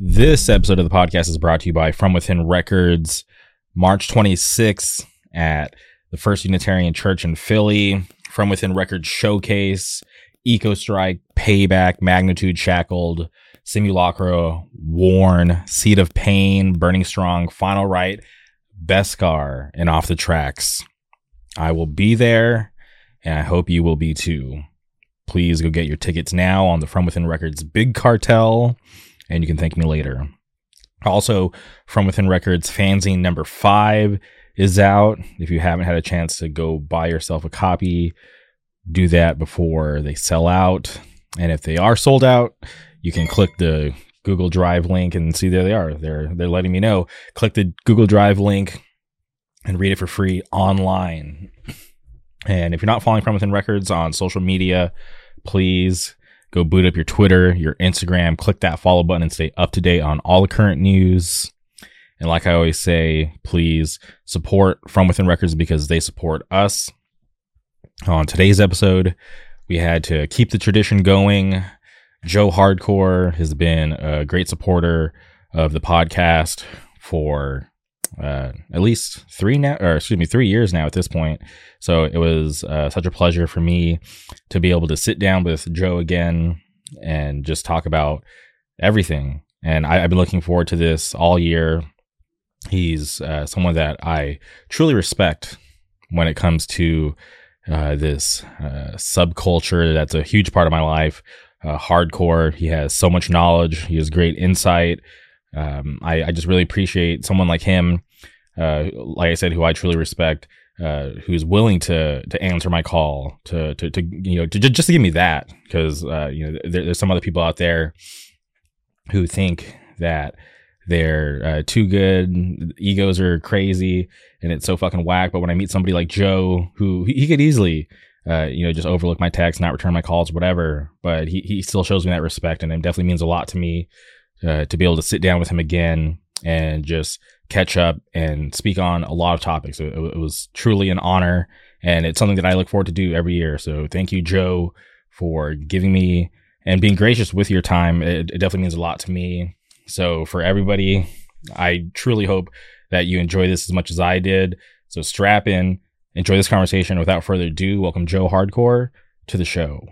This episode of the podcast is brought to you by From Within Records, March 26th at the First Unitarian Church in Philly. From Within Records Showcase, Eco Strike, Payback, Magnitude Shackled, Simulacra, Worn, Seed of Pain, Burning Strong, Final Right, Beskar, and Off the Tracks. I will be there, and I hope you will be too. Please go get your tickets now on the From Within Records Big Cartel and you can thank me later. Also, From Within Records fanzine number five is out. If you haven't had a chance to go buy yourself a copy, do that before they sell out. And if they are sold out, you can click the Google Drive link and see there they are. They're they're letting me know. Click the Google Drive link and read it for free online. And if you're not following From Within Records on social media, please Go boot up your Twitter, your Instagram, click that follow button and stay up to date on all the current news. And like I always say, please support From Within Records because they support us. On today's episode, we had to keep the tradition going. Joe Hardcore has been a great supporter of the podcast for uh, at least three now, or excuse me, three years now at this point. So it was uh, such a pleasure for me to be able to sit down with Joe again and just talk about everything. And I, have been looking forward to this all year. He's uh, someone that I truly respect when it comes to uh, this uh, subculture that's a huge part of my life. Uh, hardcore. He has so much knowledge. He has great insight. Um, I, I, just really appreciate someone like him, uh, like I said, who I truly respect, uh, who's willing to to answer my call, to to, to you know, to, just to give me that, because uh, you know, there, there's some other people out there who think that they're uh, too good, egos are crazy, and it's so fucking whack. But when I meet somebody like Joe, who he, could easily uh, you know, just overlook my texts, not return my calls, whatever. But he, he still shows me that respect, and it definitely means a lot to me uh, to be able to sit down with him again and just catch up and speak on a lot of topics. It, it, was truly an honor, and it's something that I look forward to do every year. So thank you, Joe, for giving me and being gracious with your time. It, it definitely means a lot to me. So for everybody, I truly hope that you enjoy this as much as I did. So strap in, enjoy this conversation. Without further ado, welcome Joe Hardcore to the show.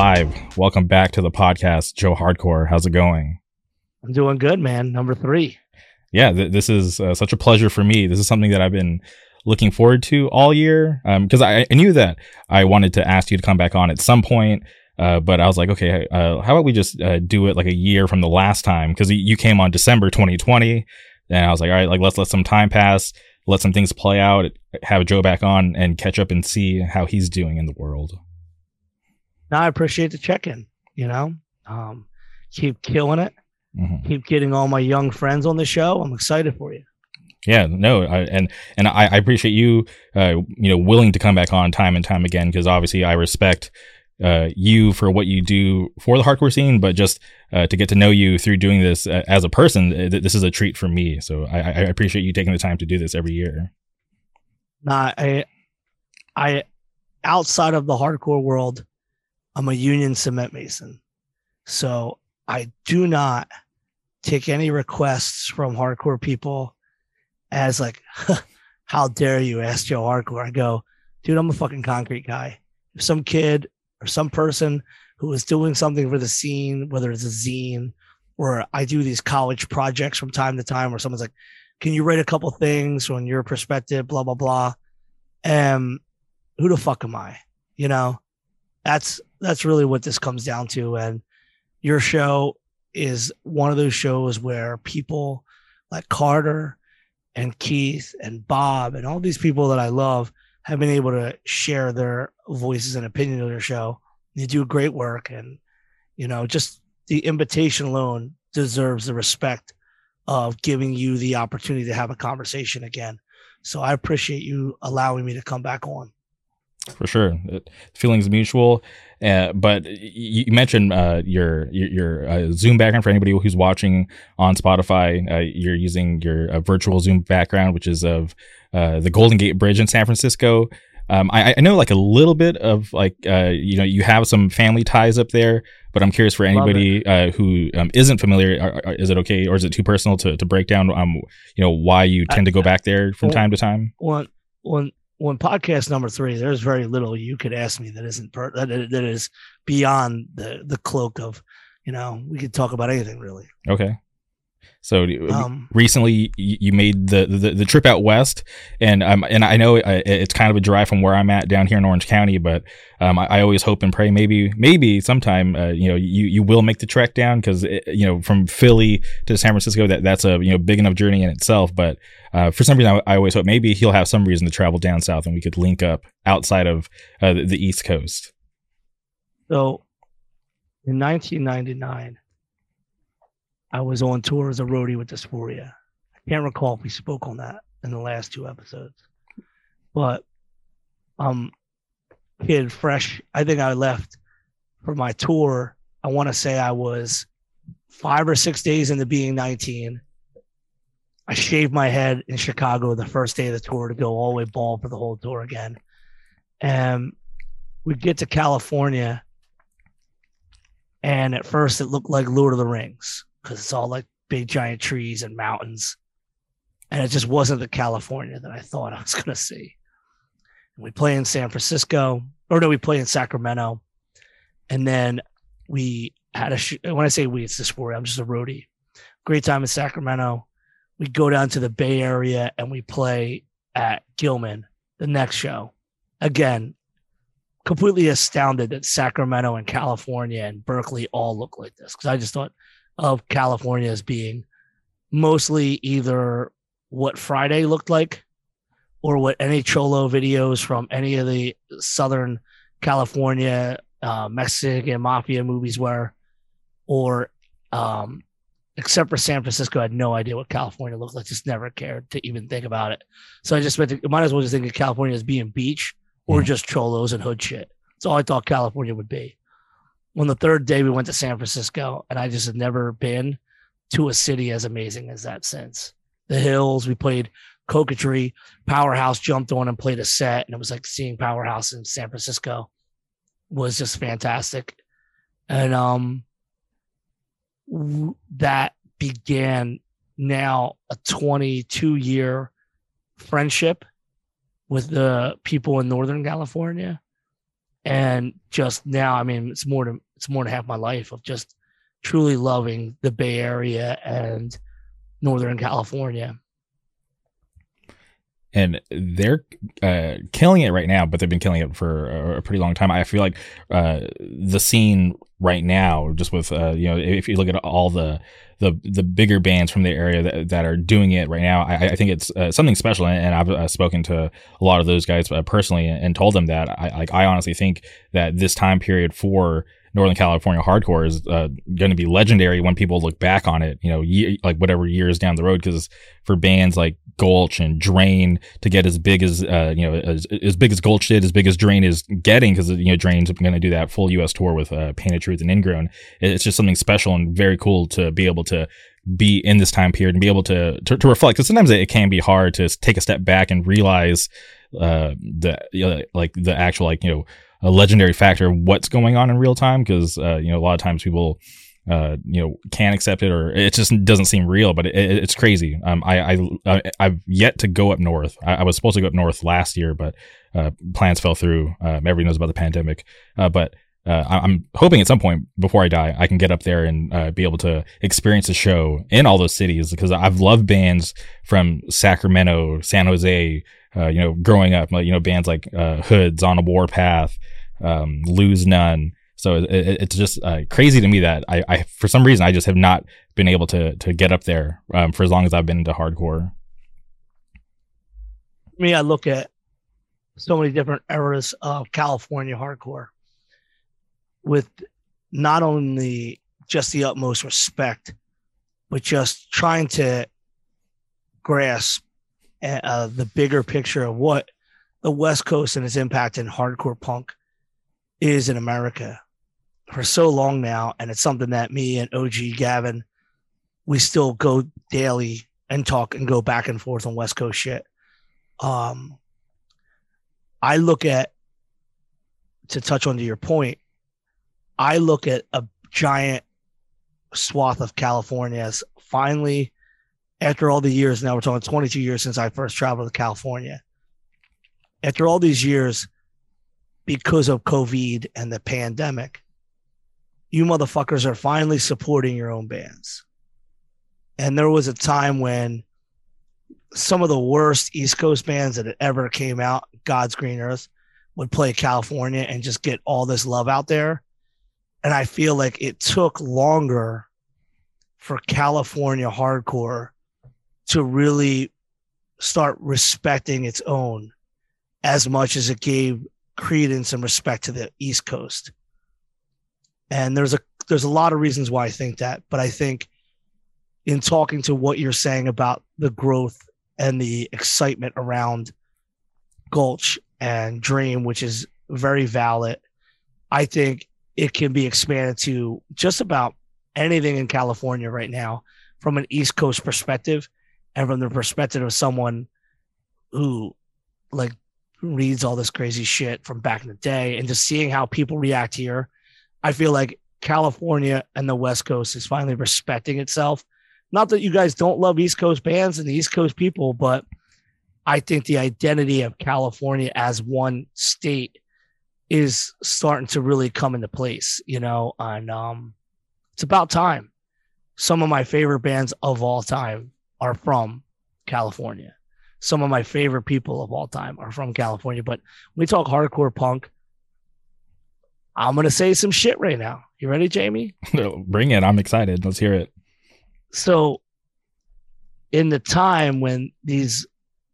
Live. Welcome back to the podcast, Joe Hardcore. How's it going? I'm doing good, man. Number three. Yeah, th- this is uh, such a pleasure for me. This is something that I've been looking forward to all year because um, I, I, knew that I wanted to ask you to come back on at some point. Uh, but I was like, okay, uh, how about we just uh, do it like a year from the last time? Because you came on December 2020, and I was like, all right, like let's let some time pass, let some things play out, have Joe back on, and catch up and see how he's doing in the world. No, I appreciate the check in. You know, um, keep killing it. Mm-hmm. Keep getting all my young friends on the show. I'm excited for you. Yeah, no, I, and and I, I appreciate you, uh, you know, willing to come back on time and time again because obviously I respect uh, you for what you do for the hardcore scene, but just uh, to get to know you through doing this uh, as a person, uh, this is a treat for me. So I, I appreciate you taking the time to do this every year. Nah, I, I, outside of the hardcore world, I'm a union cement mason. So I do not take any requests from hardcore people as like, how dare you ask Joe Hardcore? I go, dude, I'm a fucking concrete guy. If some kid or some person who is doing something for the scene, whether it's a zine or I do these college projects from time to time where someone's like, can you write a couple things on your perspective, blah, blah, blah. And who the fuck am I? You know, that's that's really what this comes down to. And your show is one of those shows where people like Carter and Keith and Bob and all these people that I love have been able to share their voices and opinion on your show. You do great work, and you know, just the invitation alone deserves the respect of giving you the opportunity to have a conversation again. So I appreciate you allowing me to come back on. For sure, feelings mutual. Uh, but you mentioned uh, your your, your uh, Zoom background for anybody who's watching on Spotify. Uh, you're using your uh, virtual Zoom background, which is of uh, the Golden Gate Bridge in San Francisco. Um, I, I, know like a little bit of like you know you have some family ties up there, but I'm curious for anybody who um, not familiar. Are, are, is it okay, or is it too personal to, to break down um you know why you tend to go back there from time to time? One one when podcast number three, there's very little you could ask me that isn't per- that, that is beyond the the cloak of, you know, we could talk about anything really. Okay. So um, recently you made the, the, the trip out west, and um and I know it's kind of a drive from where I'm at down here in Orange County, but um I, I always hope and pray maybe maybe sometime uh, you know you you will make the trek down because you know from Philly to San Francisco that that's a you know big enough journey in itself, but uh, for some reason I, I, always hope maybe he'll have some reason to travel down south and we could link up outside of uh, the, the East Coast. So in 1999 I was on tour as a roadie with Dysphoria. I can't recall if we spoke on that in the last two episodes, but um, kid fresh. I think I left for my tour. I want to say I was five or six days into being 19. I shaved my head in Chicago the first day of the tour to go all the way bald for the whole tour again. And we get to California, and at first it looked like Lord of the Rings because it's all like big giant trees and mountains. And it just wasn't the California that I thought I was going to see. And we play in San Francisco, or no, we play in Sacramento. And then we had a, sh- when I say we, it's this word, I'm just a roadie. Great time in Sacramento. We go down to the Bay Area and we play at Gilman the next show. Again, completely astounded that Sacramento and California and Berkeley all look like this because I just thought of California as being mostly either what Friday looked like or what any Cholo videos from any of the Southern California uh, Mexican mafia movies were, or um, except for San Francisco, I had no idea what California looked like. Just never cared to even think about it. So I just to, might as well just think of California as being beach or mm. just cholos and hood shit. That's all I thought California would be on the third day we went to San Francisco, and I just had never been to a city as amazing as that since. The hills, we played Cocodrie, Powerhouse jumped on and played a set, and it was like seeing Powerhouse in San Francisco was just fantastic. And um that began now a 22 year friendship with the people in Northern California and just now i mean it's more than it's more than half my life of just truly loving the bay area and northern california. And they're uh, killing it right now but they've been killing it for a, a pretty long time. I feel like uh, the scene right now just with uh, you know if you look at all the the the bigger bands from the area that, that are doing it right now. I, I think it's uh, something special, and I've uh, spoken to a lot of those guys uh, personally and told them that I like I honestly think that this time period for Northern California hardcore is uh, going to be legendary when people look back on it, you know, ye- like whatever years down the road. Because for bands like Gulch and Drain to get as big as, uh, you know, as, as big as Gulch did, as big as Drain is getting, because, you know, Drain's going to do that full US tour with uh, Pain of Truth and Ingrown. It's just something special and very cool to be able to be in this time period and be able to, to, to reflect. Because sometimes it, it can be hard to take a step back and realize uh, the, know, like the actual, like, you know, a legendary factor of what's going on in real time because uh, you know a lot of times people uh, you know can't accept it or it just doesn't seem real but it, it, it's crazy. Um, I, I i've yet to go up north. I, I, was supposed to go up north last year but uh, plans fell through. Um, everybody knows about the pandemic. Uh, but uh, I'm hoping at some point before I die, I can get up there and uh, be able to experience a show in all those cities because I've loved bands from Sacramento, San Jose, uh, you know, growing up, you know, bands like uh, Hoods on a Warpath, um, Lose None. So it, it, it's just uh, crazy to me that I, I, for some reason, I just have not been able to to get up there um, for as long as I've been into hardcore. Me, I look at so many different eras of California hardcore with not only just the utmost respect but just trying to grasp uh, the bigger picture of what the West Coast and its impact in hardcore punk is in America for so long now. And it's something that me and OG Gavin, we still go daily and talk and go back and forth on West Coast shit. Um, I look at, to touch on to your point, I look at a giant swath of California as finally, after all the years, now we're talking 22 years since I first traveled to California. After all these years, because of COVID and the pandemic, you motherfuckers are finally supporting your own bands. And there was a time when some of the worst East Coast bands that ever came out, God's Green Earth, would play California and just get all this love out there. And I feel like it took longer for California hardcore to really start respecting its own as much as it gave credence and respect to the East Coast. And there's a there's a lot of reasons why I think that, but I think in talking to what you're saying about the growth and the excitement around Gulch and Drain, which is very valid, I think it can be expanded to just about anything in California right now from an East Coast perspective and from the perspective of someone who like reads all this crazy shit from back in the day and just seeing how people react here I feel like California and the West Coast is finally respecting itself. Not that you guys don't love East Coast bands and the East Coast people, but I think the identity of California as one state is starting to really come into place, you know, and um, it's about time. Some of my favorite bands of all time are from California. Some of my favorite people of all time are from California. But when we talk hardcore punk, I'm gonna say some shit right now. You ready, Jamie? Bring it. I'm excited. Let's hear it. So, in the time when these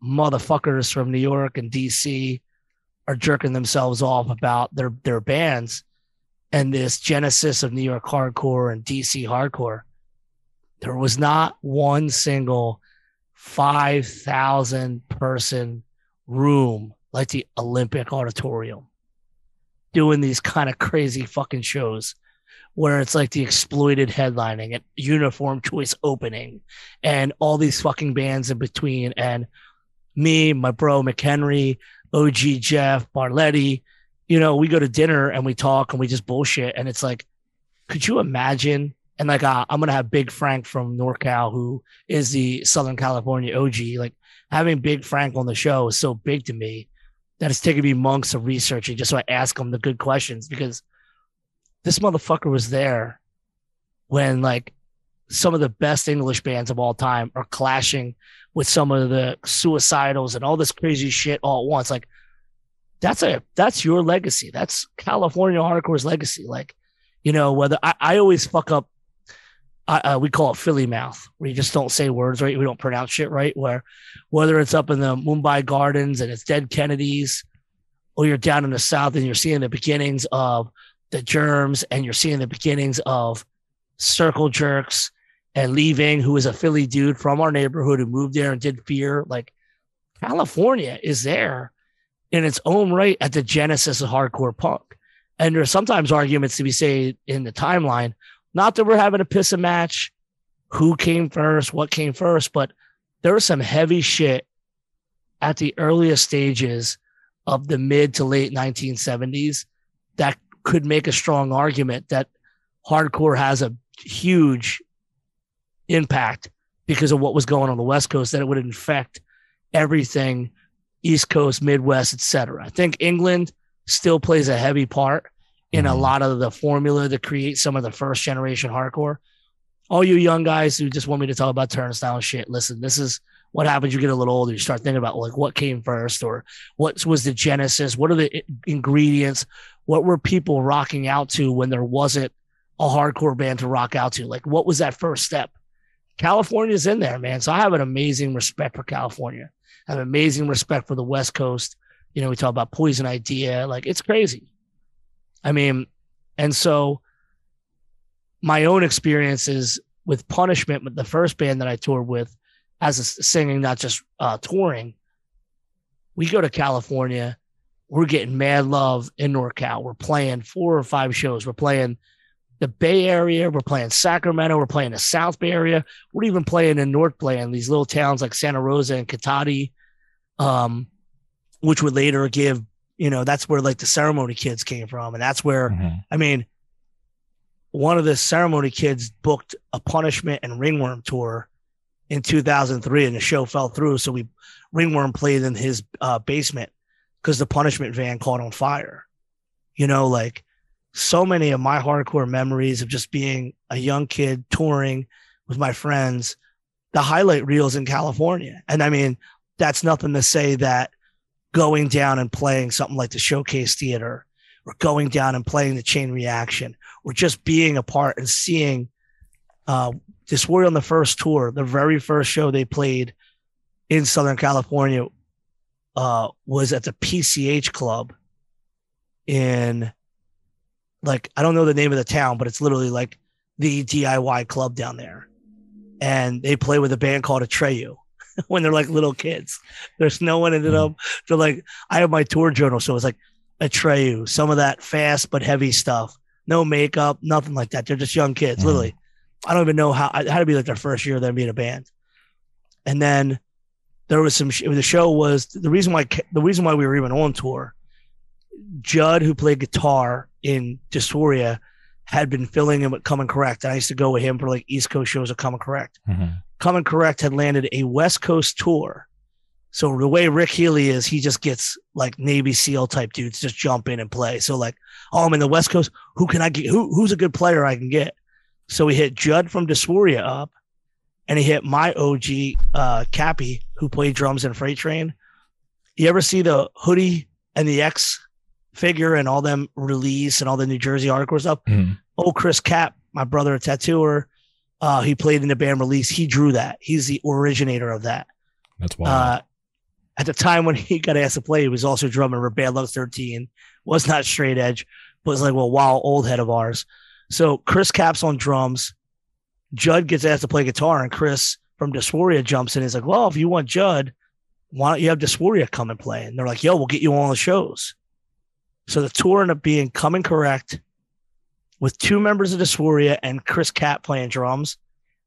motherfuckers from New York and DC are jerking themselves off about their their bands and this genesis of New York hardcore and DC hardcore, there was not one single 5,000 person room like the Olympic Auditorium doing these kind of crazy fucking shows where it's like the exploited headlining and uniform choice opening and all these fucking bands in between and me my bro mchenry og jeff barletti you know we go to dinner and we talk and we just bullshit and it's like could you imagine and like uh, i'm gonna have big frank from norcal who is the southern california og like having big frank on the show is so big to me that it's taken me months of researching just so I ask him the good questions because this motherfucker was there when like some of the best English bands of all time are clashing with some of the suicidals and all this crazy shit all at once. Like that's a that's your legacy. That's California hardcore's legacy. Like, you know, whether I, I always fuck up uh, we call it Philly mouth, where you just don't say words right. We don't pronounce shit right. Where whether it's up in the Mabuhay Gardens and it's Dead Kennedys, or you're down in the South and you're seeing the beginnings of the Germs and you're seeing the beginnings of Circle Jerks and Lee Ving, who is a Philly dude from our neighborhood who moved there and did Fear. Like California is there in its own right at the genesis of hardcore punk. And there's sometimes arguments to be said in the timeline not that we're having a piss a match, who came first, what came first, but there was some heavy shit at the earliest stages of the mid to late 1970s that could make a strong argument that hardcore has a huge impact because of what was going on the West Coast, that it would infect everything East Coast, Midwest, etc. I think England still plays a heavy part, in mm-hmm. a lot of the formula to create some of the first generation hardcore. All you young guys who just want me to talk about turnstile shit, listen, this is what happens. You get a little older, you start thinking about like what came first or what was the genesis, what are the ingredients, what were people rocking out to when there wasn't a hardcore band to rock out to? Like, what was that first step? California's in there, man. So I have an amazing respect for California. I have amazing respect for the West Coast. You know, we talk about Poison Idea. Like, it's crazy. I mean, and so my own experiences with Punishment, with the first band that I toured with, as a singing, not just uh, touring. We go to California, we're getting mad love in NorCal. We're playing four or five shows. We're playing the Bay Area, we're playing Sacramento, we're playing the South Bay Area, we're even playing in North Bay these little towns like Santa Rosa and Cotati, um, which would later give, you know, that's where like the ceremony kids came from. And that's where, Mhm. I mean, one of the ceremony kids booked a punishment and ringworm tour in 2003 and the show fell through. So we ringworm played in his uh, basement because the punishment van caught on fire. You know, like so many of my hardcore memories of just being a young kid touring with my friends, the highlight reels in California. And I mean, that's nothing to say that going down and playing something like the Showcase Theater or going down and playing the Chain Reaction or just being a part and seeing uh, this were on the first tour, the very first show they played in Southern California uh, was at the PCH Club in like I don't know the name of the town, but it's literally like the DIY club down there. And they play with a band called Atreyu when they're like little kids. There's no one ended up they're like I have my tour journal, so it's like Atreyu, some of that fast but heavy stuff. No makeup, nothing like that. They're just young kids, Mhm. literally. I don't even know how it had to be like their first year of them being a band. And then there was some sh- the show was the reason why the reason why we were even on tour. Judd, who played guitar in Dysphoria, had been filling in with Coming Correct. And I used to go with him for like East Coast shows of Coming Correct. Mhm. Coming Correct had landed a West Coast tour. So the way Rick Healy is, he just gets like Navy SEAL type dudes just jump in and play. So like, oh, I'm in the West Coast. Who can I get? Who who's a good player I can get? So he hit Judd from Dysphoria up, and he hit my OG uh, Cappy, who played drums in Freight Train. You ever see the hoodie and the X figure and all them release and all the New Jersey hardcore stuff? Mhm. oh Chris Cap, my brother, a tattooer, uh, he played in the band Release. He drew that. He's the originator of that. That's wild. Uh, at the time when he got asked to play, he was also drumming for Bad Luck 13. Was not straight edge, but was like well, wow, old head of ours. So Chris Cap's on drums. Judd gets asked to play guitar, and Chris from Dysphoria jumps in. He's like, "Well, if you want Judd, why don't you have Dysphoria come and play?" And they're like, "Yo, we'll get you on the shows." So the tour ended up being Coming Correct with two members of Dysphoria and Chris Cap playing drums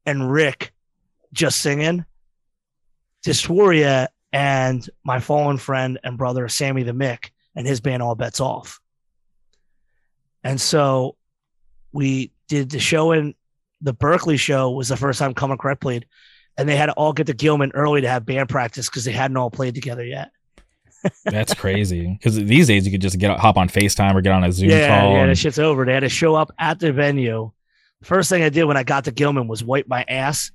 and Rick just singing. Dysphoria and my fallen friend and brother Sammy the Mick and his band All Bets Off. And so we did the show in the Berkeley show was the first time Coming Correct played, and they had to all get to Gilman early to have band practice because they hadn't all played together yet. That's crazy. Because these days you could just get hop on Facetime or get on a Zoom yeah, call. yeah, and- that shit's over. They had to show up at the venue. First thing I did when I got to Gilman was wipe my ass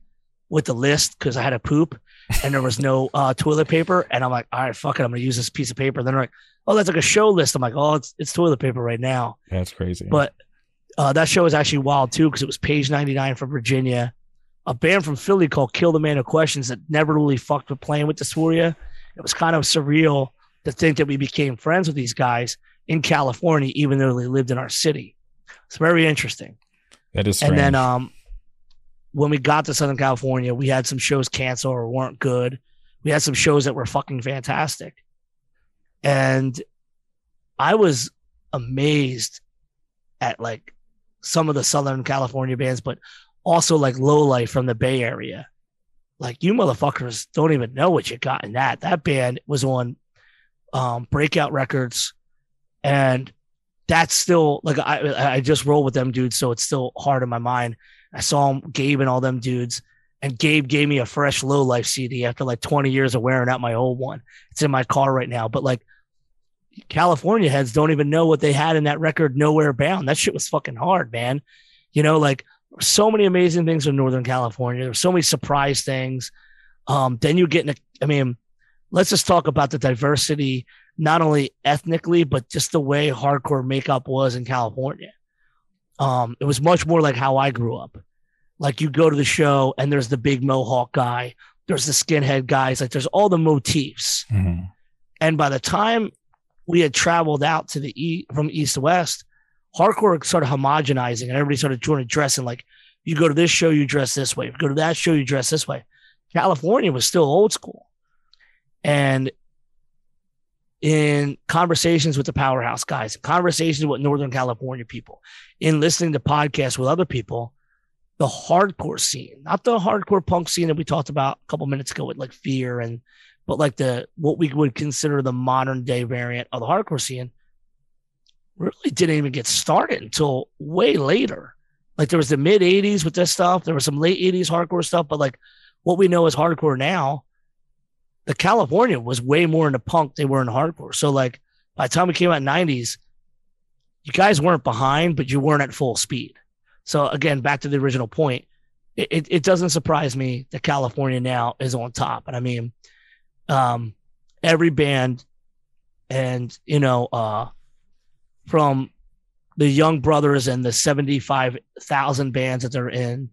with the list because I had a poop and there was no uh, toilet paper. And I'm like, all right, fuck it, I'm gonna use this piece of paper. then they're like, oh, that's like a show list. I'm like, oh, it's it's toilet paper right now. That's crazy. But uh, that show was actually wild too because it was Page 99 from Virginia, a band from Philly called Kill the Man Who Questions that never really fucked with playing with Dysphoria. It was kind of surreal to think that we became friends with these guys in California, even though they lived in our city. It's very interesting. that is strange. And then um, when we got to Southern California, we had some shows cancel or weren't good. We had some shows that were fucking fantastic. And I was amazed at like some of the Southern California bands, but also like Low Life from the Bay Area. Like you motherfuckers don't even know what you got in that. That band was on um, Breakout Records, and that's still like I I just roll with them dudes, so it's still hard in my mind. I saw him, Gabe and all them dudes, and Gabe gave me a fresh Low Life CD after like 20 years of wearing out my old one. It's in my car right now, but like California heads don't even know what they had in that record, Nowhere Bound. That shit was fucking hard, man. You know, like so many amazing things in Northern California. There's so many surprise things. Um, then you get in a, I mean, let's just talk about the diversity, not only ethnically, but just the way hardcore makeup was in California. Um, it was much more like how I grew up. Like you go to the show and there's the big mohawk guy, there's the skinhead guys, like there's all the motifs. Mhm. And by the time we had traveled out to the e from east to west, hardcore started homogenizing and everybody started doing dressing like You go to this show, you dress this way. You go to that show, you dress this way. California was still old school. And in conversations with the powerhouse guys, conversations with Northern California people, in listening to podcasts with other people, the hardcore scene, not the hardcore punk scene that we talked about a couple minutes ago with like fear and but like the what we would consider the modern day variant of the hardcore scene really didn't even get started until way later. Like there was the mid 80s with this stuff, there was some late 80s hardcore stuff, but like what we know as hardcore now, the California was way more into punk they were in hardcore. So like by the time we came out 90s, you guys weren't behind, but you weren't at full speed. So again, back to the original point, it, it, it doesn't surprise me that California now is on top. And I mean, um, every band and you know, uh, from the Young Brothers and the 75,000 bands that they're in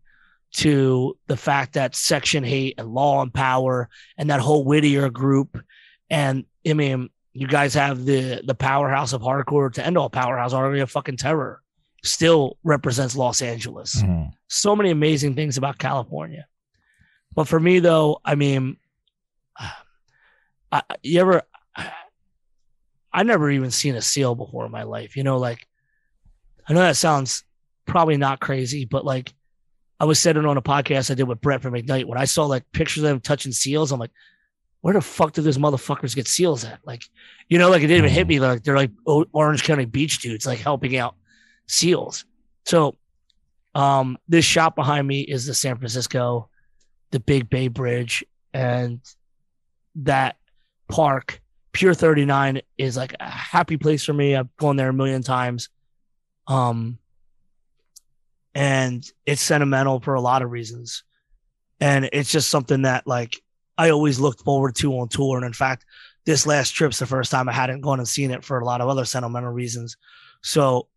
to the fact that Section Hate and Law and Power and that whole Whittier group. And I mean, you guys have the the powerhouse of hardcore to end all powerhouse, Army of fucking terror, still represents Los Angeles. Mm-hmm. So many amazing things about California. But for me, though, I mean, I, you ever, I never even seen a seal before in my life. You know, like I know that sounds probably not crazy, but like I was sitting on a podcast I did with Brett from Ignite. When I saw like pictures of them touching seals, I'm like, where the fuck did those motherfuckers get seals at? Like, you know, like it didn't even hit me. Like they're like Orange County beach dudes, like helping out seals. So, um, this shop behind me is the San Francisco, the Big Bay Bridge, and that park, Pier 39, is like a happy place for me. I've gone there a million times. Um, and it's sentimental for a lot of reasons. And it's just something that like I always looked forward to on tour. And in fact, this last trip's the first time I hadn't gone and seen it for a lot of other sentimental reasons. So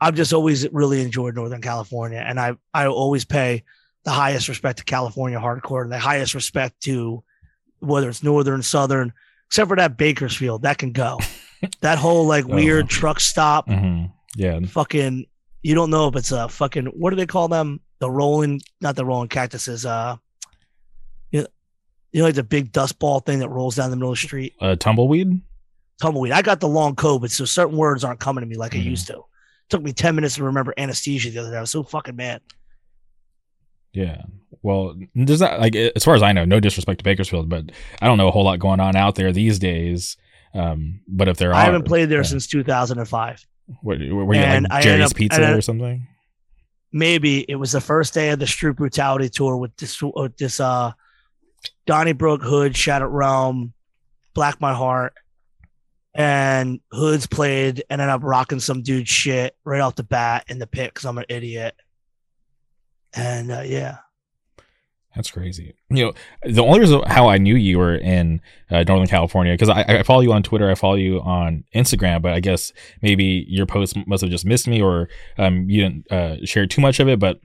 I've just always really enjoyed Northern California, and I I always pay the highest respect to California hardcore and the highest respect to whether it's Northern, Southern, except for that Bakersfield, that can go. that whole like oh. weird truck stop, mm-hmm. yeah, fucking. You don't know if it's a fucking what do they call them? The rolling, not the rolling cactuses. Uh, you know, you know, like the big dust ball thing that rolls down the middle of the street. Uh, tumbleweed. Tumbleweed. I got the long COVID, so certain words aren't coming to me like mm-hmm. I used to took me 10 minutes to remember anesthesia the other day. I was so fucking mad. Yeah. Well, does that like as far as I know, no disrespect to Bakersfield, but I don't know a whole lot going on out there these days. Um, but if there are, I haven't played there yeah. since 2005. What, were you and like Jerry's up, Pizza or something? Maybe it was the first day of the Street Brutality tour with this with this uh Donnybrook Hood, Shattered Realm, Black My Heart, and Hoods played and ended up rocking some dude shit right off the bat in the pit because I'm an idiot. And uh, yeah. That's crazy. You know, the only reason how I knew you were in uh, Northern California because I, I, follow you on Twitter, I follow you on Instagram, but I guess maybe your post must have just missed me or um, you didn't uh, share too much of it. But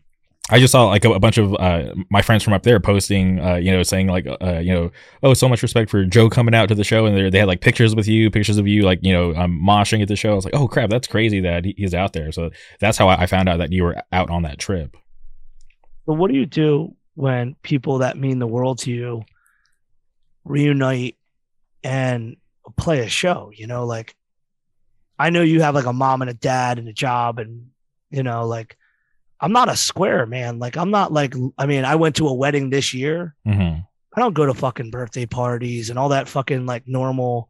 I just saw like a, a bunch of uh, my friends from up there posting, uh, you know, saying like, uh, you know, oh, so much respect for Joe coming out to the show, and they had like pictures with you, pictures of you, like you know, um, moshing at the show. I was like, oh crap, that's crazy that he's out there. So that's how I found out that you were out on that trip. But what do you do when people that mean the world to you reunite and play a show? You know, like I know you have like a mom and a dad and a job, and you know, like I'm not a square man. Like I'm not like I mean, I went to a wedding this year. Mm-hmm. I don't go to fucking birthday parties and all that fucking like normal,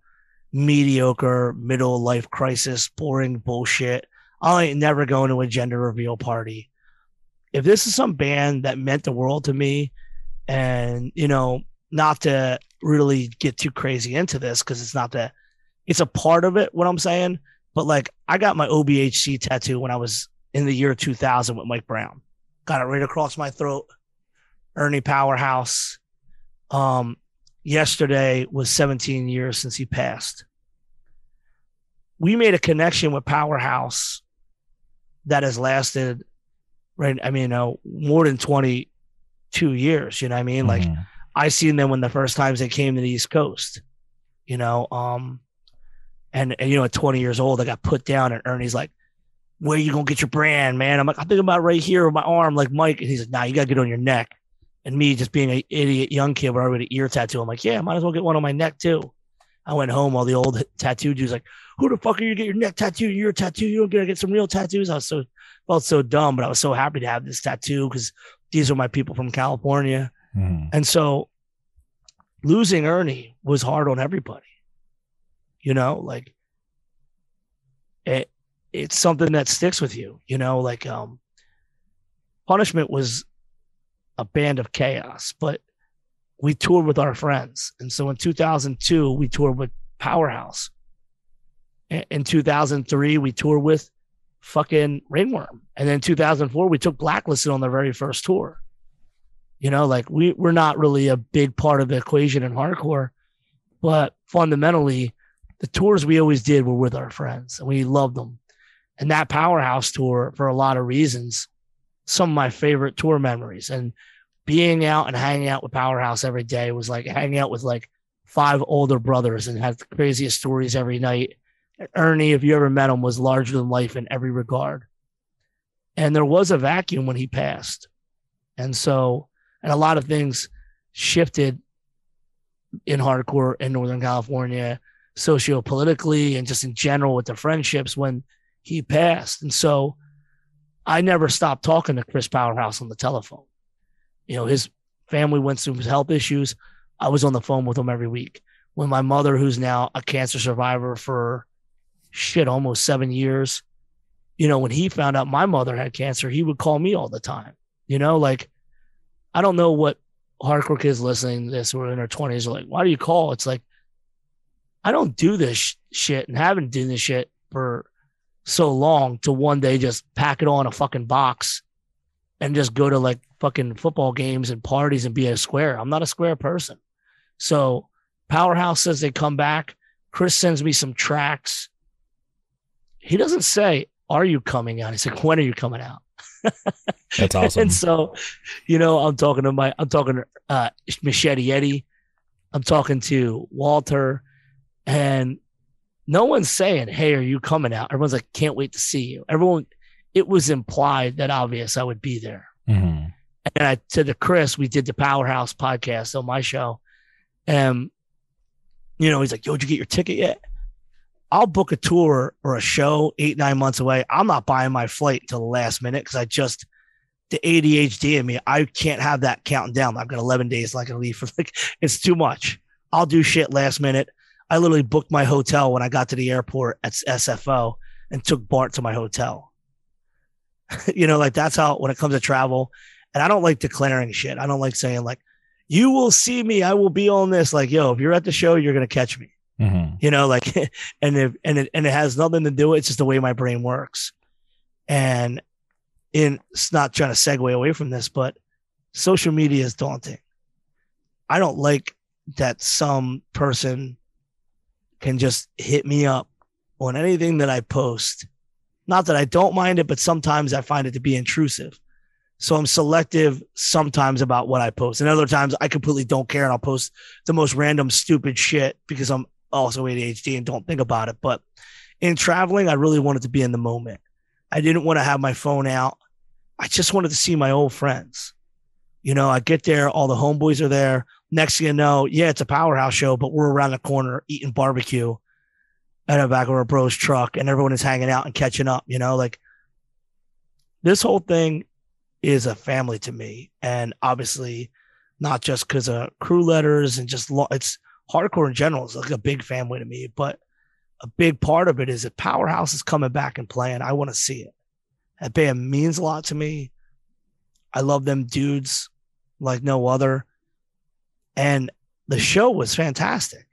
mediocre middle life crisis, boring bullshit. I ain't never going to a gender reveal party. If this is some band that meant the world to me, and you know, not to really get too crazy into this because it's not that it's a part of it. What I'm saying, but like I got my OBHC tattoo when I was in the year 2000 with Mike Brown. Got it right across my throat. Ernie Powerhouse. Um, yesterday was 17 years since he passed. We made a connection with Powerhouse that has lasted, right? I mean, know, more than 22 years. You know what I mean? Mm-hmm. Like, I seen them when the first times they came to the East Coast. You know, um, and, and you know, at 20 years old, I got put down, and Ernie's like, where you gonna get your brand, man? I'm like, I'm thinking about right here with my arm, like Mike. And he's like, nah, you gotta get on your neck. And me just being an idiot young kid with already ear tattoo. I'm like, yeah, might as well get one on my neck too. I went home, all the old tattoo dudes like, who the fuck are you get your neck tattoo? You're a tattoo. You don't get to get some real tattoos. I was so felt so dumb, but I was so happy to have this tattoo because these are my people from California. Mhm. And so losing Ernie was hard on everybody. You know, like it it's something that sticks with you, you know, like um punishment was a band of chaos, but we toured with our friends. And so in 2002 we toured with Powerhouse. In 2003 we toured with fucking Ringworm. And then 2004 we took Blacklisted on their very first tour. You know, like we we're not really a big part of the equation in hardcore, but fundamentally, the tours we always did were with our friends, and we loved them. And that Powerhouse tour, for a lot of reasons, some of my favorite tour memories. And being out and hanging out with Powerhouse every day was like hanging out with like five older brothers and had the craziest stories every night. Ernie, if you ever met him, was larger than life in every regard. And there was a vacuum when he passed. And so, and a lot of things shifted in hardcore in Northern California, socio-politically and just in general with the friendships when he passed. And so I never stopped talking to Chris Powerhouse on the telephone. You know, his family went through his health issues. I was on the phone with him every week. When my mother, who's now a cancer survivor for shit, almost seven years, you know, when he found out my mother had cancer, he would call me all the time. You know, like I don't know what hardcore kids listening to this who are in their 20s are like, why do you call? It's like, I don't do this sh- shit and haven't done this shit for so long to one day just pack it all in a fucking box and just go to like fucking football games and parties and be a square. I'm not a square person. So Powerhouse says they come back. Chris sends me some tracks. He doesn't say, Are you coming out? He's like, When are you coming out? That's awesome. And so, you know, I'm talking to my, I'm talking to uh, Machete Eddie. I'm talking to Walter, and no one's saying, "Hey, are you coming out?" Everyone's like, "Can't wait to see you." Everyone, it was implied that obvious I would be there. Mhm. And I to the Chris, we did the Powerhouse podcast on my show, and you know, he's like, "Yo, did you get your ticket yet?" I'll book a tour or a show eight nine months away. I'm not buying my flight until the last minute because I just the ADHD in me. I can't have that counting down. I've got 11 days like I leave for like it's too much. I'll do shit last minute. I literally booked my hotel when I got to the airport at SFO and took Bart to my hotel. you know, like that's how when it comes to travel. And I don't like declaring shit. I don't like saying like, you will see me. I will be on this. Like, yo, if you're at the show, you're gonna catch me Mhm. you know like and if and it and it has nothing to do with it's just the way my brain works. And in it's not trying to segue away from this but social media is daunting. I don't like that some person can just hit me up on anything that i post. Not that i don't mind it but sometimes i find it to be intrusive. So i'm selective sometimes about what i post. And other times i completely don't care and i'll post the most random stupid shit because i'm also ADHD and don't think about it. But in traveling, I really wanted to be in the moment. I didn't want to have my phone out. I just wanted to see my old friends. You know, I get there, all the homeboys are there. Next thing you know, yeah, it's a powerhouse show, but we're around the corner eating barbecue at the back of our bro's truck, and everyone is hanging out and catching up. You know, like this whole thing is a family to me, and obviously not just because of crew letters and just lo- it's hardcore in general is like a big family to me, but a big part of it is that Powerhouse is coming back and playing. I want to see it. That band means a lot to me. I love them dudes like no other. And the show was fantastic.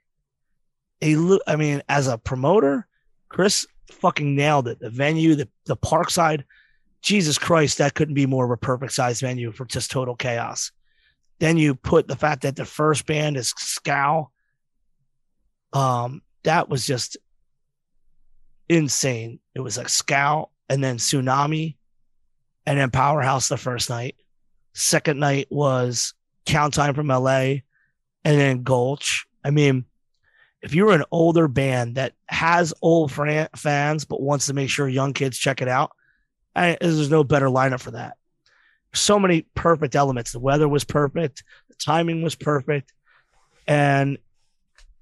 I mean, as a promoter, Chris fucking nailed it. The venue, the, the parkside, Jesus Christ, that couldn't be more of a perfect size venue for just total chaos. Then you put the fact that the first band is Scowl. Um, that was just insane. It was like Scowl and then Tsunami and then Powerhouse the first night. Second night was Count Time from LA and then Gulch. I mean, if you're an older band that has old fran- fans but wants to make sure young kids check it out, I, there's no better lineup for that. So many perfect elements. The weather was perfect, the timing was perfect, and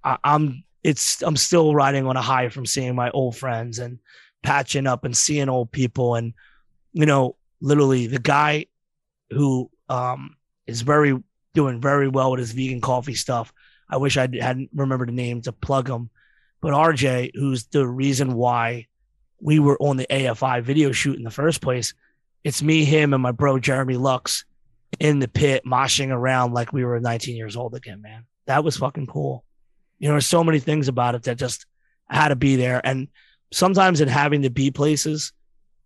I, I'm it's I'm still riding on a high from seeing my old friends and patching up and seeing old people and you know literally the guy who um is very doing very well with his vegan coffee stuff. I wish I hadn't remembered the name to plug him, but RJ, who's the reason why we were on the AFI video shoot in the first place. It's me, him, and my bro Jeremy Lux in the pit moshing around like we were 19 years old again, man. That was fucking cool. You know, there's so many things about it that just had to be there. And sometimes in having to be places,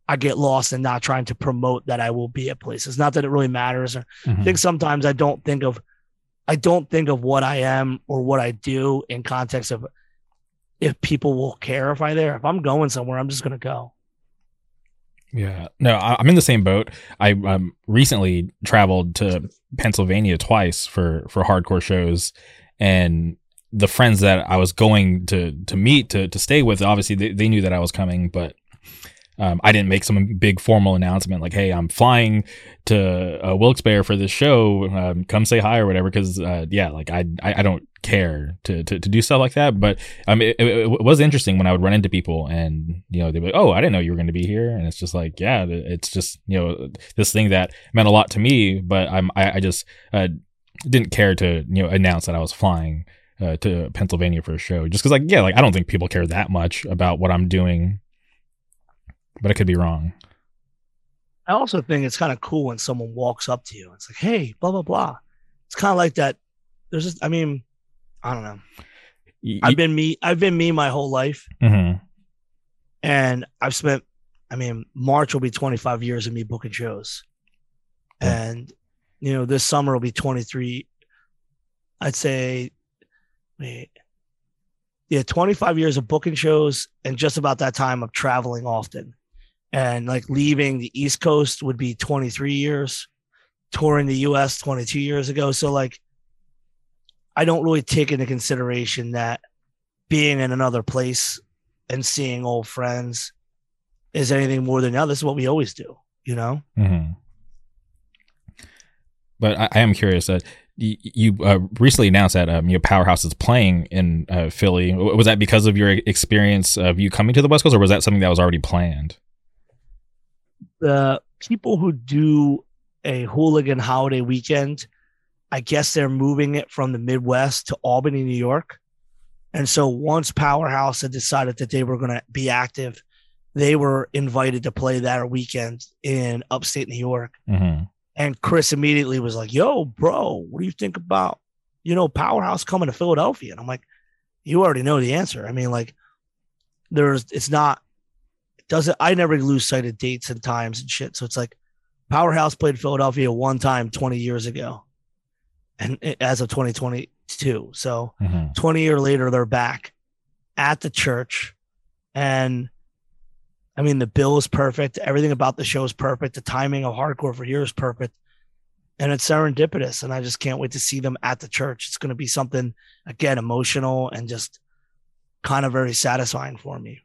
I get lost in not trying to promote that I will be at places. Not that it really matters. Mm-hmm. I think sometimes I don't think of I don't think of what I am or what I do in context of if people will care if I there. If I'm going somewhere, I'm just gonna go. Yeah, no, I'm in the same boat. I um, recently traveled to Pennsylvania twice for for hardcore shows, and the friends that I was going to to meet to to stay with, obviously they, they knew that I was coming, but um, I didn't make some big formal announcement like, "Hey, I'm flying to uh, Wilkes-Barre for this show. Um, come say hi or whatever." Because uh, yeah, like I, I, I don't care to, to to do stuff like that. But um, it, it, it, was interesting when I would run into people and you know they'd be like, "Oh, I didn't know you were going to be here," and it's just like, yeah, it's just you know this thing that meant a lot to me, but I'm I, I just uh, didn't care to you know announce that I was flying. Uh, to Pennsylvania for a show, just because, like, yeah, like I don't think people care that much about what I'm doing but I could be wrong. I also think it's kind of cool when someone walks up to you. It's like, hey, blah blah blah. It's kind of like that. There's just, I mean, I don't know. I've been me. I've been me my whole life, mm-hmm. and I've spent. I mean, March will be 25 years of me booking shows, and you know, this summer will be 23. I'd say, wait, yeah, 25 years of booking shows, and just about that time of traveling often and like leaving the East Coast would be 23 years, touring the US 22 years ago. So like I don't really take into consideration that being in another place and seeing old friends is anything more than now. This is what we always do, you know. Mm-hmm. But I, I, am curious that uh, you, you uh, recently announced that um, your powerhouse is playing in uh, Philly. Was that because of your experience of you coming to the West Coast, or was that something that was already planned? the people who do a hooligan holiday weekend, I guess they're moving it from the Midwest to Albany, New York. And so once Powerhouse had decided that they were going to be active, they were invited to play that weekend in upstate New York. Mm-hmm. And Chris immediately was like, Yo, bro, what do you think about, you know, Powerhouse coming to Philadelphia? And I'm like, You already know the answer. I mean, like, there's, it's not, doesn't I never lose sight of dates and times and shit. So it's like Powerhouse played Philadelphia one time 20 years ago, and as of 2022. So mm-hmm. 20 year later, they're back at the church, and I mean the bill is perfect. Everything about the show is perfect. The timing of hardcore for here is perfect. And it's serendipitous, and I just can't wait to see them at the church. It's going to be something again emotional and just kind of very satisfying for me.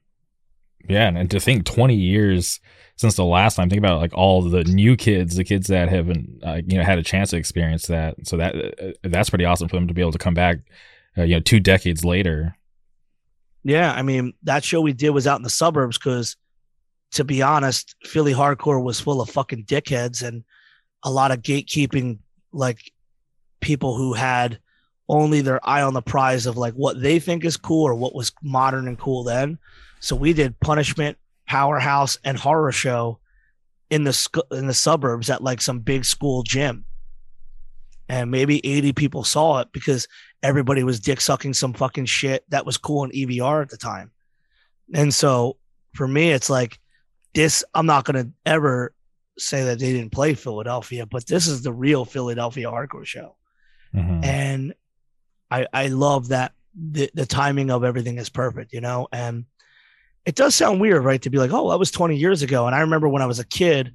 Yeah, and, to think 20 years since the last time, think about like all the new kids, the kids that haven't uh, you know had a chance to experience that. So that uh, that's pretty awesome for them to be able to come back, uh, you know, two decades later. Yeah, I mean that show we did was out in the suburbs because, to be honest, Philly hardcore was full of fucking dickheads and a lot of gatekeeping, like people who had only their eye on the prize of like what they think is cool or what was modern and cool then. So we did punishment, powerhouse, and horror show in the sc- in the suburbs at like some big school gym. And maybe 80 people saw it because everybody was dick sucking some fucking shit that was cool in EVR at the time. And so for me, it's like this, I'm not going to ever say that they didn't play Philadelphia, but this is the real Philadelphia hardcore show. Mm-hmm. And I, I love that the, the timing of everything is perfect, you know? And it does sound weird, right? To be like, oh, that was 20 years ago. And I remember when I was a kid,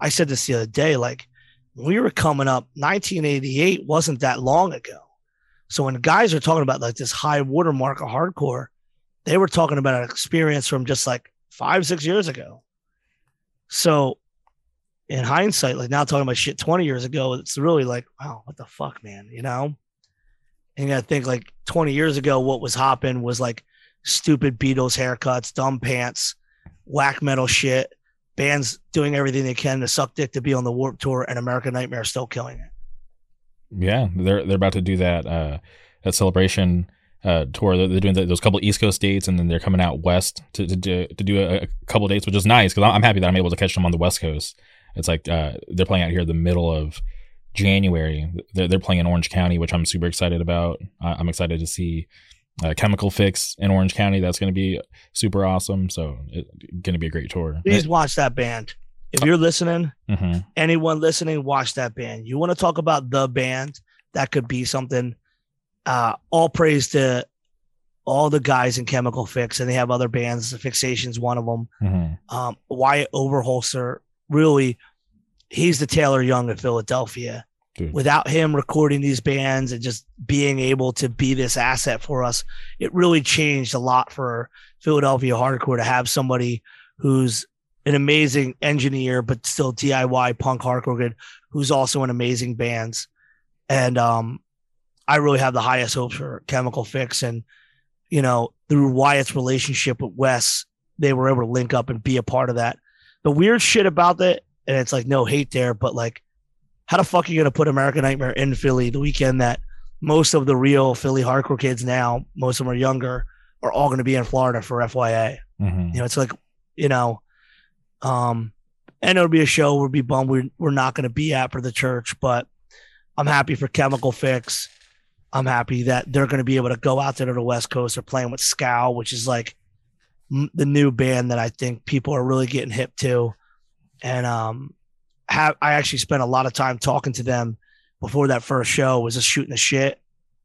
I said this the other day, like when we were coming up, 1988 wasn't that long ago. So when guys are talking about like this high watermark of hardcore, they were talking about an experience from just like five, six years ago. So, in hindsight, like now talking about shit 20 years ago, it's really like, wow, what the fuck, man, you know? And I think like 20 years ago, what was hopping was like stupid Beatles haircuts, dumb pants, whack metal shit, bands doing everything they can to suck dick to be on the Warp Tour, and American Nightmare still killing it. Yeah, they're they're about to do that uh, that celebration uh, tour. They're, doing the, those couple East Coast dates, and then they're coming out west to to, do, to do a, a couple dates, which is nice because I'm happy that I'm able to catch them on the West Coast. It's like uh, they're playing out here the middle of January. They're, they're playing in Orange County, which I'm super excited about. I'm excited to see uh, Chemical Fix in Orange County. That's going to be super awesome. So it's going to be a great tour. Please watch that band. If you're listening, mm-hmm. anyone listening, watch that band. You want to talk about the band? That could be something. Uh, all praise to all the guys in Chemical Fix, and they have other bands. The Fixation's one of them. Mm-hmm. Um, Wyatt Overholser, really, he's the Taylor Young of Philadelphia. Dude. Without him recording these bands and just being able to be this asset for us, it really changed a lot for Philadelphia hardcore to have somebody who's an amazing engineer, but still DIY punk hardcore good, who's also in amazing bands. And um, I really have the highest hopes for Chemical Fix. And, you know, through Wyatt's relationship with Wes, they were able to link up and be a part of that. The weird shit about that, and it's like no hate there, but like how the fuck are you going to put American Nightmare in Philly the weekend that most of the real Philly hardcore kids now, most of them are younger, are all going to be in Florida for FYA. Mm-hmm. You know, it's like, you know, um, and it'll be a show we'll be bummed we're, we're not going to be at for the church, but I'm happy for Chemical Fix. I'm happy that they're going to be able to go out there to the West Coast. They're playing with Scowl, which is like m- the new band that I think people are really getting hip to. And um, have I actually spent a lot of time talking to them before that first show. Was just shooting the shit,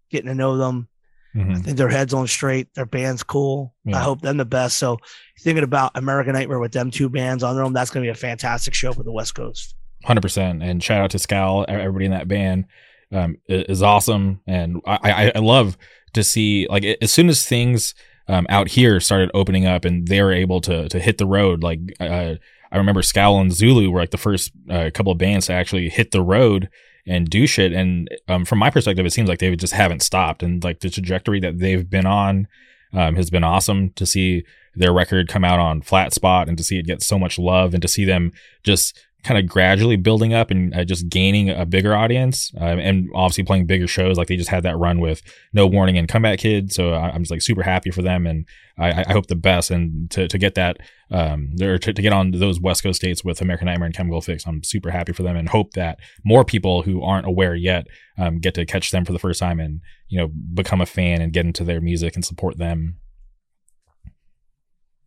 getting to know them. Mm-hmm. I think their heads on straight. Their band's cool. Yeah. I hope them the best. So thinking about American Nightmare with them two bands on their own, that's going to be a fantastic show for the West Coast. Hundred percent, and shout out to Scowl, everybody in that band um, is awesome, and I, I, love to see like as soon as things um, out here started opening up and they were able to to hit the road. Like uh, I remember Scowl and Zulu were like the first uh, couple of bands to actually hit the road and do shit. And um, from my perspective, it seems like they just haven't stopped, and like the trajectory that they've been on um, has been awesome to see their record come out on Flat Spot and to see it get so much love and to see them just kind of gradually building up and uh, just gaining a bigger audience um, and obviously playing bigger shows like they just had that run with no warning and comeback kid so I, am just like super happy for them and i, I hope the best and to, to get that um or to, to get on those west coast states with american nightmare and chemical fix i'm super happy for them and hope that more people who aren't aware yet um, get to catch them for the first time and you know become a fan and get into their music and support them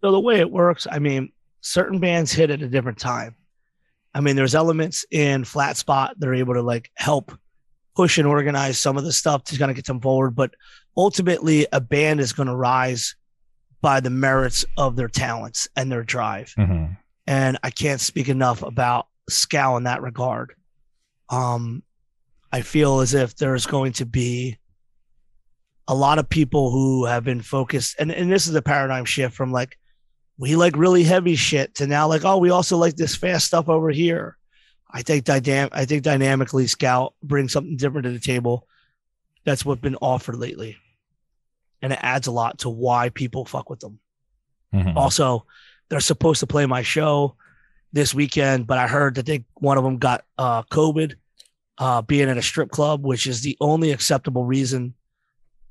So the way it works, I mean, certain bands hit at a different time. I mean, there's elements in Flat Spot that are able to like help push and organize some of the stuff to kind of get them forward. But ultimately, a band is going to rise by the merits of their talents and their drive. mm-hmm. And I can't speak enough about Scowl in that regard. Um, I feel as if there's going to be a lot of people who have been focused, and, and this is a paradigm shift from like, we like really heavy shit to now like, oh, we also like this fast stuff over here. I think dynam- I think dynamically Scowl brings something different to the table. That's what's been offered lately. And it adds a lot to why people fuck with them. Mm-hmm. Also, they're supposed to play my show this weekend, but I heard that they one of them got uh, COVID, uh, being at a strip club, which is the only acceptable reason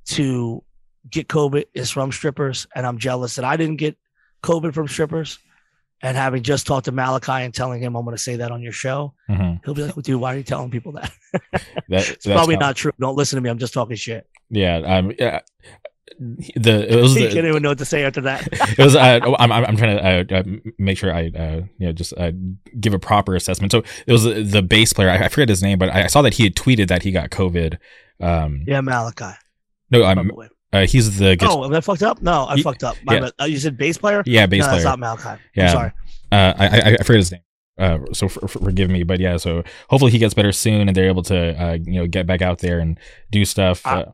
to get COVID is from strippers, and I'm jealous that I didn't get COVID from strippers. And having just talked to Malachi and telling him I'm going to say that on your show, Mm-hmm. he'll be like, well, "Dude, why are you telling people that?" That, it's probably not true. Don't listen to me. I'm just talking shit. yeah um yeah the it was He the, can't even know what to say after that. it was uh, I'm, I'm I'm trying to uh, make sure I uh, you know just uh, give a proper assessment. So it was the, bass player. I, I forget his name, but I saw that he had tweeted that he got COVID. Um, yeah, Malachi. no, I'm. Uh, he's the guitar- Oh, am I fucked up? No, I Ye- fucked up. My yeah. bad. Uh, you said bass player? yeah bass no, that's not Malachi. Yeah. I'm sorry. Uh, I, I I forget his name. Uh, so for, for- forgive me, but yeah. So hopefully he gets better soon, and they're able to uh, you know get back out there and do stuff. I- Uh,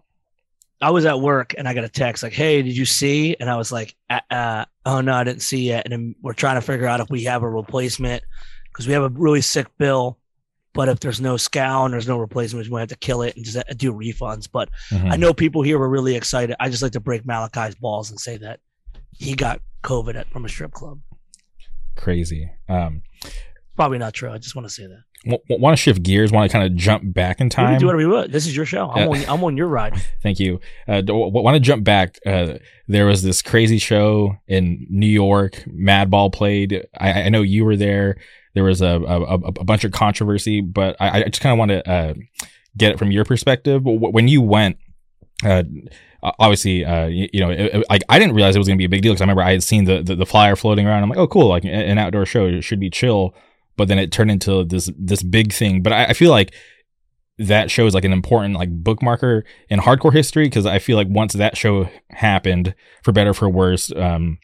I was at work and I got a text like, "Hey, did you see?" And I was like, uh, uh, "Oh no, I didn't see yet." And then we're trying to figure out if we have a replacement because we have a really sick bill. But if there's no Scowl and there's no replacement, we might have to kill it and just uh, do refunds. But Mhm. I know people here were really excited. I just like to break Malachi's balls and say that he got COVID at, from a strip club. crazy. Um, Probably not true. I just want to say that. w- want to shift gears? Want to kind of jump back in time? do whatever we want. This is your show. I'm, Uh, on, I'm on your ride. Thank you. Uh, want to jump back? Uh, there was this crazy show in New York. Madball played. I, I know you were there. There was a a, a- bunch of controversy, but I, I just kind of want to uh, get it from your perspective. When you went, uh, obviously, uh, you, you know, like I didn't realize it was going to be a big deal because I remember I had seen the, the the flyer floating around. I'm like, oh, cool, like an outdoor show it should be chill. But then it turned into this this big thing. But I, I feel like that show is like an important like bookmarker in hardcore history because I feel like once that show happened, for better or for worse, um,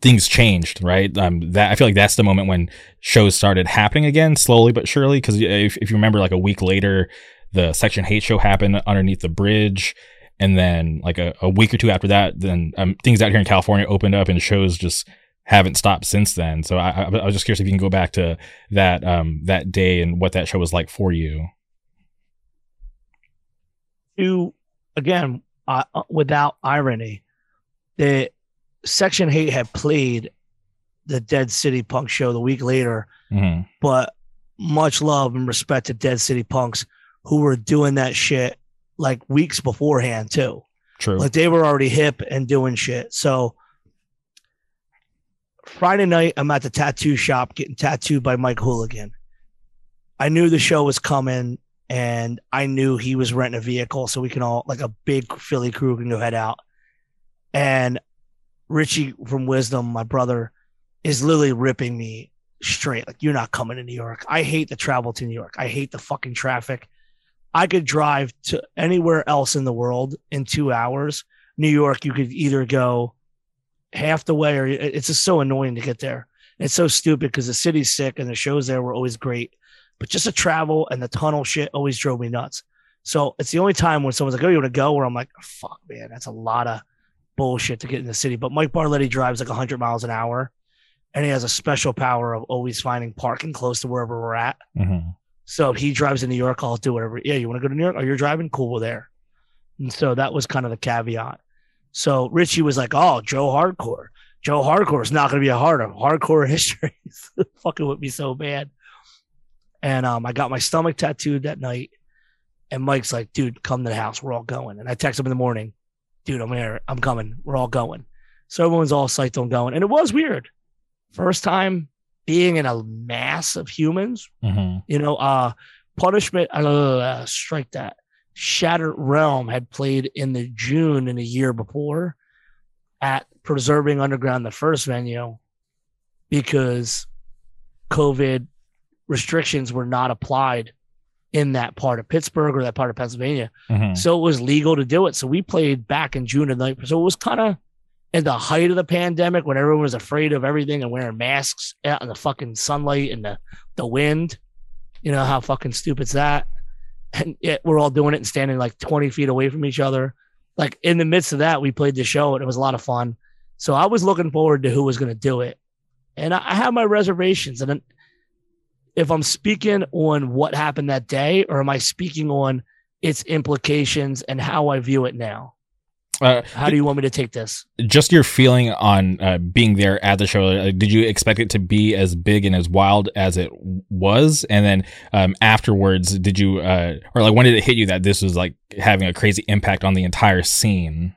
things changed, right? Um, that I feel like that's the moment when shows started happening again, slowly but surely. Because if, if you remember, like a week later, the Section H8 show happened underneath the bridge, and then like a, a week or two after that, then um, things out here in California opened up, and shows just haven't stopped since then. So I, I, was just curious if you can go back to that um that day and what that show was like for you. to again uh, without irony the Section H8 had played the dead city punk show the week later hmm but much love and respect to dead city punks who were doing that shit like weeks beforehand too. True. like they were already hip and doing shit. So friday night i'm at the tattoo shop getting tattooed by mike hooligan. I knew the show was coming and i knew he was renting a vehicle so we can all like a big philly crew can go head out. And richie from wisdom my brother is literally ripping me straight like you're not coming to new york i hate the travel to new york i hate the fucking traffic I could drive to anywhere else in the world in two hours. New York, you could either go half the way or it's just so annoying to get there. It's so stupid because the city's sick and the shows there were always great. But just the travel and the tunnel shit always drove me nuts. So it's the only time when someone's like, Oh, you want to go? Where I'm like, fuck, man, that's a lot of bullshit to get in the city. But Mike Barletti drives like 100 miles an hour and he has a special power of always finding parking close to wherever we're at. hmm So if he drives to New York, I'll do whatever. Yeah, you want to go to New York? Oh, you're driving? Cool, we're there. And so that was kind of the caveat. So Richie was like, "Oh, Joe Hardcore. Joe Hardcore is not going to be a hard hardcore history." fucking with me so bad. And um, I got my stomach tattooed that night. And Mike's like, "Dude, come to the house. We're all going." And I text him in the morning, "Dude, I'm here. I'm coming. We're all going." So everyone's all psyched on going, and it was weird. First time being in a mass of humans hmm you know, uh, Punishment, uh, strike that. Shattered Realm had played in the June in the year before at Preserving Underground, the first venue, because COVID restrictions were not applied in that part of Pittsburgh or that part of Pennsylvania. hmm So it was legal to do it. So we played back in June of night. So it was kind of in the height of the pandemic when everyone was afraid of everything and wearing masks out in the fucking sunlight and the, the wind. You know how fucking stupid's that? And yet we're all doing it and standing like 20 feet away from each other. Like in the midst of that, we played the show and it was a lot of fun. So I was looking forward to who was going to do it. And I, I have my reservations. And then if I'm speaking on what happened that day, or am I speaking on its implications and how I view it now? Uh, How do you want me to take this? just your feeling on uh, being there at the show. Uh, did you expect it to be as big and as wild as it was? And then um, afterwards, did you, uh, or like when did it hit you that this was like having a crazy impact on the entire scene?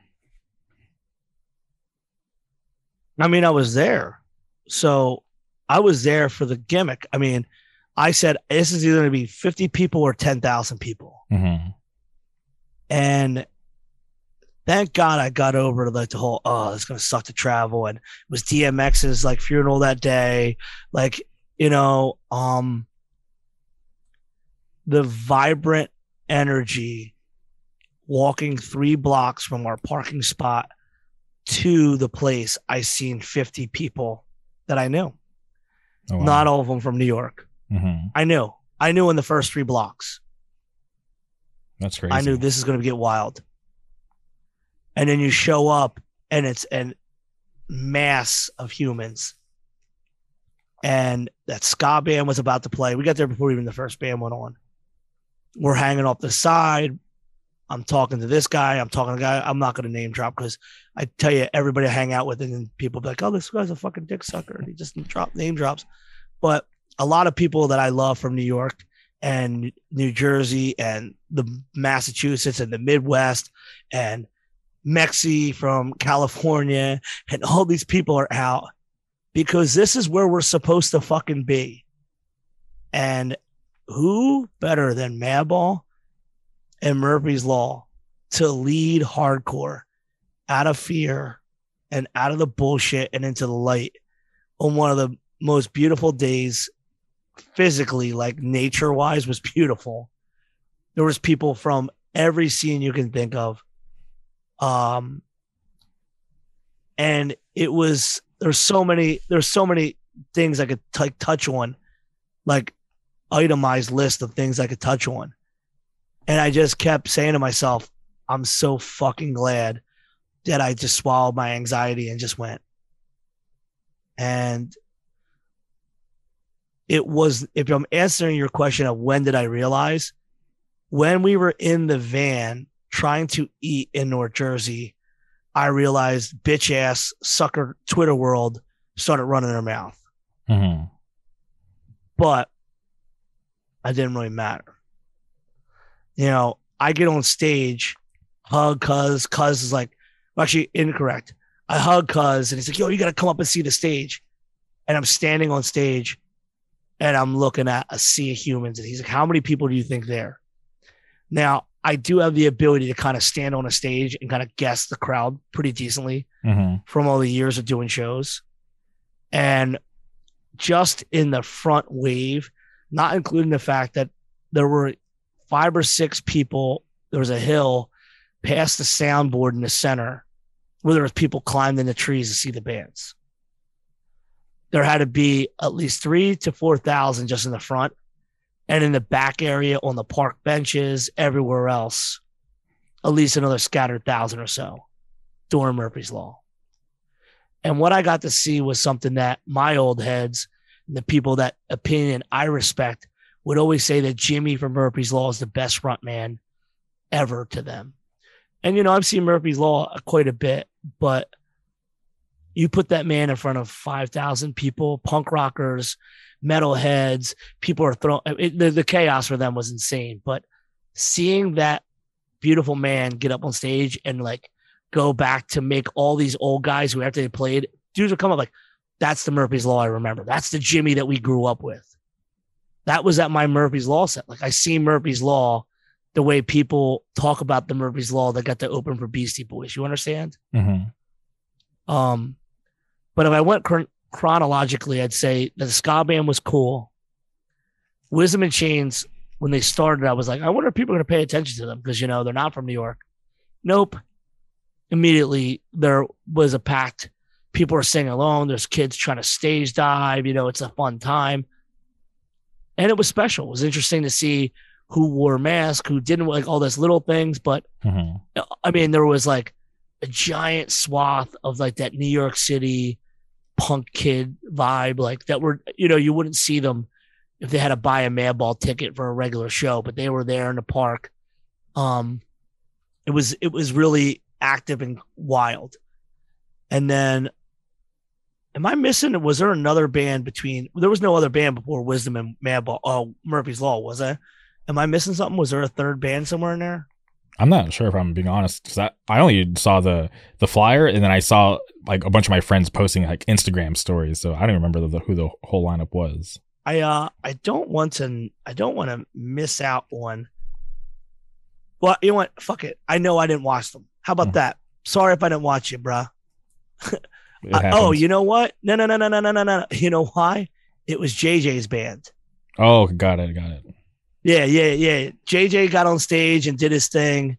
I mean, I was there. So I was there for the gimmick. I mean, I said, this is either going to be 50 people or 10,000 people. Mm-hmm. And thank God I got over like the whole, oh, it's going to suck to travel. And it was DMX's like funeral that day. Like, you know, um, the vibrant energy walking three blocks from our parking spot to the place, I seen 50 people that I knew. Oh, wow. Not all of them from New York. Mhm. I knew. I knew in the first three blocks. That's crazy. I knew this is going to get wild. and then you show up and it's an mass of humans. And that ska band was about to play. We got there before even the first band went on. We're hanging off the side. I'm talking to this guy. I'm talking to the guy. I'm not going to name drop because I tell you, everybody I hang out with, and then people be like, "Oh, this guy's a fucking dick sucker," and he just drop name drops. But a lot of people that I love from New York and New Jersey and the Massachusetts and the Midwest and Mexi from California and all these people are out because this is where we're supposed to fucking be. And who better than Madball and Murphy's Law to lead hardcore out of fear and out of the bullshit and into the light on one of the most beautiful days physically like nature wise was beautiful. There was people from every scene you can think of. Um and it was there's so many there's so many things i could t- touch on like itemized list of things i could touch on. And i just kept saying to myself i'm so fucking glad that i just swallowed my anxiety and just went. And it was if I'm answering your question of when did I realize when we were in the van trying to eat in North Jersey, I realized bitch ass sucker Twitter world started running their mouth. Mm-hmm. But I didn't really matter. You know, I get on stage, hug cuz, cuz is like, actually incorrect. I hug cuz and he's like, yo, you gotta come up and see the stage. And I'm standing on stage and I'm looking at a sea of humans. And he's like, How many people do you think there? Now, I do have the ability to kind of stand on a stage and kind of guess the crowd pretty decently Mm-hmm. from all the years of doing shows. And just in the front wave, not including the fact that there were five or six people, there was a hill past the soundboard in the center where there was people climbed in the trees to see the bands there had to be at least three to 4,000 just in the front and in the back area on the park benches, everywhere else, at least another scattered thousand or so during Murphy's Law. And what I got to see was something that my old heads, and the people that opinion I respect, would always say that Jimmy from Murphy's Law is the best front man ever to them. And, you know, I've seen Murphy's Law quite a bit, but you put that man in front of 5,000 people, punk rockers, metalheads, people are throwing the, the chaos for them was insane. But seeing that beautiful man get up on stage and like go back to make all these old guys who after they played, dudes would come up like, that's the Murphy's Law I remember. That's the Jimmy that we grew up with. That was at my Murphy's Law set. Like I see Murphy's Law the way people talk about the Murphy's Law that got to open for Beastie Boys. You understand? Mm-hmm. Um, but if I went chron- chronologically, I'd say that the ska band was cool. Wisdom in Chains, when they started, I was like, I wonder if people are going to pay attention to them because, you know, they're not from New York. Nope. Immediately, there was a packed, people are singing along. There's kids trying to stage dive. You know, it's a fun time. And it was special. It was interesting to see who wore masks, who didn't like all those little things. But Mm-hmm. I mean, there was like a giant swath of like that New York City punk kid vibe, like that were, you know, you wouldn't see them if they had to buy a madball ticket for a regular show, but they were there in the park. Um, it was, it was really active and wild. And then, am I missing? Was there another band between, there was no other band before Wisdom and Madball. Oh, Murphy's Law, was there? Am I missing something? Was there a third band somewhere in there? I'm not sure if I'm being honest because I, I only saw the the flyer and then I saw like a bunch of my friends posting like Instagram stories, so I don't even remember the, the, who the whole lineup was. I uh I don't want to I don't want to miss out on. Well, you know what? Fuck it. I know I didn't watch them. How about hmm. that? Sorry if I didn't watch you, bruh. uh, oh, you know what? No, no, no, no, no, no, no, no. You know why? It was JJ's band. Oh, got it, got it yeah yeah yeah JJ got on stage and did his thing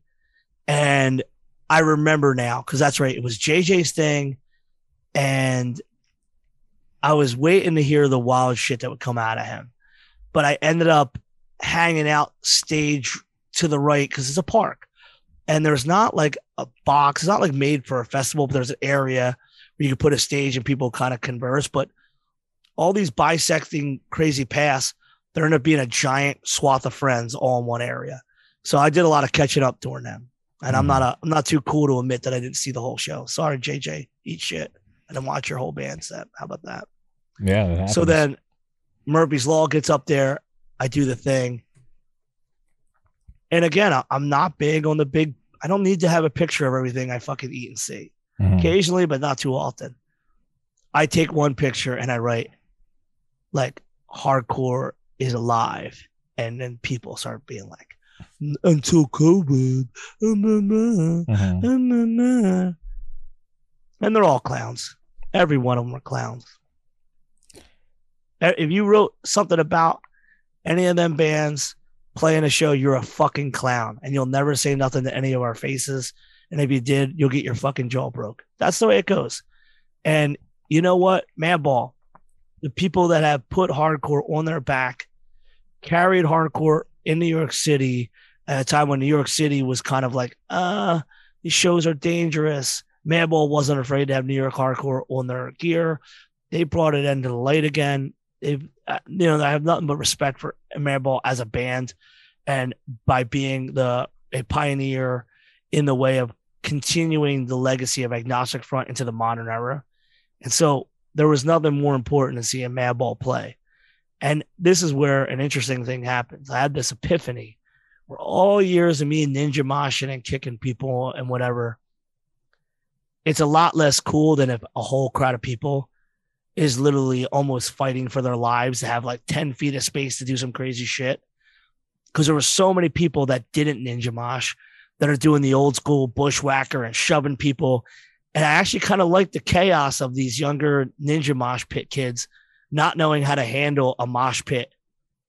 and I remember now because that's right it was JJ's thing and I was waiting to hear the wild shit that would come out of him. But I ended up hanging out stage to the right because it's a park. and there's not like a box. It's not like made for a festival, but there's an area where you can put a stage and people kind of converse. But all these bisecting crazy paths, there end up being a giant swath of friends all in one area. So I did a lot of catching up during them. And I'm not a I'm not too cool to admit that I didn't see the whole show. Sorry, JJ. Eat shit. I didn't watch your whole band set. How about that? Yeah. that So then Murphy's Law gets up there. I do the thing. And again, I- I'm not big on the big, I don't need to have a picture of everything I fucking eat and see. Mhm. Occasionally, but not too often. I take one picture and I write, like, hardcore is alive. And then people start being like, until COVID. Mhm. uh, nah, nah." And they're all clowns. Every one of them are clowns. If you wrote something about any of them bands playing a show, you're a fucking clown, and you'll never say nothing to any of our faces. And if you did, you'll get your fucking jaw broke. That's the way it goes. And you know what, Madball, the people that have put hardcore on their back, carried hardcore in New York City at a time when New York City was kind of like, uh, these shows are dangerous. Madball wasn't afraid to have New York hardcore on their gear. They brought it into the light again. They've, uh, you know, I have nothing but respect for Madball as a band, and by being the a pioneer in the way of continuing the legacy of Agnostic Front into the modern era. And so there was nothing more important than seeing Madball play. And this is where an interesting thing happens. I had this epiphany where all years of me ninja moshing and kicking people and whatever, it's a lot less cool than if a whole crowd of people is literally almost fighting for their lives to have like 10 feet of space to do some crazy shit. Because there were so many people that didn't ninja mosh that are doing the old school bushwhacker and shoving people. And I actually kind of like the chaos of these younger ninja mosh pit kids not knowing how to handle a mosh pit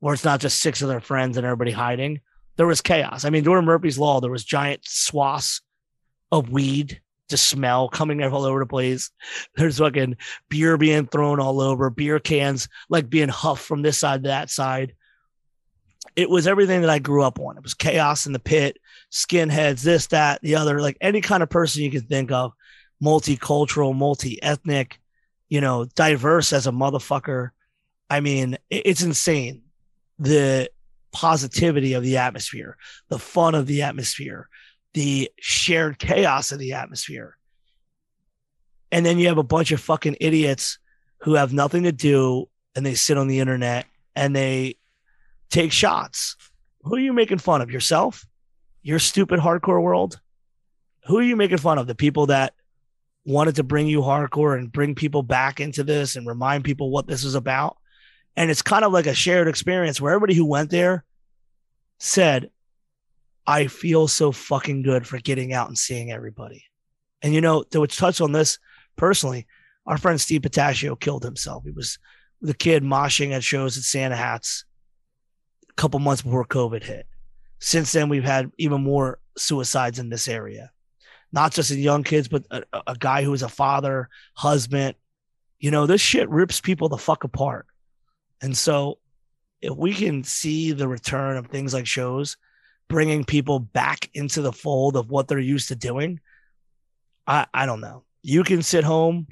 where it's not just six of their friends and everybody hiding. There was chaos. I mean, during Murphy's Law, there was giant swaths of weed to smell coming all over the place. There's fucking beer being thrown all over, beer cans like being huffed from this side to that side. It was everything that I grew up on. It was chaos in the pit, skinheads, this, that, the other, like any kind of person you can think of, multicultural, multi ethnic, you know, diverse as a motherfucker. I mean, it's insane. The positivity of the atmosphere, the fun of the atmosphere, the shared chaos of the atmosphere. And then you have a bunch of fucking idiots who have nothing to do and they sit on the internet and they take shots. Who are you making fun of? Yourself? Your stupid hardcore world? Who are you making fun of? The people that wanted to bring you hardcore and bring people back into this and remind people what this is about. And it's kind of like a shared experience where everybody who went there said, I feel so fucking good for getting out and seeing everybody. And you know, to touch on this personally, our friend Steve Patachio killed himself. He was the kid moshing at shows at Santa Hats a couple months before COVID hit. Since then, we've had even more suicides in this area not just in young kids, but a, a guy who is a father, husband. You know, this shit rips people the fuck apart. And so, if we can see the return of things like shows, bringing people back into the fold of what they're used to doing, I, I don't know. You can sit home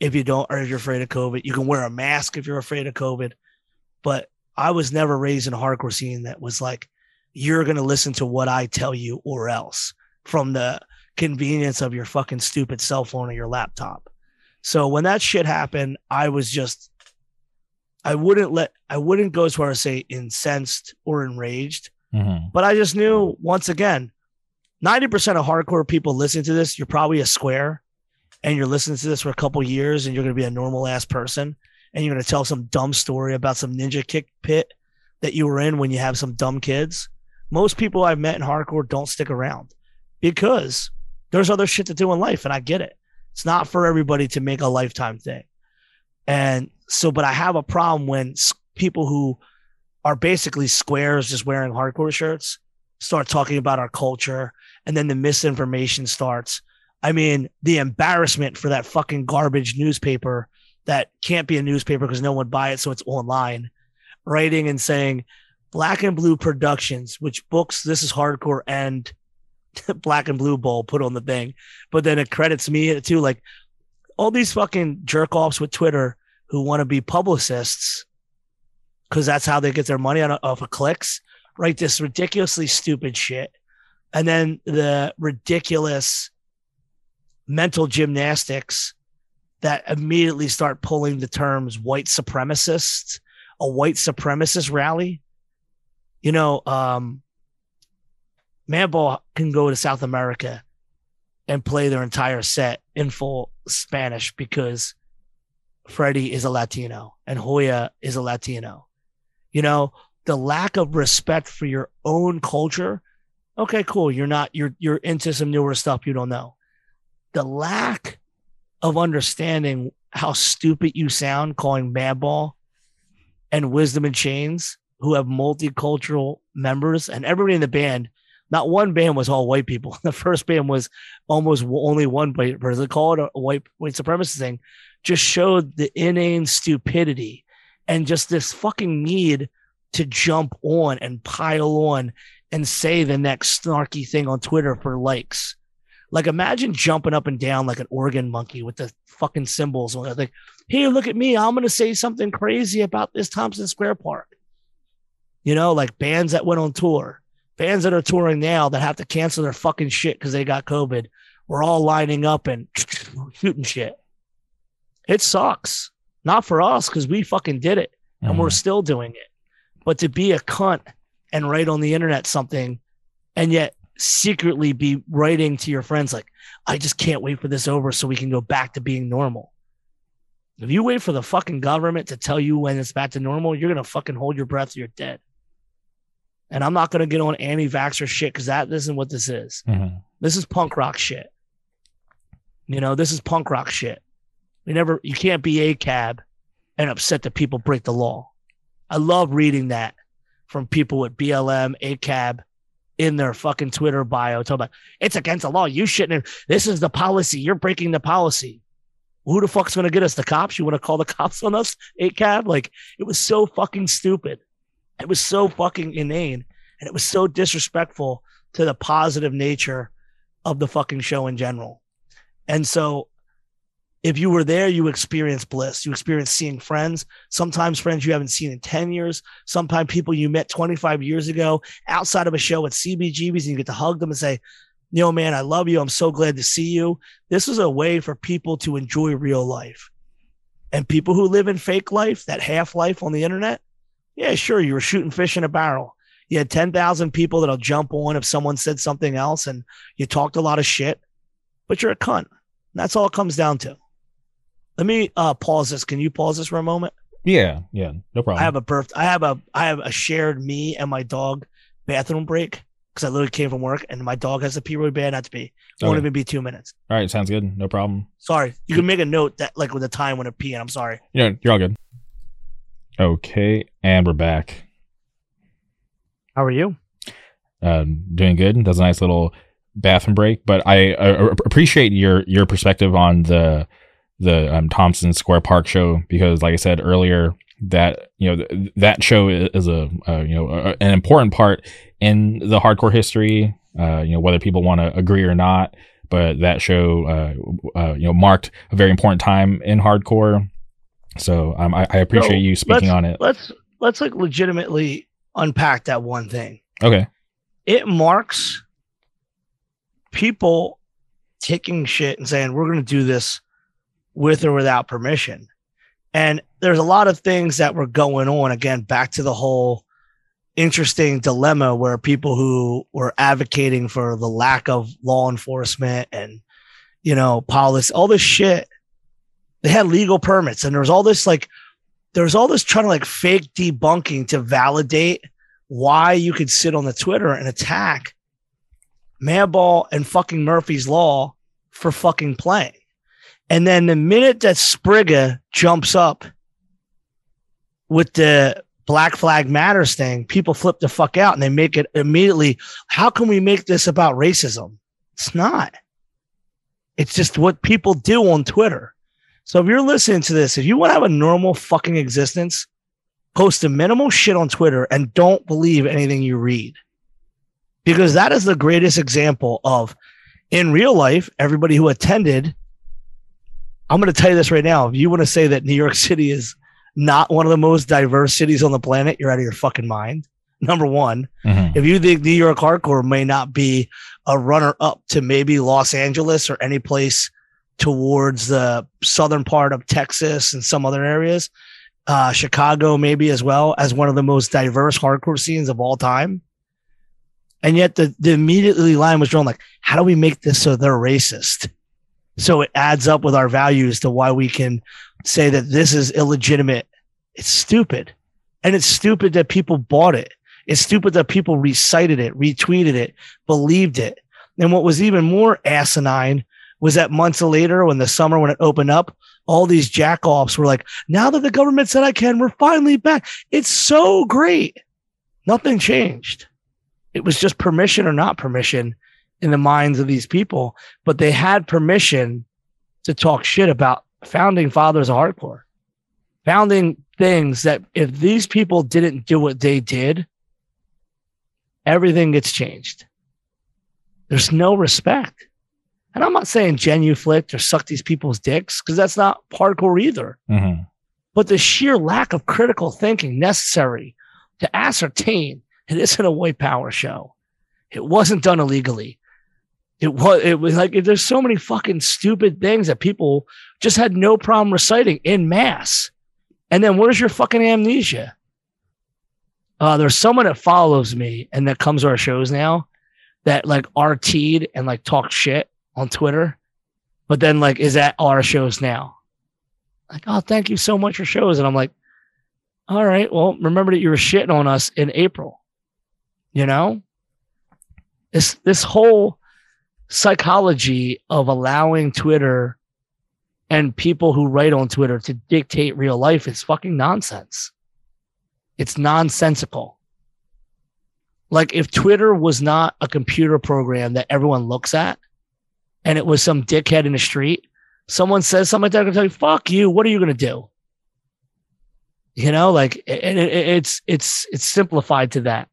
if you don't, or if you're afraid of COVID. You can wear a mask if you're afraid of COVID. But I was never raised in a hardcore scene that was like, you're going to listen to what I tell you or else from the convenience of your fucking stupid cell phone or your laptop. So when that shit happened, I was just I wouldn't let I wouldn't go as far as say incensed or enraged, Mhm. but I just knew once again, 90% of hardcore people listening to this, you're probably a square and you're listening to this for a couple years and you're gonna be a normal ass person and you're gonna tell some dumb story about some ninja kick pit that you were in when you have some dumb kids. Most people I've met in hardcore don't stick around because there's other shit to do in life, and I get it. It's not for everybody to make a lifetime thing. And so, but I have a problem when people who are basically squares just wearing hardcore shirts start talking about our culture and then the misinformation starts. I mean, the embarrassment for that fucking garbage newspaper that can't be a newspaper because no one buy it, so it's online, writing and saying Black and Blue Productions, which books This is Hardcore and black and blue bowl put on the thing, but then it credits me too. Like all these fucking jerk offs with Twitter who want to be publicists because that's how they get their money on off of clicks. Write this ridiculously stupid shit, and then the ridiculous mental gymnastics that immediately start pulling the terms white supremacist, a white supremacist rally. You know, um, Madball can go to South America and play their entire set in full Spanish because Freddie is a Latino and Hoya is a Latino. You know, the lack of respect for your own culture. Okay, cool. You're not you're you're into some newer stuff you don't know. The lack of understanding how stupid you sound calling Madball and Wisdom in Chains, who have multicultural members, and everybody in the band. Not one band was all white people. The first band was almost only one white person. Call it a white white supremacist thing. Just showed the inane stupidity and just this fucking need to jump on and pile on and say the next snarky thing on Twitter for likes. Like imagine jumping up and down like an organ monkey with the fucking cymbals. Like, hey, look at me. I'm gonna say something crazy about this Tompkins Square Park. You know, like bands that went on tour, bands that are touring now that have to cancel their fucking shit because they got COVID. We're all lining up and shooting shit. It sucks. Not for us because we fucking did it and mm-hmm. we're still doing it. But to be a cunt and write on the internet something and yet secretly be writing to your friends like, I just can't wait for this over so we can go back to being normal. If you wait for the fucking government to tell you when it's back to normal, you're gonna fucking hold your breath. You're dead. And I'm not gonna get on anti-vaxxer shit because that isn't what this is. Mm-hmm. This is punk rock shit. You know, this is punk rock shit. You never, you can't be a cab and upset that people break the law. I love reading that from people with BLM, ACAB, in their fucking Twitter bio talking about it's against the law. You shouldn't. Have, this is the policy. You're breaking the policy. Who the fuck's gonna get us? The cops? You want to call the cops on us? Eight cab? Like it was so fucking stupid. It was so fucking inane, and it was so disrespectful to the positive nature of the fucking show in general. And so if you were there, you experience bliss. You experience seeing friends, sometimes friends you haven't seen in 10 years, sometimes people you met 25 years ago outside of a show at CBGB's, and you get to hug them and say, Yo, man, I love you. I'm so glad to see you. This is a way for people to enjoy real life. And people who live in fake life, that half life on the internet, yeah, sure, you were shooting fish in a barrel. You had 10,000 people that'll jump on if someone said something else and you talked a lot of shit, but you're a cunt. That's all it comes down to. Let me uh, pause this. Can you pause this for a moment? Yeah, yeah, no problem. I have a birth. I have a I have a shared me and my dog bathroom break because I literally came from work and my dog has a pee really bad. Not to be. Okay. Won't even be two minutes. All right, sounds good. No problem. Sorry, you can make a note that like with the time when it pee. And I'm sorry. Yeah, you're all good. Okay, and we're back. How are you? Uh, doing good. That's a nice little bathroom break, but I, I appreciate your your perspective on the the um, Tompkins Square Park show because, like I said earlier, that you know th- that show is a uh, you know a, an important part in the hardcore history. Uh, you know whether people want to agree or not, but that show uh, uh, you know marked a very important time in hardcore. So um, I, I, appreciate so you speaking on it. Let's let's like legitimately unpack that one thing. Okay. It marks people taking shit and saying we're going to do this with or without permission. And there's a lot of things that were going on. Again, back to the whole interesting dilemma where people who were advocating for the lack of law enforcement and, you know, policy, all this shit, they had legal permits. And there was all this like, there was all this trying to like fake debunking to validate why you could sit on the Twitter and attack Madball and fucking Murphy's Law for fucking playing. And then the minute that Sprigga jumps up with the Black Flag Matters thing, people flip the fuck out and they make it immediately. How can we make this about racism? It's not. It's just what people do on Twitter. So if you're listening to this, if you want to have a normal fucking existence, post a minimal shit on Twitter and don't believe anything you read because that is the greatest example of in real life, everybody who attended. I'm going to tell you this right now. If you want to say that New York City is not one of the most diverse cities on the planet, you're out of your fucking mind. Number one, Mhm. if you think New York hardcore may not be a runner up to maybe Los Angeles or any place towards the southern part of Texas and some other areas, uh, Chicago maybe as well as one of the most diverse hardcore scenes of all time. And yet the, the immediately line was drawn like, how do we make this so they're racist? So it adds up with our values to why we can say that this is illegitimate. It's stupid. And it's stupid that people bought it. It's stupid that people recited it, retweeted it, believed it. And what was even more asinine was that months later, when the summer, when it opened up, all these jackoffs were like, now that the government said I can, we're finally back. It's so great. Nothing changed. It was just permission or not permission in the minds of these people, but they had permission to talk shit about founding fathers of hardcore, founding things that if these people didn't do what they did, everything gets changed. There's no respect. And I'm not saying genuflect or suck these people's dicks because that's not hardcore either. Mhm. But the sheer lack of critical thinking necessary to ascertain it isn't a white power show. It wasn't done illegally. It was it was like there's so many fucking stupid things that people just had no problem reciting in mass. And then where's your fucking amnesia? Uh, there's someone that follows me and that comes to our shows now that like RT'd and like talked shit on Twitter, but then like is at our shows now. Like, oh, thank you so much for shows. And I'm like, all right, well, remember that you were shitting on us in April. You know? This this whole psychology of allowing Twitter and people who write on Twitter to dictate real life is fucking nonsense. It's nonsensical. Like if Twitter was not a computer program that everyone looks at and it was some dickhead in the street, someone says something like that, I'm tell you, fuck you, what are you gonna do? You know, like and it, it, it's it's it's simplified to that.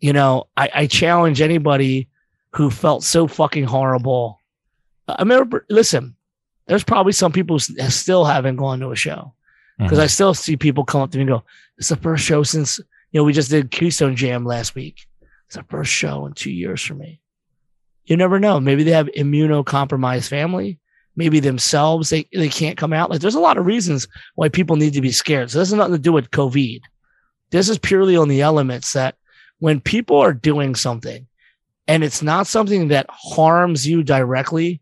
You know, I, I challenge anybody who felt so fucking horrible. I remember, listen, there's probably some people who still haven't gone to a show because Mhm. I still see people come up to me and go, "It's the first show since you know we just did Keystone Jam last week. It's the first show in two years for me." You never know. Maybe they have immunocompromised family. Maybe themselves they they can't come out. Like there's a lot of reasons why people need to be scared. So this has nothing to do with COVID. This is purely on the elements that when people are doing something and it's not something that harms you directly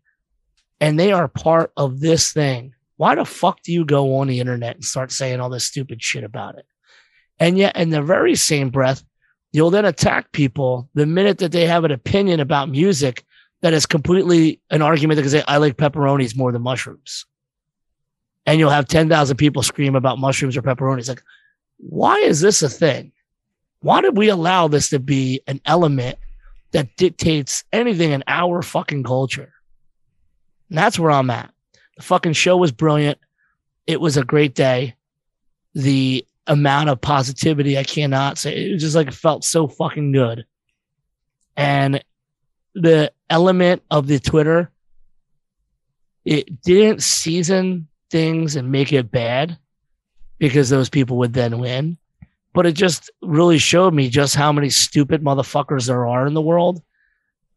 and they are part of this thing why the fuck do you go on the internet and start saying all this stupid shit about it and yet in the very same breath you'll then attack people the minute that they have an opinion about music that is completely an argument that can say i like pepperonis more than mushrooms and you'll have 10,000 people scream about mushrooms or pepperonis like why is this a thing why did we allow this to be an element that dictates anything in our fucking culture? And that's where I'm at. The fucking show was brilliant. It was a great day. The amount of positivity, I cannot say. It just like felt so fucking good. And the element of the Twitter, it didn't season things and make it bad because those people would then win but it just really showed me just how many stupid motherfuckers there are in the world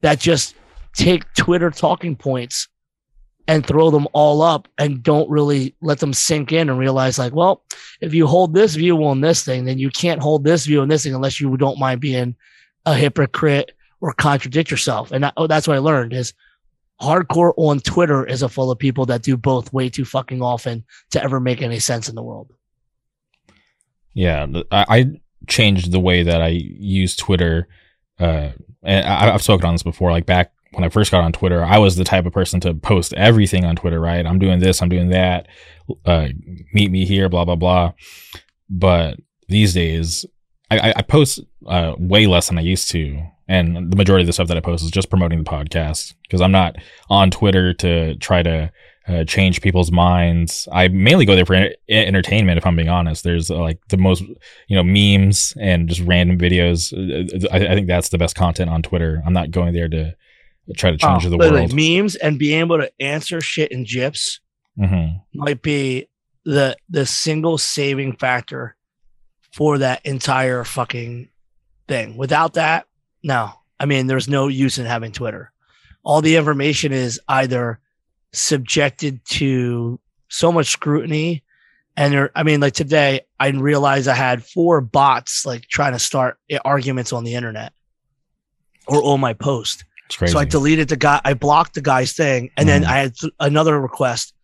that just take Twitter talking points and throw them all up and don't really let them sink in and realize like, well, if you hold this view on this thing, then you can't hold this view on this thing unless you don't mind being a hypocrite or contradict yourself. And that, oh, that's what I learned is hardcore on Twitter is a full of people that do both way too fucking often to ever make any sense in the world. Yeah, I, changed the way that I use Twitter. Uh, and I, I've spoken on this before. Like back when I first got on Twitter, I was the type of person to post everything on Twitter. Right, I'm doing this, I'm doing that. Uh, meet me here, blah blah blah. But these days, I, I- post uh, way less than I used to, and the majority of the stuff that I post is just promoting the podcast because I'm not on Twitter to try to uh, change people's minds. I mainly go there for en- entertainment, if I'm being honest. There's uh, like the most, you know, memes and just random videos. Uh, I, I, think that's the best content on Twitter. I'm not going there to try to change oh, the world. Memes and being able to answer shit in gifs mm-hmm. might be the the single saving factor for that entire fucking thing. Without that, no. I mean, there's no use in having Twitter. All the information is either subjected to so much scrutiny and there i mean like today i realized i had four bots like trying to start arguments on the internet or on my post so i deleted the guy i blocked the guy's thing and mm. then i had th- another request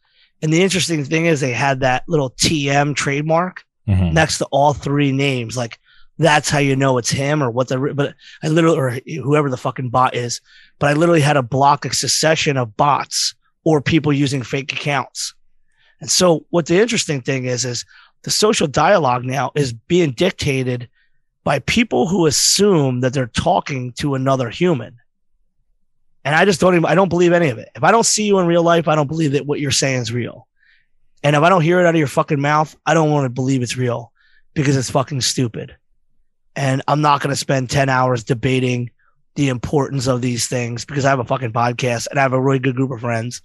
and the interesting thing is they had that little tm trademark mm-hmm. next to all three names like that's how you know it's him or what the but i literally or whoever the fucking bot is but i literally had to block a succession of bots or people using fake accounts. And so what the interesting thing is is the social dialogue now is being dictated by people who assume that they're talking to another human. And I just don't even I don't believe any of it. If I don't see you in real life, I don't believe that what you're saying is real. And if I don't hear it out of your fucking mouth, I don't want to believe it's real because it's fucking stupid. And I'm not going to spend 10 hours debating the importance of these things because I have a fucking podcast and I have a really good group of friends.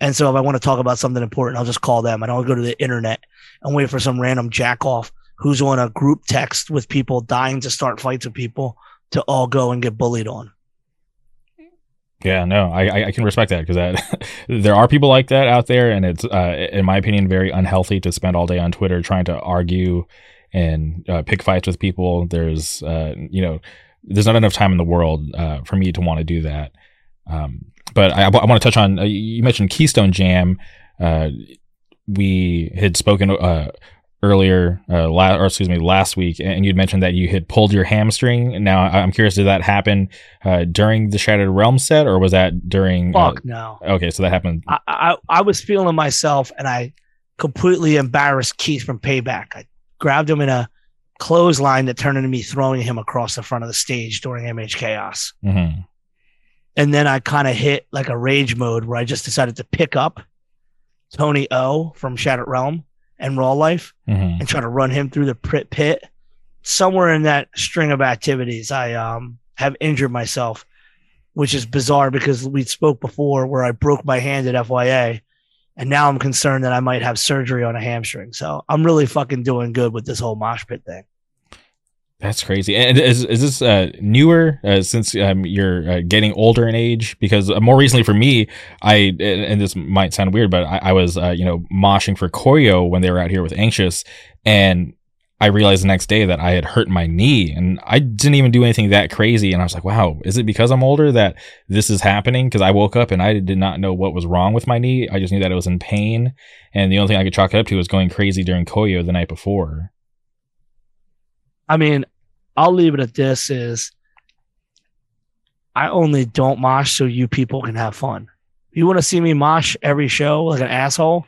And so if I want to talk about something important, I'll just call them. I don't go to the internet and wait for some random jack off who's on a group text with people dying to start fights with people to all go and get bullied on. Yeah, no, I I can respect that because that there are people like that out there, and it's uh, in my opinion very unhealthy to spend all day on Twitter trying to argue and uh, pick fights with people. There's uh, you know there's not enough time in the world uh, for me to want to do that. Um, but I, I want to touch on uh, you mentioned Keystone Jam. Uh, we had spoken uh, earlier, uh, la- or excuse me, last week, and you'd mentioned that you had pulled your hamstring. Now I'm curious, did that happen uh, during the Shattered Realm set, or was that during? Fuck no. Okay, so that happened. I, I I was feeling myself, and I completely embarrassed Keith from Payback. I grabbed him in a clothesline that turned into me throwing him across the front of the stage during MH Chaos. Mm-hmm. And then I kind of hit like a rage mode where I just decided to pick up Tony O from Shattered Realm and Raw Life mm-hmm. and try to run him through the pit pit. Somewhere in that string of activities, I um, have injured myself, which is bizarre because we spoke before where I broke my hand at FYA and now I'm concerned that I might have surgery on a hamstring. So I'm really fucking doing good with this whole mosh pit thing. That's crazy. And is is this uh, newer uh, since um, you're uh, getting older in age? Because uh, more recently for me, I and this might sound weird, but I, I was uh, you know moshing for Koyo when they were out here with Anxious, and I realized the next day that I had hurt my knee and I didn't even do anything that crazy. And I was like, wow, is it because I'm older that this is happening? Because I woke up and I did not know what was wrong with my knee. I just knew that it was in pain. And the only thing I could chalk it up to was going crazy during Koyo the night before. I mean, I'll leave it at this is I only don't mosh so you people can have fun. If you want to see me mosh every show like an asshole,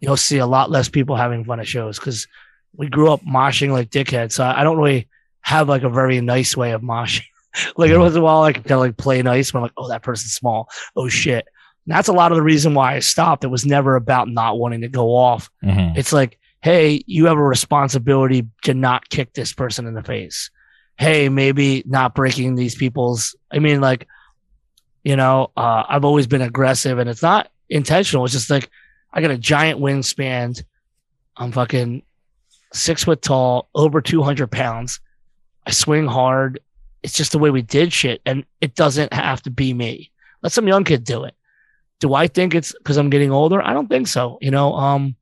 you'll see a lot less people having fun at shows because – we grew up moshing like dickheads. So I don't really have like a very nice way of moshing. like it was a while, I can kind of like play nice when I'm like, oh, that person's small. Oh shit. And that's a lot of the reason why I stopped. It was never about not wanting to go off. Mm-hmm. It's like, hey, you have a responsibility to not kick this person in the face. Hey, maybe not breaking these people's. I mean, like, you know, uh, I've always been aggressive, and it's not intentional. It's just like I got a giant wingspan. I'm fucking six foot tall, over 200 pounds. I swing hard. It's just the way we did shit. And it doesn't have to be me. Let some young kid do it. Do I think it's because I'm getting older? I don't think so. You know, um,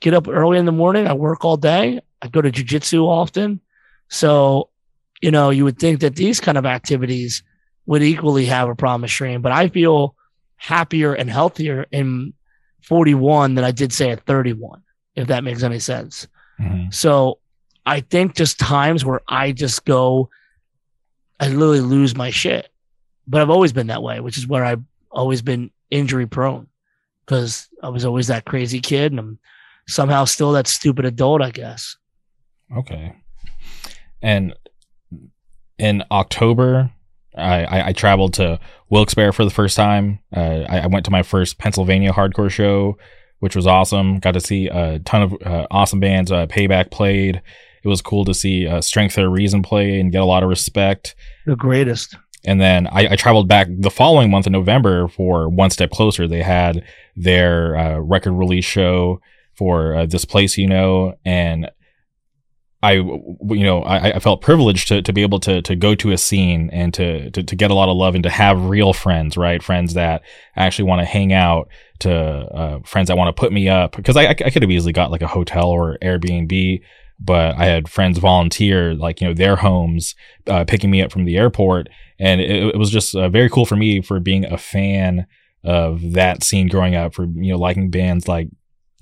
get up early in the morning. I work all day. I go to jujitsu often. So, you know, you would think that these kind of activities would equally have a promise stream, but I feel happier and healthier in 41 than I did say at 31, if that makes any sense. Mm-hmm. So I think just times where I just go, I literally lose my shit. But I've always been that way, which is where I've always been injury prone because I was always that crazy kid and I'm somehow still that stupid adult, I guess. Okay. And in October, I, I, I traveled to Wilkes-Barre for the first time. Uh, I, I went to my first Pennsylvania hardcore show, which was awesome. Got to see a ton of uh, awesome bands. Uh, Payback played. It was cool to see uh, Strength of Reason play and get a lot of respect. The greatest. And then I, I, traveled back the following month in November for One Step Closer. They had their uh, record release show for uh, This Place You Know. And I, you know, I, I, felt privileged to, to be able to, to go to a scene and to, to, to get a lot of love and to have real friends, right? Friends that actually want to hang out, to uh, friends that want to put me up. Because I, I could have easily got like a hotel or Airbnb but I had friends volunteer, like, you know, their homes, uh, picking me up from the airport. And it, it was just uh, very cool for me for being a fan of that scene growing up, for, you know, liking bands like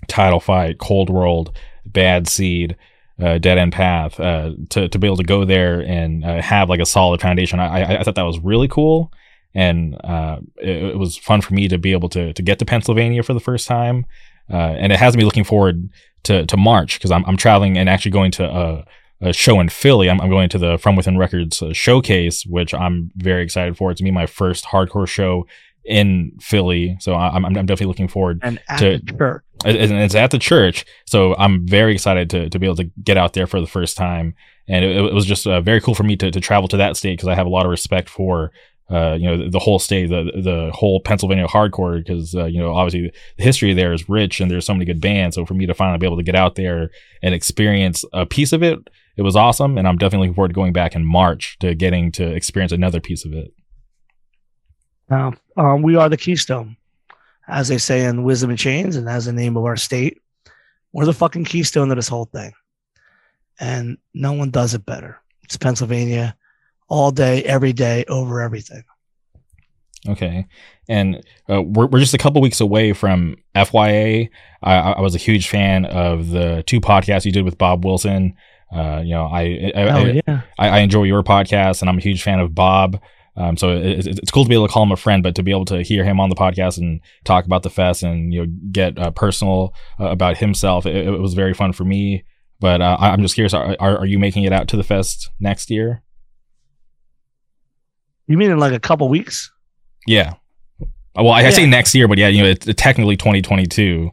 Title Fight, Cold World, Bad Seed, uh, Dead End Path, uh, to, to be able to go there and uh, have like a solid foundation. I, I thought that was really cool. And uh, it, it, was fun for me to be able to, to get to Pennsylvania for the first time. Uh, and it has me looking forward to to March because I'm I'm traveling and actually going to a, a show in Philly. I'm, I'm, going to the From Within Records uh, showcase, which I'm very excited for. It's be my first hardcore show in Philly, so I'm I'm definitely looking forward and to church. And it's at the church, so I'm very excited to to be able to get out there for the first time. And it, it was just uh, very cool for me to to travel to that state because I have a lot of respect for uh, you know, the, the, whole state, the the whole Pennsylvania hardcore, because uh, you know, obviously the history there is rich and there's so many good bands. So for me to finally be able to get out there and experience a piece of it, it was awesome, and I'm definitely looking forward to going back in March to getting to experience another piece of it. Now, um, we are the Keystone, as they say in Wisdom in Chains, and as the name of our state. We're the fucking keystone of this whole thing, and no one does it better. It's Pennsylvania all day, every day, over everything. Okay. And uh, we're, we're just a couple weeks away from FYA. I, I, was a huge fan of the two podcasts you did with Bob Wilson. Uh, you know, I I, oh, yeah. I, I, enjoy your podcast, and I'm a huge fan of Bob. Um, so it, it's cool to be able to call him a friend, but to be able to hear him on the podcast and talk about the fest and you know get uh, personal uh, about himself, it, it, was very fun for me. But uh, I'm just curious: are, are, are you making it out to the fest next year? You mean in like a couple weeks? Yeah. Well, I, yeah. I say next year, but yeah, you know, it's technically 2022.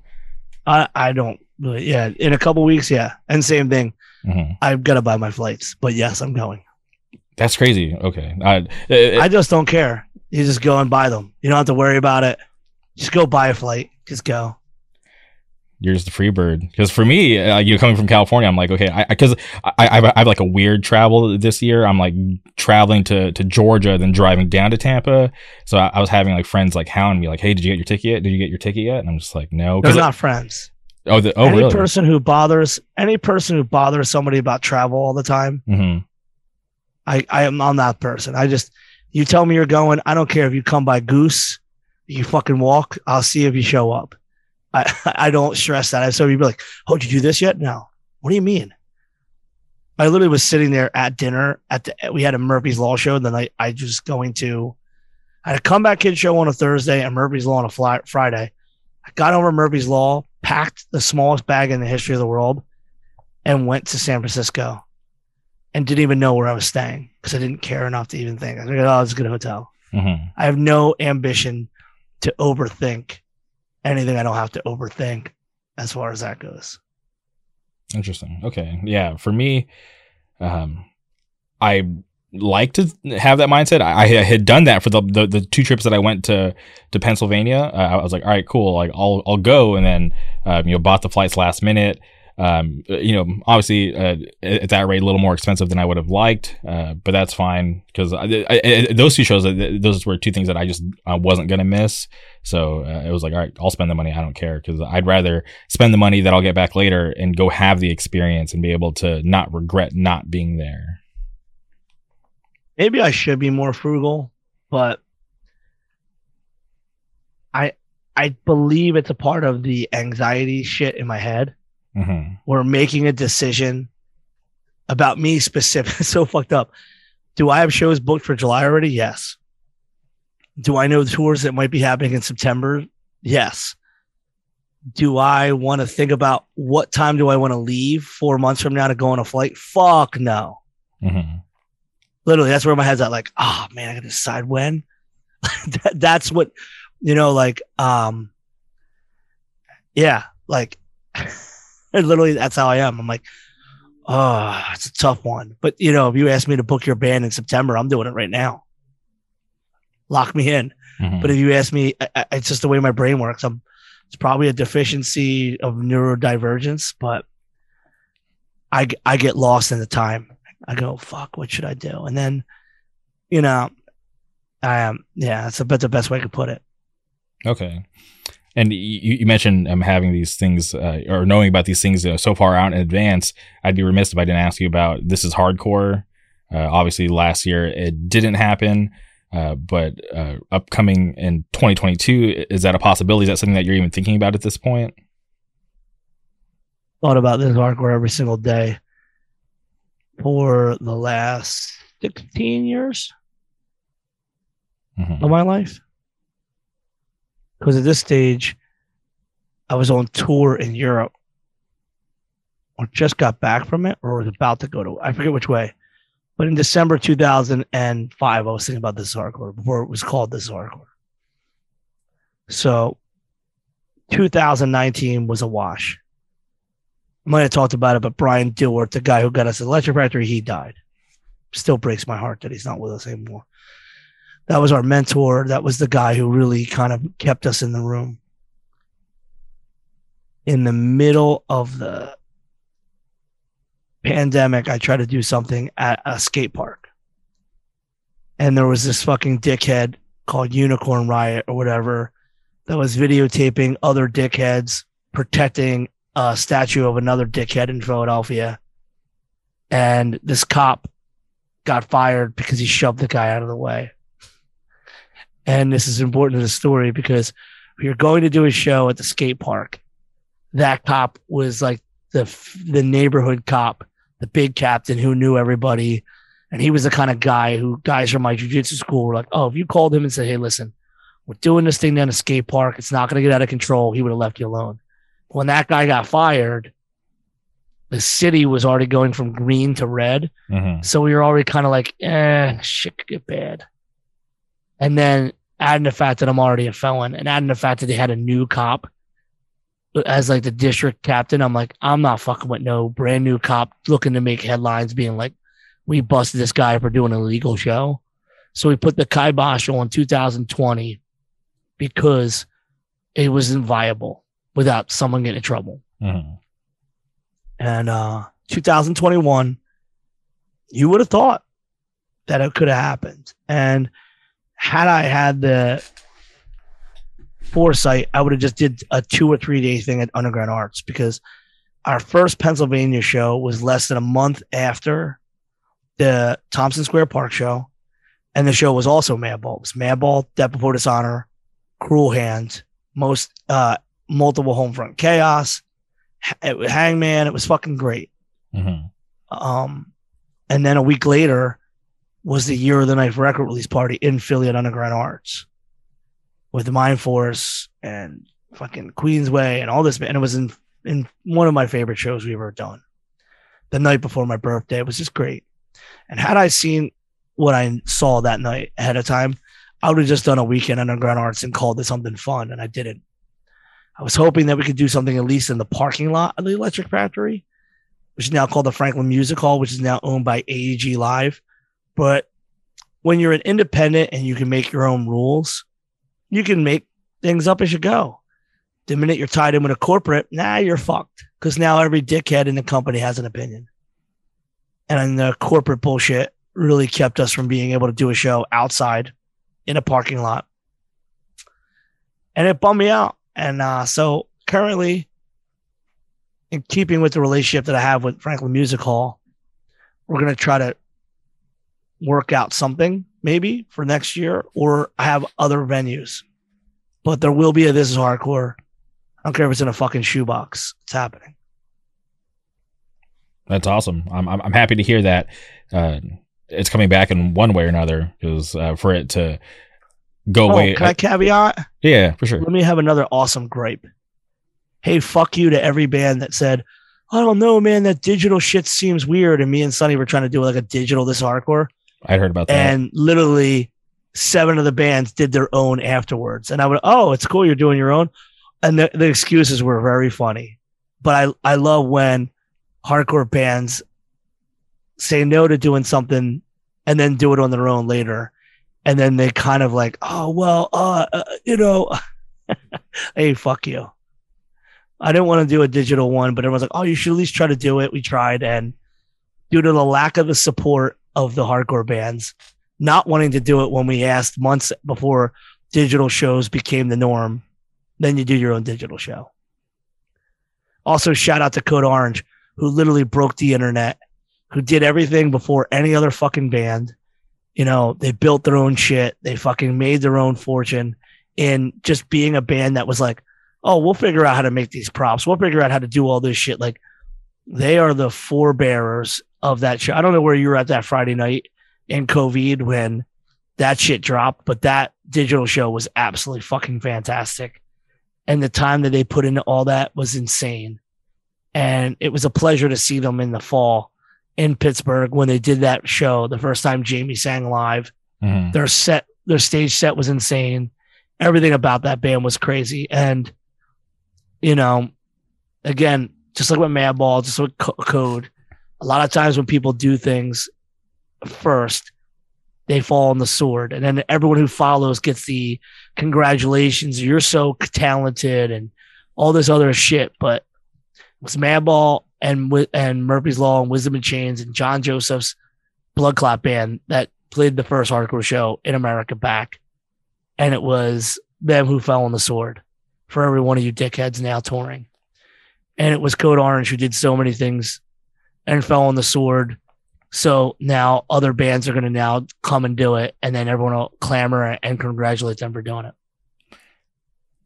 I I don't really. Yeah, in a couple weeks, yeah, and same thing. Mm-hmm. I've got to buy my flights, but yes, I'm going. That's crazy. Okay, I it, I just don't care. You just go and buy them. You don't have to worry about it. Just go buy a flight. Just go you're just a free bird. Because for me, uh, you coming from California, I'm like, okay, because I, I, I, I, have like a weird travel this year. I'm like traveling to, to Georgia, then driving down to Tampa. So I, I was having like friends like hounding me, like, hey, did you get your ticket yet? Did you get your ticket yet? And I'm just like, no. They're not friends. Oh, the, oh, any really? person who bothers any person who bothers somebody about travel all the time, mm-hmm. I I am on that person. I just you tell me you're going. I don't care if you come by goose, you fucking walk. I'll see if you show up. I, I don't stress that. So you'd be like, "Oh, did you do this yet?" No. What do you mean? I literally was sitting there at dinner at the. We had a Murphy's Law show, and then I I going to. I had a comeback kid show on a Thursday and Murphy's Law on a fly, Friday. I got over Murphy's Law, packed the smallest bag in the history of the world, and went to San Francisco, and didn't even know where I was staying because I didn't care enough to even think. I was like, "Oh, it's a good hotel." Mm-hmm. I have no ambition to overthink anything I don't have to overthink as far as that goes. Interesting. Okay. Yeah. For me, um, I like to have that mindset. I, I, had done that for the, the, the two trips that I went to to Pennsylvania. Uh, I was like, all right, cool. Like I'll I'll go, and then um, you know bought the flights last minute. Um, you know, obviously uh, at that rate, a little more expensive than I would have liked, uh, but that's fine because those two shows, those were two things that I just I wasn't gonna miss. So uh, it was like, all right, I'll spend the money. I don't care because I'd rather spend the money that I'll get back later and go have the experience and be able to not regret not being there. Maybe I should be more frugal, but I I believe it's a part of the anxiety shit in my head. Mm-hmm. We're making a decision about me specific. so fucked up. Do I have shows booked for July already? Yes. Do I know the tours that might be happening in September? Yes. Do I want to think about what time do I want to leave four months from now to go on a flight? Fuck no. Mm-hmm. Literally, that's where my head's at. Like, oh man, I gotta decide when. that, that's what, you know, like, um, yeah, like, literally, that's how I am. I'm like, oh, it's a tough one. But you know, if you ask me to book your band in September, I'm doing it right now. Lock me in. Mhm. But if you ask me, I, I, it's just the way my brain works. I'm, it's probably a deficiency of neurodivergence, but I, I get lost in the time. I go, fuck, what should I do? And then, you know, I am, yeah, that's, a, that's the best way I could put it. Okay. And you, you mentioned um, having these things uh, or knowing about these things uh, so far out in advance. I'd be remiss if I didn't ask you about this is hardcore. Uh, obviously, last year it didn't happen, uh, but uh, upcoming in 2022, is that a possibility? Is that something that you're even thinking about at this point? Thought about this hardcore every single day for the last 16 years Mhm. of my life. Because at this stage, I was on tour in Europe, or just got back from it, or was about to go to. I forget which way. But in December 2005, I was thinking about this hardcore before it was called this hardcore. So 2019 was a wash. I might have talked about it, but Brian Dilworth, the guy who got us at Electric Factory, he died. Still breaks my heart that he's not with us anymore that was our mentor. That was the guy who really kind of kept us in the room. In the middle of the pandemic, I tried to do something at a skate park. And there was this fucking dickhead called Unicorn Riot or whatever that was videotaping other dickheads protecting a statue of another dickhead in Philadelphia. And this cop got fired because he shoved the guy out of the way. And this is important to the story because we were going to do a show at the skate park. That cop was like the the neighborhood cop, the big captain who knew everybody, and he was the kind of guy who guys from my jujitsu school were like, "Oh, if you called him and said, hey, listen, we're doing this thing down a skate park. It's not going to get out of control,' he would have left you alone." When that guy got fired, the city was already going from green to red. Mhm. So we were already kind of like, eh, shit could get bad. And then adding the fact that I'm already a felon and adding the fact that they had a new cop as like the district captain, I'm like, I'm not fucking with no brand new cop looking to make headlines being like, we busted this guy for doing an illegal show. So we put the kibosh on 2020 because it was inviable without someone getting in trouble. Mhm. And uh 2021, you would have thought that it could have happened. And had I had the foresight, I would have just did a two or three day thing at Underground Arts because our first Pennsylvania show was less than a month after the Tompkins Square Park show. And the show was also Madball. It was Madball, Death Before Dishonor, Cruel Hand, most uh multiple home front chaos, Ha- Hangman. It was fucking great. Mhm. Um, and then a week later was the Year of the Knife record release party in Philly at Underground Arts with Mindforce and fucking Queensway and all this. And it was in, in one of my favorite shows we've ever done. The night before my birthday it was just great. And had I seen what I saw that night ahead of time, I would have just done a weekend Underground Arts and called it something fun. And I didn't. I was hoping that we could do something at least in the parking lot of the Electric Factory, which is now called the Franklin Music Hall, which is now owned by AEG Live. But when you're an independent and you can make your own rules, you can make things up as you go. The minute you're tied in with a corporate, nah, you're fucked. Because now every dickhead in the company has an opinion. And the corporate bullshit really kept us from being able to do a show outside in a parking lot. And it bummed me out. And uh, so currently, in keeping with the relationship that I have with Franklin Music Hall, we're going to try to work out something maybe for next year or have other venues. But there will be a This Is Hardcore. I don't care if it's in a fucking shoebox. It's happening. That's awesome. I'm, I'm I'm happy to hear that uh, it's coming back in one way or another because uh, for it to go Oh, away, can I caveat? yeah, for sure. Let me have another awesome gripe. Hey, fuck you to every band that said, I don't know, man, that digital shit seems weird. And me and Sonny were trying to do like a digital this hardcore. I heard about that. and literally seven of the bands did their own afterwards. And I would, oh, it's cool, you're doing your own. And the, the excuses were very funny. But I, I love when hardcore bands say no to doing something and then do it on their own later. And then they kind of like, oh, well, uh, uh you know, hey, fuck you. I didn't want to do a digital one, but everyone's like, oh, you should at least try to do it. We tried. And due to the lack of the support of the hardcore bands, not wanting to do it when we asked months before digital shows became the norm, then you do your own digital show. Also, shout out to Code Orange, who literally broke the internet, who did everything before any other fucking band. You know, they built their own shit. They fucking made their own fortune in just being a band that was like, oh, we'll figure out how to make these props. We'll figure out how to do all this shit. Like, they are the forebearers of that show. I don't know where you were at that Friday night in COVID when that shit dropped, but that digital show was absolutely fucking fantastic. And the time that they put into all that was insane. And it was a pleasure to see them in the fall in Pittsburgh when they did that show the first time Jami sang live. Mhm. Their set, their stage set was insane. Everything about that band was crazy. And, you know, again, just like with Madball, just like Code, a lot of times when people do things first, they fall on the sword. And then everyone who follows gets the congratulations. You're so talented and all this other shit. But it was Madball and and Murphy's Law and Wisdom in Chains and John Joseph's Blood Clot band that played the first hardcore show in America back. And it was them who fell on the sword for every one of you dickheads now touring. And it was Code Orange who did so many things and fell on the sword. So now other bands are going to now come and do it, and then everyone will clamor and congratulate them for doing it.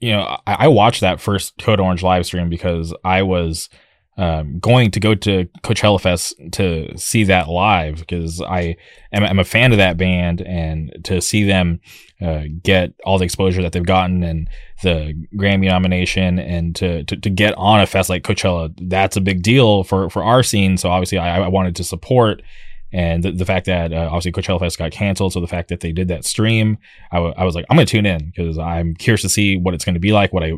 you know, I, I watched that first Code Orange live stream because I was um, going to go to Coachella Fest to see that live because I am I'm a fan of that band and to see them uh, get all the exposure that they've gotten and the Grammy nomination and to, to to get on a fest like Coachella, that's a big deal for for our scene. So obviously, I, I wanted to support. And the, the fact that uh, obviously Coachella Fest got canceled, so the fact that they did that stream, I, w- I was like, I'm going to tune in because I'm curious to see what it's going to be like, what I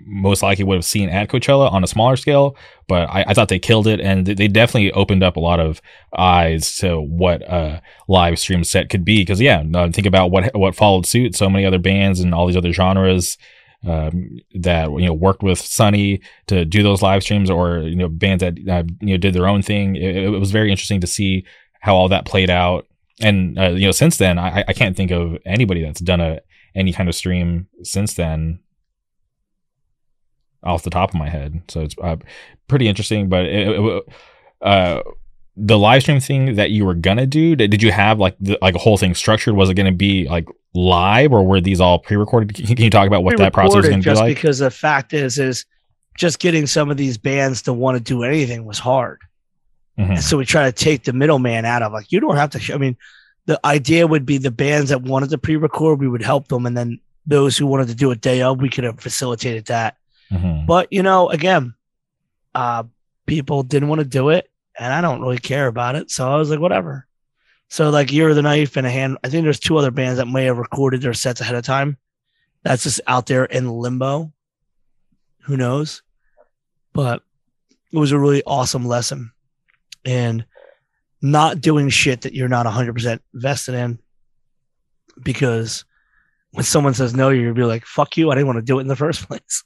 most likely would have seen at Coachella on a smaller scale. But I, I thought they killed it, and they- definitely opened up a lot of eyes to what a live stream set could be. Because yeah, think about what what followed suit. So many other bands and all these other genres um, that you know worked with Sunny to do those live streams, or you know bands that uh, you know did their own thing. It, it was very interesting to see how all that played out. And uh, you know, since then, I, I can't think of anybody that's done a any kind of stream since then off the top of my head. So it's uh, pretty interesting. But it, it, uh, the live stream thing that you were gonna do, did, you have like the, like a whole thing structured? Was it gonna be like live, or were these all pre-recorded? Can, can you talk about what that process was gonna be just like? because the fact is, is just getting some of these bands to want to do anything was hard. Mhm. And so we try to take the middleman out of like you don't have to. sh- I mean, the idea would be the bands that wanted to pre-record, we would help them, and then those who wanted to do it day of, we could have facilitated that. Mhm. But you know, again, uh, people didn't want to do it, and I don't really care about it, so I was like, whatever. So like Year of the Knife and a hand, I think there's two other bands that may have recorded their sets ahead of time. That's just out there in limbo. Who knows? But it was a really awesome lesson, and not doing shit that you're not 100% vested in, because when someone says no, you're gonna be like, "Fuck you! I didn't want to do it in the first place."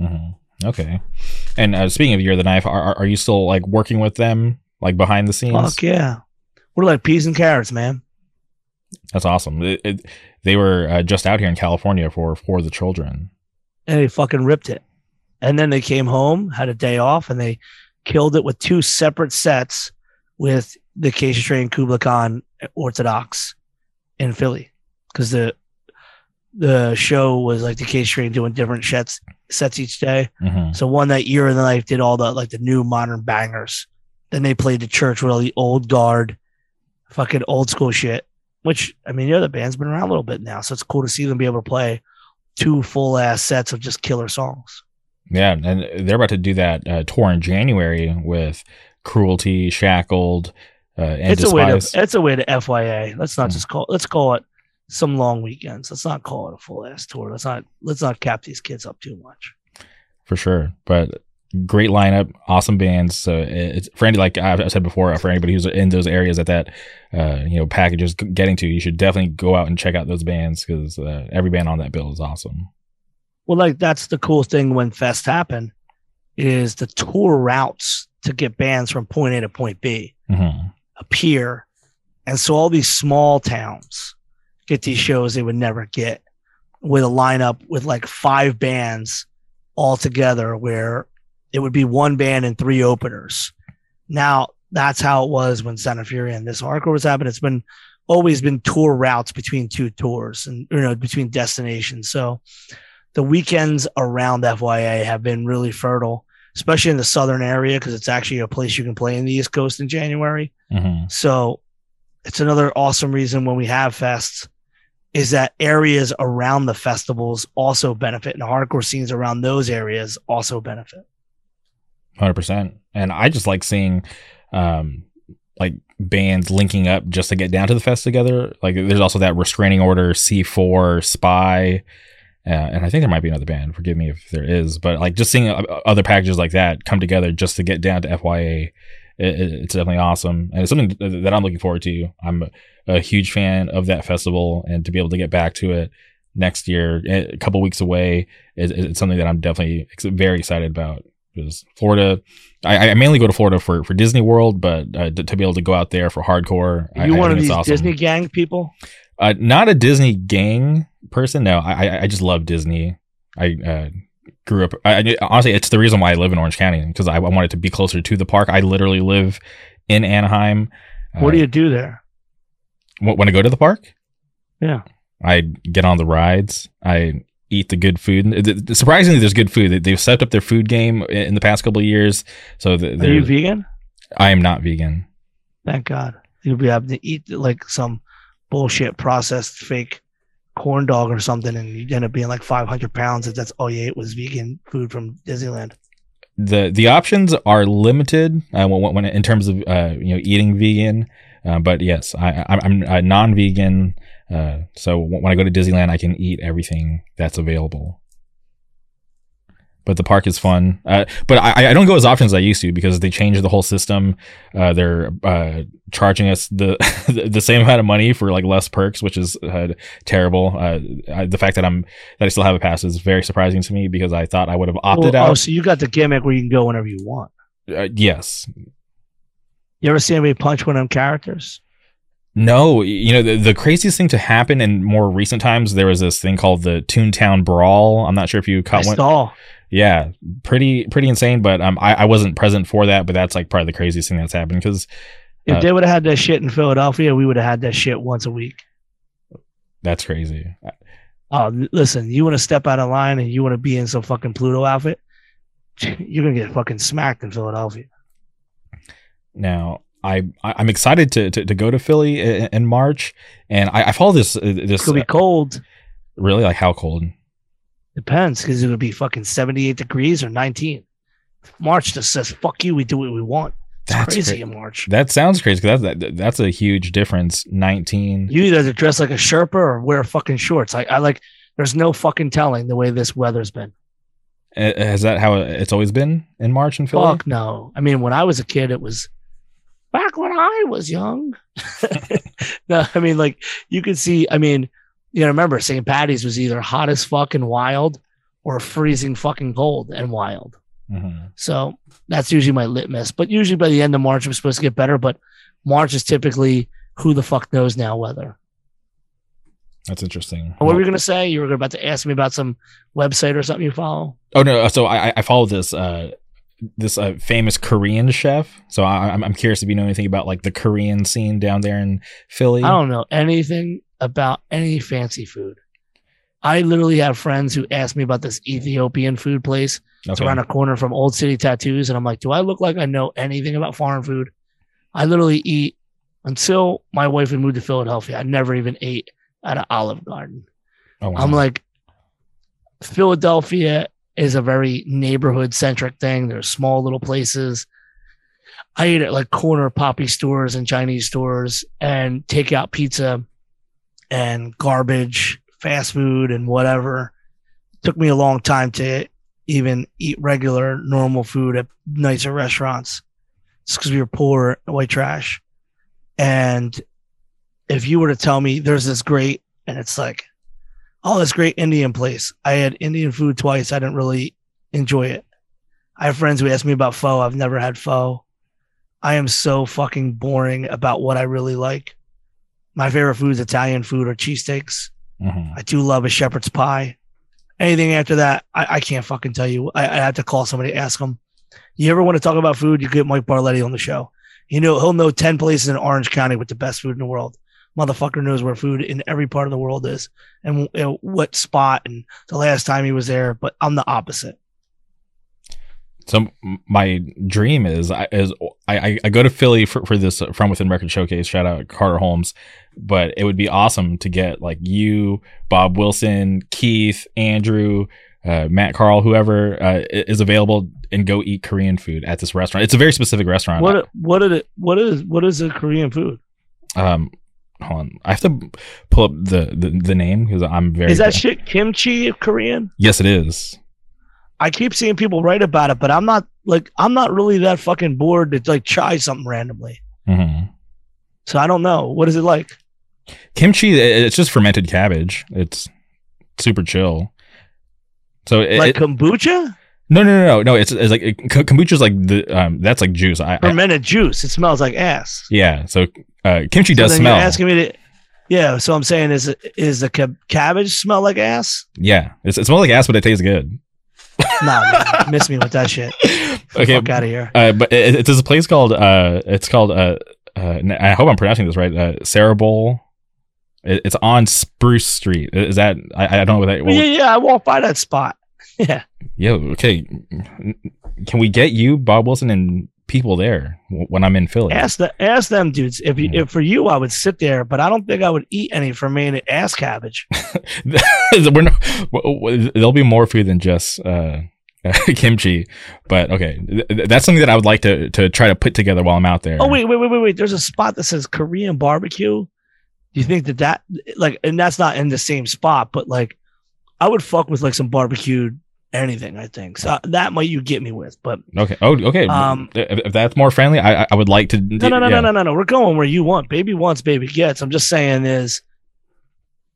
Mhm. Okay. And uh, speaking of Year of the Knife, are, are you still like working with them like behind the scenes? Fuck yeah. We're like peas and carrots, man. That's awesome. It, it, they were uh, just out here in California for for the children. And they fucking ripped it. And then they came home, had a day off, and they killed it with two separate sets with the Acacia Strain Kublai Khan Orthodox in Philly. Because the the show was like the Acacia Strain doing different sets sets each day. hmm So one that Year of the Knife did all the like the new modern bangers. Then they played the church with all the old guard, fucking old school shit. Which I mean, you know, the band's been around a little bit now, so it's cool to see them be able to play two full ass sets of just killer songs. Yeah, and they're about to do that uh, tour in January with Cruelty, Shackled, uh, and it's a way to it's a way to FYA. Let's not Mm. just call let's call it some long weekends. Let's not call it a full ass tour. Let's not let's not cap these kids up too much. for sure. But great lineup, awesome bands. So it's for any like I've said before, for anybody who's in those areas that that uh, you know packages getting to, you should definitely go out and check out those bands because uh, every band on that bill is awesome. Well, like that's the cool thing when fest happen is the tour routes to get bands from point A to point B hmm appear. And so all these small towns get these shows they would never get with a lineup with like five bands all together where it would be one band and three openers. Now that's how it was when Sound and Fury and this hardcore was happening. It's been always been tour routes between two tours and you know between destinations. So the weekends around FYA have been really fertile, especially in the southern area because it's actually a place you can play in the East Coast in January. hmm So it's another awesome reason when we have fests is that areas around the festivals also benefit and hardcore scenes around those areas also benefit. Hundred percent. And I just like seeing, um, like bands linking up just to get down to the fest together. Like there's also that restraining order C4 Spy. Uh, and I think there might be another band. Forgive me if there is, but like just seeing uh, other packages like that come together just to get down to FYA, it, it- it's definitely awesome, and it's something that I'm looking forward to. I'm a huge fan of that festival, and to be able to get back to it next year, eh, a couple weeks away, is, is something that I'm definitely ex- very excited about. Because Florida, I, I mainly go to Florida for, for Disney World, but uh, to, to be able to go out there for hardcore, Are you I one of think it's these awesome. Disney gang people? Uh, not a Disney gang person. No, I I- I just love Disney. I uh, grew up. I, I honestly, it's the reason why I live in Orange County because I, I wanted to be closer to the park. I literally live in Anaheim. what do Uh, you do there? wh- when I go to the park? Yeah. I get on the rides. I eat the good food. Surprisingly, there's good food. They- They've stepped up their food game in the past couple of years. So Are you vegan? I am not vegan. Thank God. You'll be having to eat like some bullshit processed fake corn dog or something, and you end up being like 500 pounds if that's all you ate was vegan food from Disneyland. the the options are limited uh, when, when in terms of uh, you know eating vegan. Uh, but yes, I, I'm, I'm a non-vegan, uh, so when I go to Disneyland, I can eat everything that's available. But the park is fun. Uh, but I, I don't go as often as I used to because they changed the whole system. Uh, they're uh, charging us the the same amount of money for like less perks, which is uh, terrible. Uh, I, the fact that I'm that I still have a pass is very surprising to me because I thought I would have opted Well, out. Oh, so you got the gimmick where you can go whenever you want. Uh, yes, You ever see anybody punch one of them characters? No, you know the, the craziest thing to happen in more recent times. There was this thing called the Toontown Brawl. I'm not sure if you I caught one. saw. Yeah, pretty pretty insane. But um, I, I wasn't present for that. But that's like probably the craziest thing that's happened because If Uh, they would have had that shit in Philadelphia, we would have had that shit once a week. that's crazy. Oh, listen, you want to step out of line and you want to be in some fucking Pluto outfit, you're gonna get fucking smacked in Philadelphia. Now I I'm excited to to, to go to Philly in, in March, and I, I follow this uh, It's this gonna be cold. really like how cold. Depends, because it'll be fucking 78 degrees or 19. March just says, fuck you, we do what we want. It's That's crazy cra- in March. That sounds crazy because that's that, that's a huge difference. 19. You either dress like a Sherpa or wear fucking shorts. I, I like, there's no fucking telling the way this weather's been. Is that how it's always been in March in Philly? Fuck no. I mean, when I was a kid, it was back when I was young. no, I mean, like you could see. I mean, you know, remember St. Patty's was either hot as fucking wild or freezing fucking cold and wild. Mhm. So that's usually my litmus. But usually by the end of March, I'm supposed to get better. But March is typically who the fuck knows now weather. That's interesting. What were you gonna say? You were about to ask me about some website or something you follow. Oh no! So I I follow this uh this uh, famous Korean chef. So I, I'm I'm curious if you know anything about like the Korean scene down there in Philly. I don't know anything about any fancy food. I literally have friends who ask me about this Ethiopian food place. It's around a corner from Old City Tattoos. And I'm like, do I look like I know anything about foreign food? I literally eat until my wife had moved to Philadelphia. I never even ate at an Olive Garden. Oh, wow. I'm like, Philadelphia is a very neighborhood centric thing. There's small little places. I ate at like corner poppy stores and Chinese stores and take out pizza and garbage, fast food and whatever. took me a long time to even eat regular, normal food at nicer restaurants. Because we were poor, white trash. And if you were to tell me there's this great, and it's like, oh, this great Indian place. I had Indian food twice. I didn't really enjoy it. I have friends who ask me about pho. I've never had pho. I am so fucking boring about what I really like. My favorite food is Italian food or cheesesteaks. Mhm. I do love a shepherd's pie. Anything after that, I, I can't fucking tell you. I, I have to call somebody, ask them. You ever want to talk about food? You get Mike Barletti on the show. You know, he'll know 10 places in Orange County with the best food in the world. Motherfucker knows where food in every part of the world is and you know, what spot and the last time he was there. But I'm the opposite. So my dream is I- is I, I- go to Philly for, for this uh, from within record showcase. Shout out Carter Holmes, but it would be awesome to get like you, Bob Wilson, Keith, Andrew, uh, Matt Carl, whoever uh, is available, and go eat Korean food at this restaurant. It's a very specific restaurant. What what is it? What is what is a Korean food? Um, hold on, I have to pull up the the, the name because I'm very. Is that shit kimchi Korean? yes, it is. I keep seeing people write about it, but I'm not like I'm not really that fucking bored to like try something randomly. hmm So I don't know. What is it like? Kimchi, it's just fermented cabbage. It's super chill. So it, Like it- kombucha? No, no, no, no, no. It's, it's like it, kombucha's like the um that's like juice. I, I Fermented juice. It smells like ass. yeah. So uh, kimchi So does smell. You're asking me to. Yeah, so I'm saying is is the cab- cabbage smell like ass? yeah, it's, it smells like ass, but it tastes good. Nah, man, miss me with that shit. okay, Fuck out of here. uh, but it, it's this place called uh, it's called uh, uh, I hope I'm pronouncing this right. Uh, Seorabol. It, it's on Spruce Street. Is that I, I don't know what that. What, yeah, yeah, I walk by that spot. Yeah, Yo, okay. Can we get you, Bob Wilson, and people there when I'm in Philly? ask the ask them dudes. If you, if for you, I would sit there, but I don't think I would eat any fermented ass cabbage. We're not, there'll be more food than just uh, kimchi, but okay, Th- th- that's something that I would like to to try to put together while I'm out there. Oh wait, wait, wait, wait, wait. There's a spot that says Korean barbecue. Do you think that that like, and that's not in the same spot, but like, I would fuck with like some barbecued anything. I think so. That might you get me with, but okay. Oh, okay. Um, if, that's more friendly, I I- would like to. no, no, no, no, no, no, no. We're going where you want. Baby wants, baby gets. I'm just saying is,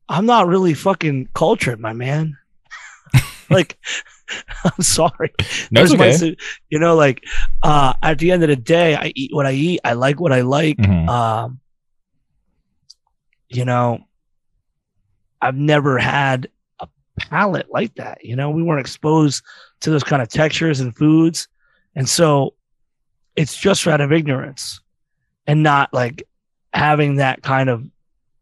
I'm not really fucking cultured, my man. like, I'm sorry. No, There's my okay. su- you know, like, uh, at the end of the day, I eat what I eat. I like what I like. Mhm. Um, you know, I've never had palate like that. You know, we weren't exposed to those kind of textures and foods. And so it's just out of ignorance and not like having that kind of,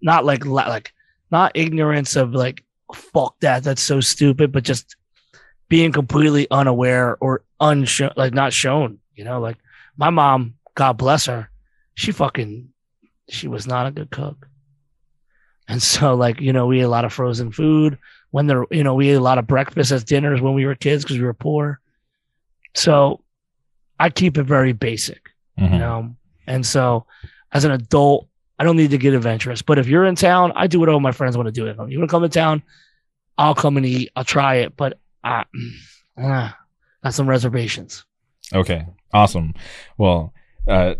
not like, like, not ignorance of like, fuck that, that's so stupid, but just being completely unaware or unshown, like not shown, you know, like my mom, God bless her, she fucking, she was not a good cook. And so, like, you know, we ate a lot of frozen food when there, you know, we ate a lot of breakfast as dinners when we were kids because we were poor. So I keep it very basic, Mhm. you know? And so as an adult, I don't need to get adventurous. But if you're in town, I do what all my friends want to do. If you want to come to town, I'll come and eat. I'll try it. But I uh, got some reservations. Okay, awesome. Well, uh,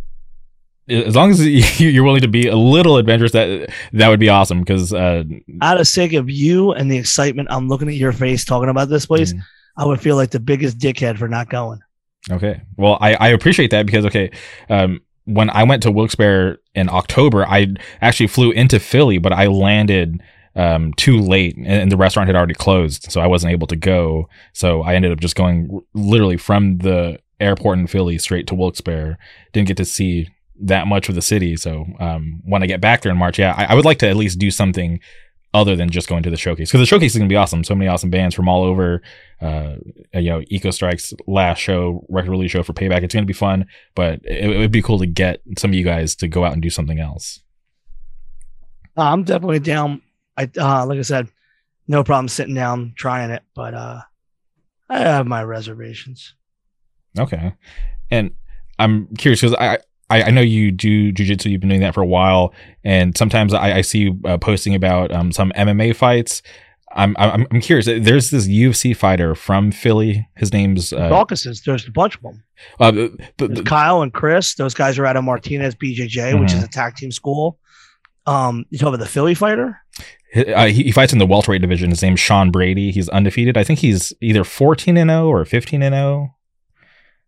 as long as you- you're willing to be a little adventurous, that that would be awesome. Because uh, Out of sake of you and the excitement, I'm looking at your face talking about this place. mm, I would feel like the biggest dickhead for not going. okay, well, I I appreciate that because okay, um, when I went to Wilkes-Barre in October, I actually flew into Philly, but I landed um too late and, and the restaurant had already closed so i wasn't able to go so i ended up just going literally from the airport in philly straight to wilkes-barre didn't get to see that much with the city so um when i get back there in march yeah i, I would like to at least do something other than just going to the showcase because the showcase is going to be awesome so many awesome bands from all over uh you know eco strikes last show record release show for payback it's going to be fun but it, it would be cool to get some of you guys to go out and do something else Uh, I'm definitely down. I uh, like I said, no problem sitting down trying it, but uh, I have my reservations. Okay. And I'm curious because I, I, I know you do jujitsu. You've been doing that for a while, and sometimes I, I see you uh, posting about um, some MMA fights. I'm, I'm I'm curious. There's this UFC fighter from Philly. His name's uh. There's a bunch of them. uh, the, the, Kyle and Chris. Those guys are out of Martinez BJJ, which is a tag team school. Um, you talk about the Philly fighter? uh, he, he fights in the welterweight division. His name's Sean Brady. He's undefeated. I think he's either 14 and 0 or 15 and 0.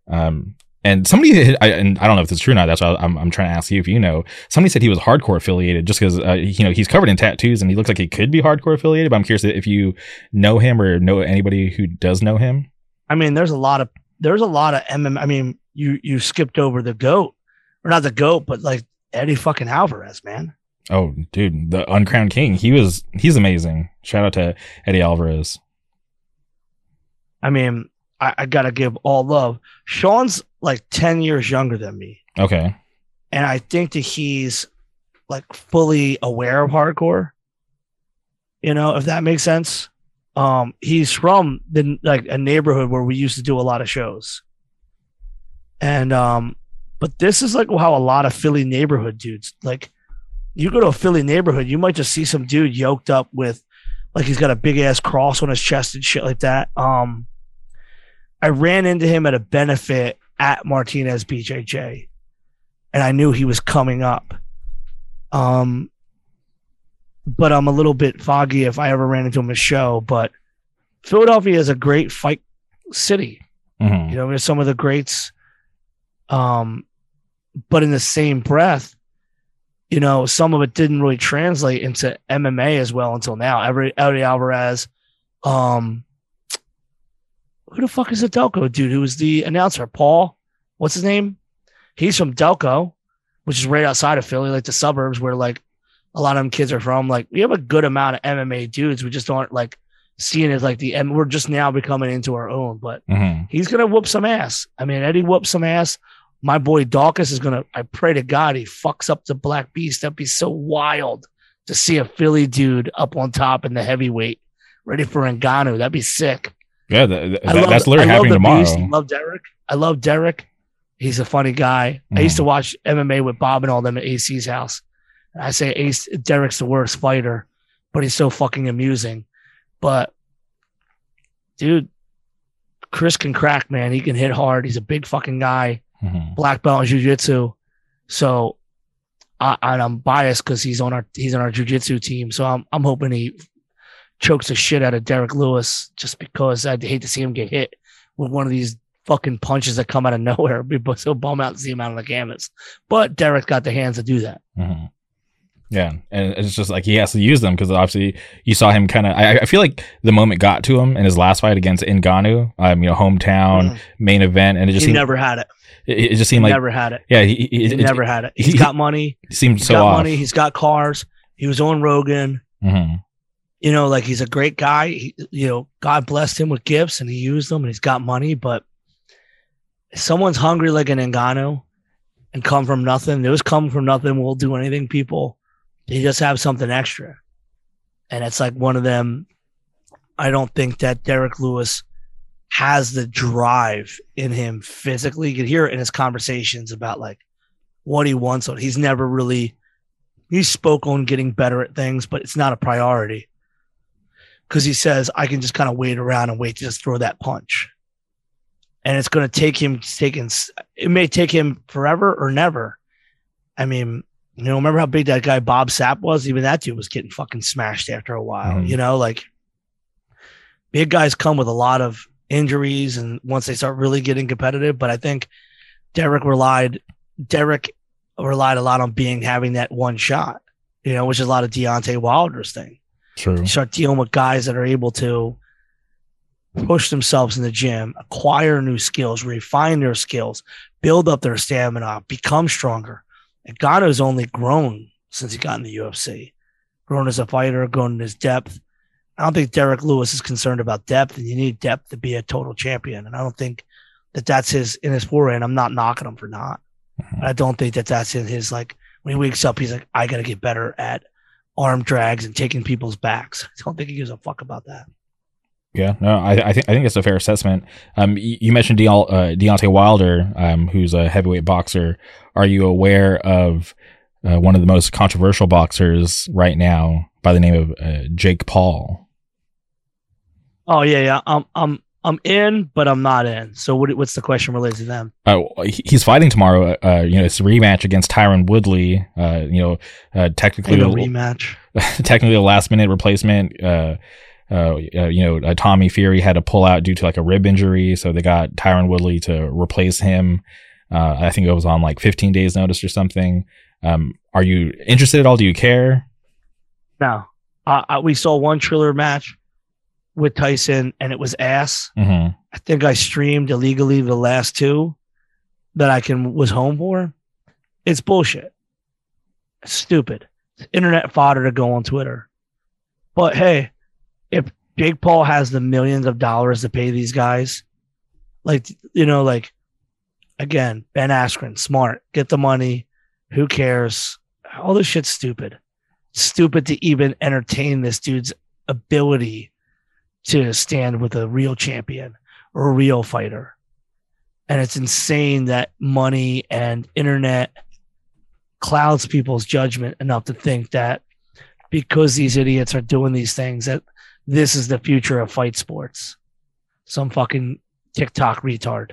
Um, and somebody, I, and I don't know if it's true or not. That's why I'm, I'm trying to ask you if you know. Somebody said he was hardcore affiliated just because, uh, you know, he's covered in tattoos and he looks like he could be hardcore affiliated. But I'm curious if you know him or know anybody who does know him. I mean, there's a lot of there's a lot of MM. I mean, you you skipped over the goat, or not the goat, but like Eddie fucking Alvarez, man. Oh, dude, the uncrowned king. He was, he's amazing. Shout out to Eddie Alvarez. I mean, I, I gotta give all love. Sean's like ten years younger than me, Okay. and I think that he's like fully aware of hardcore. You know, if that makes sense. Um, he's from the like a neighborhood where we used to do a lot of shows. And um, but this is like how a lot of Philly neighborhood dudes like you go to a Philly neighborhood, you might just see some dude yoked up with like he's got a big ass cross on his chest and shit like that. Um I ran into him at a benefit at Martinez BJJ and I knew he was coming up. Um but I'm a little bit foggy if I ever ran into him at a show. But Philadelphia is a great fight city. hmm You know, there's some of the greats. Um, but in the same breath, you know, some of it didn't really translate into MMA as well until now. Every Eddie Alvarez, um, who the fuck is the Delco dude? Who was the announcer? Paul, what's his name? He's from Delco, which is right outside of Philly, like the suburbs where like a lot of them kids are from. Like we have a good amount of MMA dudes. We just aren't like seeing it like the and we're just now becoming into our own. But hmm he's gonna whoop some ass. I mean, Eddie whoops some ass. My boy Daukaus is gonna. I pray to God he fucks up the Black Beast. That'd be so wild to see a Philly dude up on top in the heavyweight, ready for Ngannou. That'd be sick. Yeah, th- th- I love- that's literally I happening the tomorrow. Beast. I love Derrick. I love Derrick. He's a funny guy. I used to watch MMA with Bob and all them at AC's house. And I say Ace Derrick's the worst fighter, but he's so fucking amusing. But dude, Chris can crack, man. He can hit hard. He's a big fucking guy. Mhm. Black belt in jiu-jitsu. So I, I'm biased because he's on our he's on our jiu-jitsu team. So I'm I'm hoping he chokes the shit out of Derrick Lewis just because I'd hate to see him get hit with one of these fucking punches that come out of nowhere. Be so bum out to see him out on the canvas. But Derrick got the hands to do that. Mhm. Yeah, and it's just like he has to use them because obviously you saw him kind of. I, I feel like the moment got to him in his last fight against Ngannou, um, you know, hometown Mhm. main event, and it just he seemed never had it. it, it just He seemed like never had it. yeah, he, he, He never had it. he- He's got money. He's so got off. money. He's got cars. He was on Rogan. hmm you know, like he's a great guy. He, you know, God blessed him with gifts and he used them and he's got money. But someone's hungry like an Ngannou and come from nothing, those come from nothing will do anything, people. They just have something extra. And it's like one of them. I don't think that Derrick Lewis has the drive in him physically. You could hear it in his conversations about like what he wants. He's never really he spoke on getting better at things, but it's not a priority because he says I can just kind of wait around and wait to just throw that punch, and it's going to take him taking. It may take him forever or never. I mean, you know, remember how big that guy Bob Sapp was? Even that dude was getting fucking smashed after a while. Mhm. You know, like big guys come with a lot of injuries, and once they start really getting competitive. But I think Derrick relied Derrick relied a lot on being having that one shot. You know, which is a lot of Deontay Wilder's thing True. you start dealing with guys that are able to push themselves in the gym, acquire new skills, refine their skills, build up their stamina, become stronger. And Ngannou's only grown since he got in the UFC, grown as a fighter, grown in his depth. I don't think Derrick Lewis is concerned about depth, and you need depth to be a total champion. And I don't think that that's his in his foray. And I'm not knocking him for not. Mhm. I don't think that that's in his like when he wakes up, he's like, I got to get better at arm drags and taking people's backs. I don't think he gives a fuck about that. Yeah, no, I, I think I think it's a fair assessment. Um, you, you mentioned De- uh, Deontay Wilder, um, who's a heavyweight boxer. Are you aware of uh, one of the most controversial boxers right now by the name of uh, Jake Paul? Oh yeah, yeah. I'm I'm I'm in, but I'm not in. So what, what's the question related to them? Uh, he's fighting tomorrow. Uh, you know, it's a rematch against Tyron Woodley. Uh, you know, uh, technically a rematch. technically a last minute replacement. Uh, uh, uh, you know, uh, Tommy Fury had to pull out due to like a rib injury, so they got Tyron Woodley to replace him. Uh, I think it was on like 15 days notice or something. Um, are you interested at all? Do you care? No, uh, we saw one Triller match with Tyson, and it was ass. Mm-hmm. I think I streamed illegally the last two that I can was home for. It's bullshit. It's stupid. It's internet fodder to go on Twitter. But hey, if Jake Paul has the millions of dollars to pay these guys, like you know, like again, Ben Askren, smart, get the money. Who cares? All this shit's stupid. stupid to even entertain this dude's ability to stand with a real champion or a real fighter. And it's insane that money and internet clouds people's judgment enough to think that because these idiots are doing these things that this is the future of fight sports. Some fucking TikTok retard.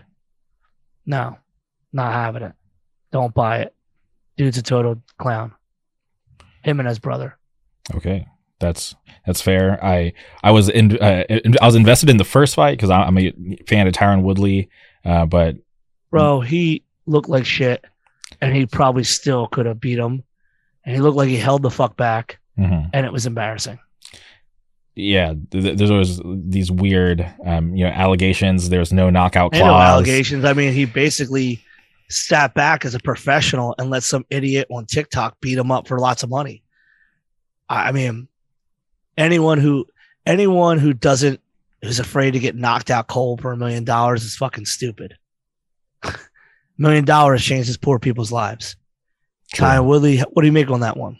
No, not having it. Don't buy it. Dude's a total clown. Him and his brother. Okay, that's that's fair. I I was in, uh, I was invested in the first fight because I'm a fan of Tyron Woodley, uh, but bro, he looked like shit, and he probably still could have beat him, and he looked like he held the fuck back, mm-hmm. and it was embarrassing yeah, there's always these weird, um, you know, allegations. There's no knockout clause. No allegations. I mean, he basically sat back as a professional and let some idiot on TikTok beat him up for lots of money. I mean, anyone who anyone who doesn't who's afraid to get knocked out cold for a million dollars is fucking stupid. million dollars changes poor people's lives. Ty Woodley, what do you make on that one?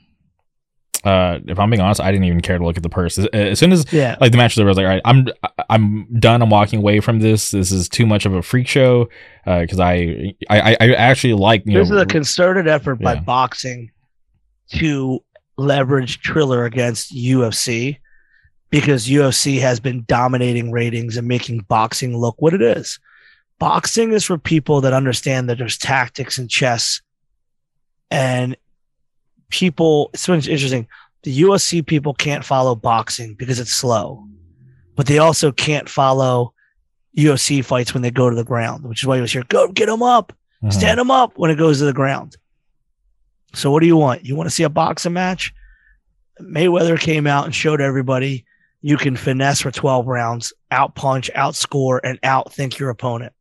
uh, if I'm being honest, I didn't even care to look at the purse. As soon as yeah. like the match was over, I was like, all right, I'm I'm done. I'm walking away from this. This is too much of a freak show. Because uh, I, I I actually like you this know, is a concerted effort yeah. by boxing to leverage Triller against UFC because UFC has been dominating ratings and making boxing look what it is. Boxing is for people that understand that there's tactics and chess and people, it's interesting. The UFC people can't follow boxing because it's slow, but they also can't follow UFC fights when they go to the ground, which is why you was here. Go get them up, mm-hmm. stand them up when it goes to the ground. So what do you want? You want to see a boxing match? Mayweather came out and showed everybody you can finesse for 12 rounds, out punch, outscore, and outthink your opponent.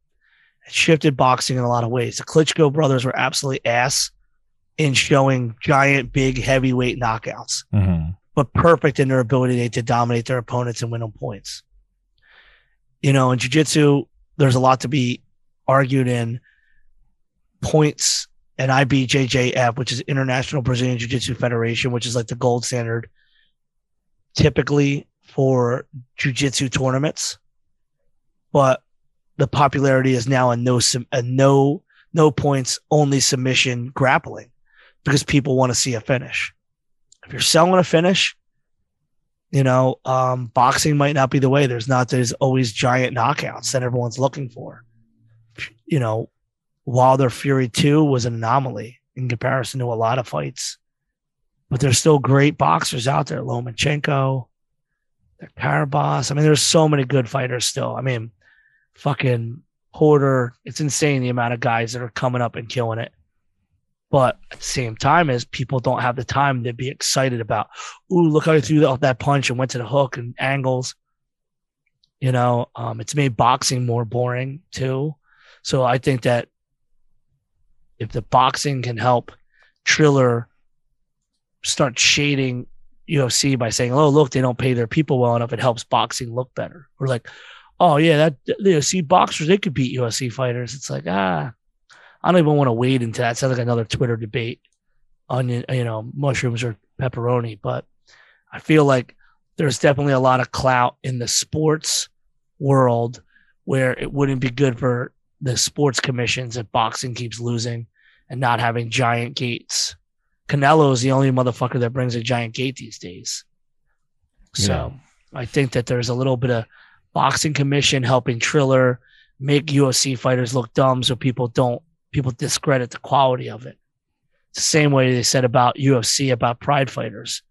It shifted boxing in a lot of ways. The Klitschko brothers were absolutely ass in showing giant, big, heavyweight knockouts, mm-hmm. but perfect in their ability to dominate their opponents and win them points. You know, in jiu-jitsu, there's a lot to be argued in points and IBJJF, which is International Brazilian Jiu-Jitsu Federation, which is like the gold standard typically for jiu-jitsu tournaments. But the popularity is now a no a no no points only submission grappling because people want to see a finish. If you're selling a finish, you know, um, boxing might not be the way. There's not there's always giant knockouts that everyone's looking for. You know, Wilder Fury 2 was an anomaly in comparison to a lot of fights. But there's still great boxers out there. Lomachenko, Karabas. I mean, there's so many good fighters still. I mean, fucking Porter. It's insane the amount of guys that are coming up and killing it. But at the same time, as people don't have the time to be excited about, ooh, look how he threw off that punch and went to the hook and angles. You know, um, it's made boxing more boring too. So I think that if the boxing can help Triller start shading UFC by saying, "Oh, look, they don't pay their people well enough," it helps boxing look better. We're like, "Oh yeah, that you know, see boxers they could beat UFC fighters." It's like ah, I don't even want to wade into that. It sounds like another Twitter debate, onion, you know, mushrooms or pepperoni. But I feel like there's definitely a lot of clout in the sports world where it wouldn't be good for the sports commissions if boxing keeps losing and not having giant gates. Canelo is the only motherfucker that brings a giant gate these days. So I think that there's a little bit of boxing commission helping Triller make UFC fighters look dumb so people don't people discredit the quality of it. It's the same way they said about UFC about pride fighters.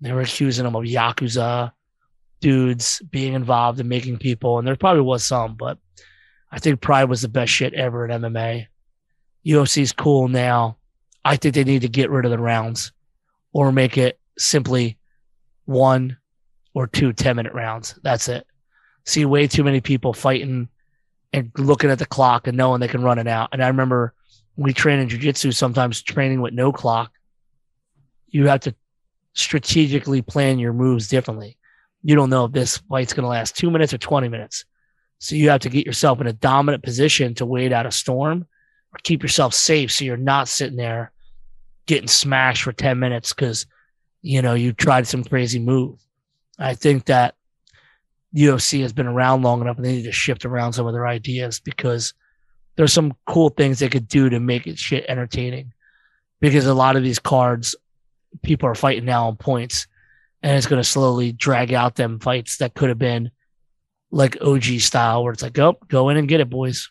They were accusing them of Yakuza dudes being involved in making people, and there probably was some, but I think Pride was the best shit ever in MMA. UFC's cool now. I think they need to get rid of the rounds or make it simply one or two 10 minute rounds. That's it. See way too many people fighting and looking at the clock and knowing they can run it out. And I remember we train in jujitsu, sometimes training with no clock. You have to strategically plan your moves differently. You don't know if this fight's going to last two minutes or 20 minutes. So you have to get yourself in a dominant position to wait out a storm or keep yourself safe so you're not sitting there getting smashed for 10 minutes because, you know, you tried some crazy move. I think that UFC has been around long enough and they need to shift around some of their ideas because there's some cool things they could do to make it shit entertaining. Because a lot of these cards, people are fighting now on points and it's going to slowly drag out them fights that could have been like OG style, where it's like, oh, go in and get it, boys.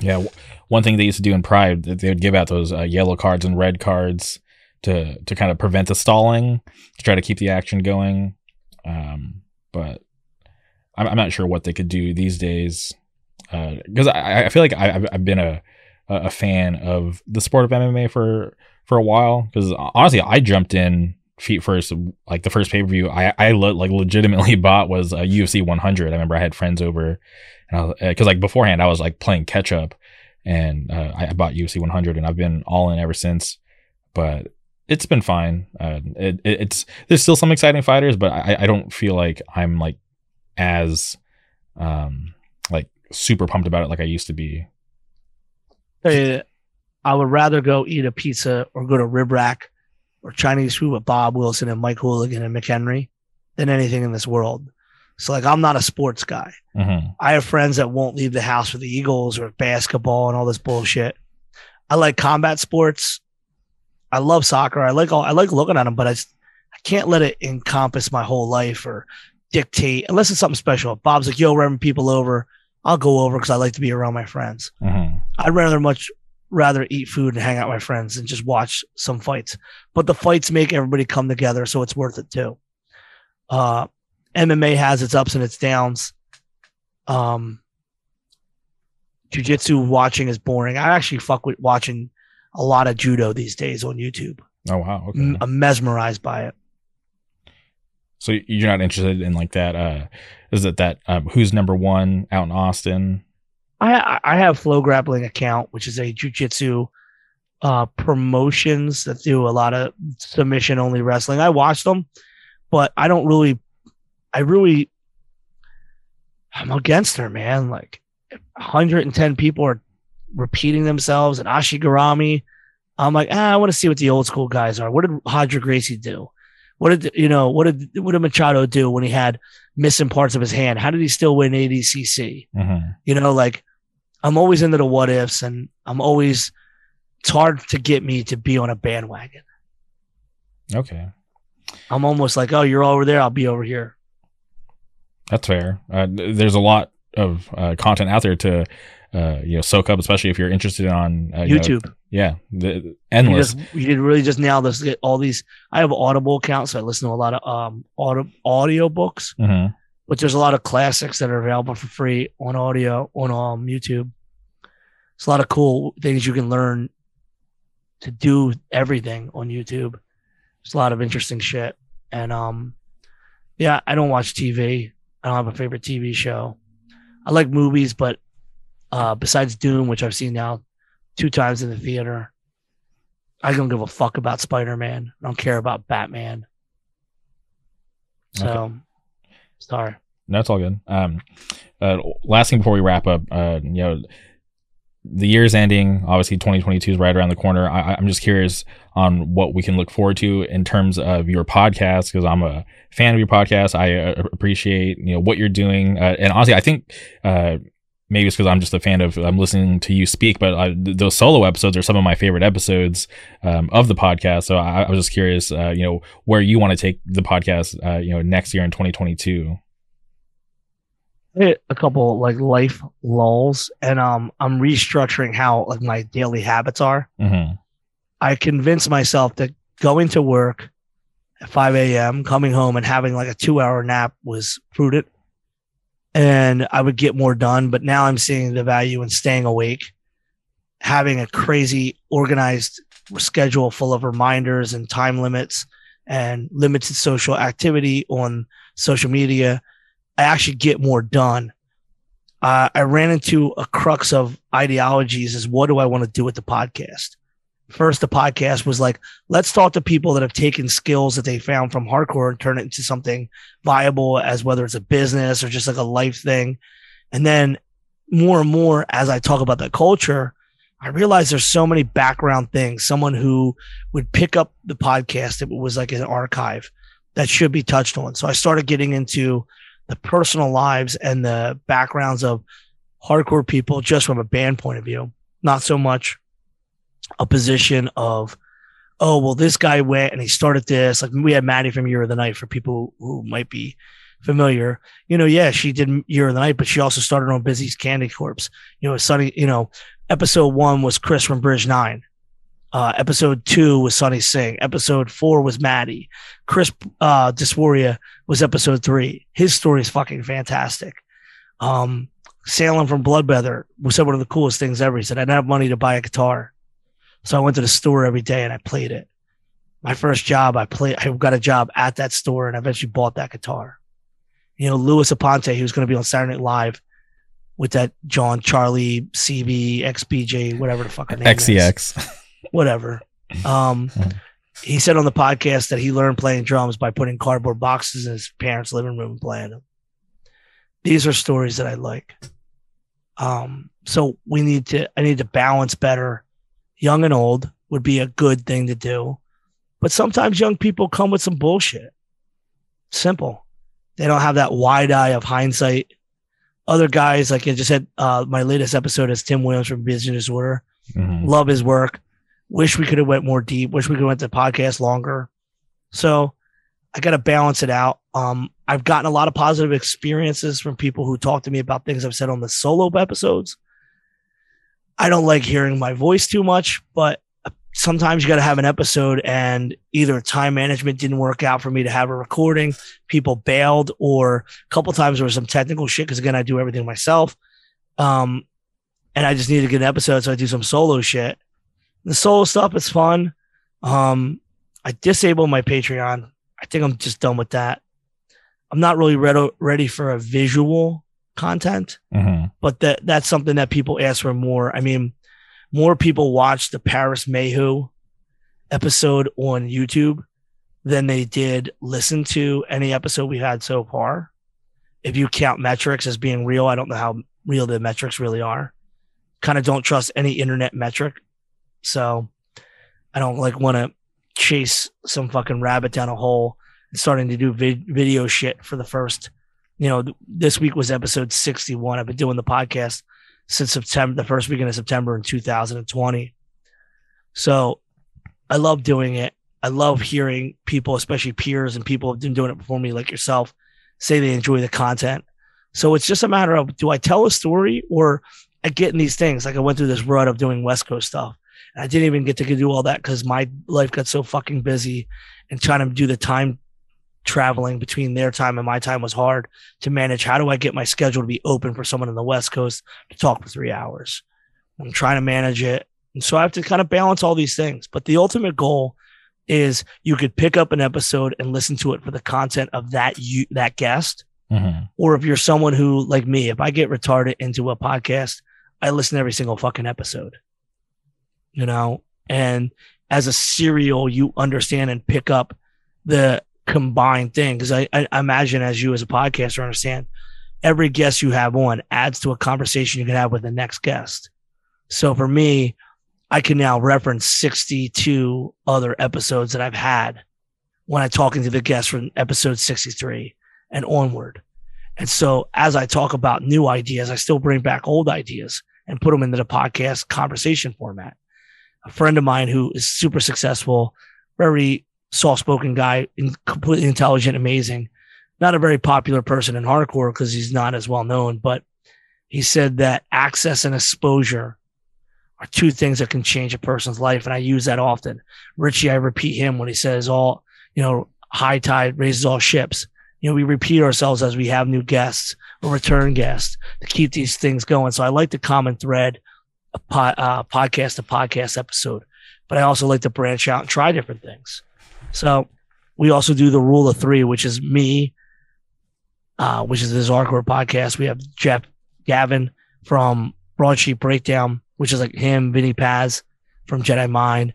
Yeah, one thing they used to do in Pride, they would give out those uh, yellow cards and red cards to to kind of prevent the stalling, to try to keep the action going. Um, but I'm, I'm, not sure what they could do these days because uh, I, I feel like I, have been a a fan of the sport of MMA for for a while because honestly I jumped in feet first like the first pay per view I I le- like legitimately bought was a UFC 100. I remember I had friends over and because uh, like beforehand I was like playing catch up and uh, I bought UFC 100 and I've been all in ever since. But it's been fine. Uh, it, it, it's there's still some exciting fighters, but I, I don't feel like I'm like as um like super pumped about it like I used to be. I would rather go eat a pizza or go to Rib Rack or Chinese food with Bob Wilson and Mike Hooligan and McHenry than anything in this world. So like I'm not a sports guy. Mm-hmm. I have friends that won't leave the house for the Eagles or basketball and all this bullshit. I like combat sports. I love soccer. I like all I like looking at them, but I I can't let it encompass my whole life or dictate unless it's something special. Bob's like, "Yo, we're having people over." I'll go over because I like to be around my friends. Mm-hmm. I'd rather much rather eat food and hang out with my friends and just watch some fights. But the fights make everybody come together, so it's worth it too. Uh, MMA has its ups and its downs. Um, jiu-jitsu watching is boring. I actually fuck with watching a lot of judo these days on YouTube. Oh wow, okay. I'm mesmerized by it. So you're not interested in like that? Uh, is it that um, who's number one out in Austin? I I have FloGrappling account, which is a jujitsu uh, promotions that do a lot of submission only wrestling. I watch them, but I don't really I really, I'm against her, man. Like 110 people are repeating themselves and Ashigarami. I'm like, ah, I want to see what the old school guys are. What did Roger Gracie do? What did you know? What did what did Machado do when he had missing parts of his hand? How did he still win ADCC? Mm-hmm. You know, like I'm always into the what ifs, and I'm always it's hard to get me to be on a bandwagon. Okay. I'm almost like, oh, you're over there, I'll be over here. That's fair. Uh, there's a lot of uh, content out there to uh, you know soak up, especially if you're interested on uh, YouTube. Know, yeah, the, endless. You, just, you did really just now this get all these. I have Audible accounts, so I listen to a lot of um audio audio books. Mm-hmm. But there's a lot of classics that are available for free on audio on um YouTube. It's a lot of cool things you can learn to do everything on YouTube. There's a lot of interesting shit, and um, yeah, I don't watch TV. I don't have a favorite TV show. I like movies, but uh, besides Dune, which I've seen now two times in the theater, I don't give a fuck about Spider Man. I don't care about Batman. So, okay. sorry. No, it's all good. Um, uh, last thing before we wrap up, uh, you know, the year's ending. Obviously, 2022 is right around the corner. I, I'm just curious on what we can look forward to in terms of your podcast because I'm a fan of your podcast. I uh, appreciate you know what you're doing, uh, and honestly, I think uh, maybe it's because I'm just a fan of I'm listening to you speak, but uh, th- those solo episodes are some of my favorite episodes um, of the podcast. So I, I was just curious, uh, you know, where you want to take the podcast, uh, you know, next year in 2022 hit a couple like life lulls and um i'm restructuring how like my daily habits are. Mm-hmm. i convinced myself that going to work at 5 a.m coming home and having like a two hour nap was prudent. And i would get more done but now i'm seeing the value in staying awake having a crazy organized schedule full of reminders and time limits and limited social activity on social media I actually get more done. Uh, I ran into a crux of ideologies is what do I want to do with the podcast? First, the podcast was like, let's talk to people that have taken skills that they found from hardcore and turn it into something viable as whether it's a business or just like a life thing. And then more and more, as I talk about the culture, I realize there's so many background things. Someone who would pick up the podcast if it was like an archive that should be touched on. So I started getting into the personal lives and the backgrounds of hardcore people just from a band point of view, not so much a position of, oh, well, this guy went and he started this. Like we had Maddie from Year of the Knife for people who might be familiar. You know, yeah, she did Year of the Knife, but she also started on Busy's Candy Corpse. You know, Sunny, you know, episode one was Chris from Bridge Nine. Uh, episode two was Sunny Singh. Episode four was Maddie. Chris uh, Dysphoria was episode three. His story is fucking fantastic. Um, Salem from Bloodbather was said one of the coolest things ever. He said, I didn't have money to buy a guitar. So I went to the store every day and I played it. My first job, I played, I got a job at that store and I eventually bought that guitar. You know, Louis Aponte, he was going to be on Saturday Night Live with that John Charlie CB XBJ, whatever the fuck name XCX. Is. Whatever. Um, he said on the podcast that he learned playing drums by putting cardboard boxes in his parents' living room and playing them. These are stories that I like. Um, so we need to, I need to balance better. Young and old would be a good thing to do. But sometimes young people come with some bullshit. Simple. They don't have that wide eye of hindsight. Other guys, like I just said, uh, my latest episode is Tim Williams from Vision of Disorder. Mm-hmm. Love his work. Wish we could have went more deep. Wish we could have went the podcast longer. So I got to balance it out. Um, I've gotten a lot of positive experiences from people who talk to me about things I've said on the solo episodes. I don't like hearing my voice too much, but sometimes you got to have an episode and either time management didn't work out for me to have a recording, people bailed, or a couple times there was some technical shit because again I do everything myself, um, and I just need to get an episode, so I do some solo shit. The solo stuff is fun. Um, I disabled my Patreon. I think I'm just done with that. I'm not really ready ready for a visual content, mm-hmm. but that that's something that people ask for more. I mean, more people watch the Parris Mayhew episode on YouTube than they did listen to any episode we had so far. If you count metrics as being real, I don't know how real the metrics really are. Kind of don't trust any internet metric so I don't like want to chase some fucking rabbit down a hole and starting to do vid- video shit for the first, you know, th- this week was episode 61. I've been doing the podcast since September, the first weekend of September in 2020. So I love doing it. I love hearing people, especially peers and people who've been doing it before me, like yourself, say they enjoy the content. So it's just a matter of do I tell a story or I get in these things? Like I went through this rut of doing West Coast stuff. I didn't even get to do all that because my life got so fucking busy and trying to do the time traveling between their time and my time was hard to manage. How do I get my schedule to be open for someone in the West Coast to talk for three hours? I'm trying to manage it. And so I have to kind of balance all these things. But the ultimate goal is you could pick up an episode and listen to it for the content of that you that guest. Mm-hmm. Or if you're someone who like me, if I get retarded into a podcast, I listen to every single fucking episode you know, and as a serial, you understand and pick up the combined thing. Cause I, I imagine as you as a podcaster understand every guest you have on adds to a conversation you can have with the next guest. So for me, I can now reference 62 other episodes that I've had when I'm talking to the guests from episode 63 and onward. And so as I talk about new ideas, I still bring back old ideas and put them into the podcast conversation format. A friend of mine who is super successful, very soft spoken guy, completely intelligent, amazing, not a very popular person in hardcore because he's not as well known, but he said that access and exposure are two things that can change a person's life. And I use that often. Richie, I repeat him when he says all, you know, high tide raises all ships. You know, we repeat ourselves as we have new guests or return guests to keep these things going. So I like the common thread, pod, uh, podcast to podcast episode, but I also like to branch out and try different things. So we also do the rule of three, which is me, uh, which is this hardcore podcast. We have Jeff Gavin from Broadsheet Breakdown, which is like him, Vinnie Paz from Jedi Mind,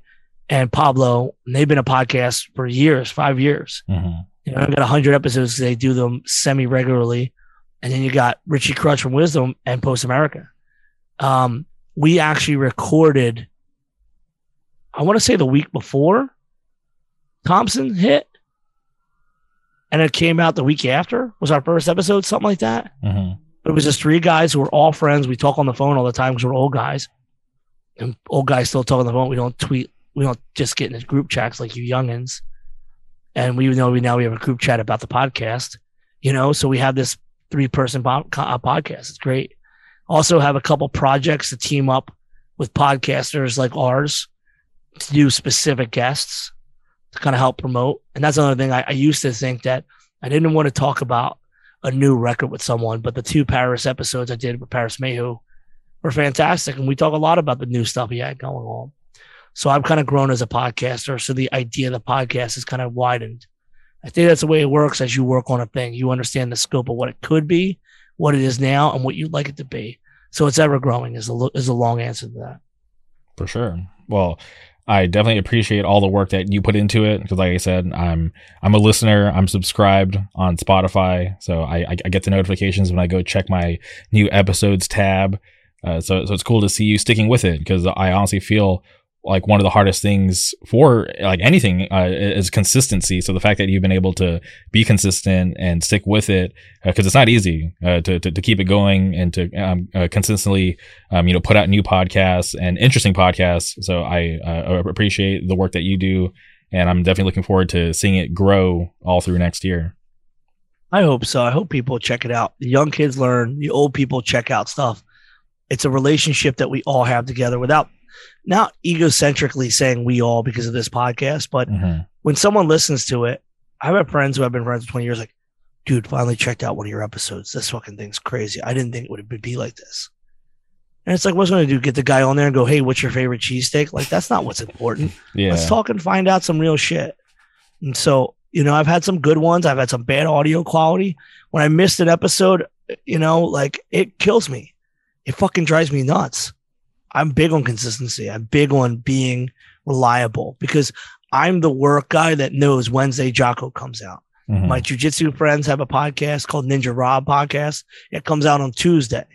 and Pablo. And they've been a podcast for years, five years. Mm-hmm. You know, I've got 100 episodes. They do them semi regularly. And then you got Richie Krutch from Wisdom and Post America. Um, we actually recorded, I want to say the week before Thompson hit and it came out the week after was our first episode, something like that. Mm-hmm. But it was just three guys who were all friends. We talk on the phone all the time because we're old guys, and old guys still talk on the phone. We don't tweet. We don't just get in the group chats like you youngins. And we know we now we have a group chat about the podcast, you know. So we have this three person po- uh, podcast. It's great. Also have a couple projects to team up with podcasters like ours to do specific guests to kind of help promote. And that's another thing I, I used to think that I didn't want to talk about a new record with someone, but the two Parris episodes I did with Parris Mayhew were fantastic. And we talk a lot about the new stuff he had going on. So I've kind of grown as a podcaster. So the idea of the podcast has kind of widened. I think that's the way it works as you work on a thing. You understand the scope of what it could be, what it is now, and what you'd like it to be. So it's ever growing is a, is a long answer to that. For sure. Well, I definitely appreciate all the work that you put into it because, like I said, I'm I'm a listener. I'm subscribed on Spotify, so I, I get the notifications when I go check my new episodes tab. Uh, so so it's cool to see you sticking with it because I honestly feel like one of the hardest things for like anything uh, is consistency. So the fact that you've been able to be consistent and stick with it, because uh, it's not easy uh, to, to, to keep it going and to um, uh, consistently, um, you know, put out new podcasts and interesting podcasts. So I uh, appreciate the work that you do, and I'm definitely looking forward to seeing it grow all through next year. I hope so. I hope people check it out. The young kids learn. The old people check out stuff. It's a relationship that we all have together without not egocentrically saying we all because of this podcast, but mm-hmm. when someone listens to it, I have friends who have been friends for 20 years, like, dude, finally checked out one of your episodes. This fucking thing's crazy. I didn't think it would be like this. And it's like, what's going to do? Get the guy on there and go, hey, what's your favorite cheesesteak? Like, that's not what's important. yeah. Let's talk and find out some real shit. And so, you know, I've had some good ones. I've had some bad audio quality. When I missed an episode, you know, like it kills me. It fucking drives me nuts. I'm big on consistency. I'm big on being reliable because I'm the work guy that knows Wednesday Jocko comes out. Mm-hmm. My jujitsu friends have a podcast called Ninja Rob Podcast. It comes out on Tuesday.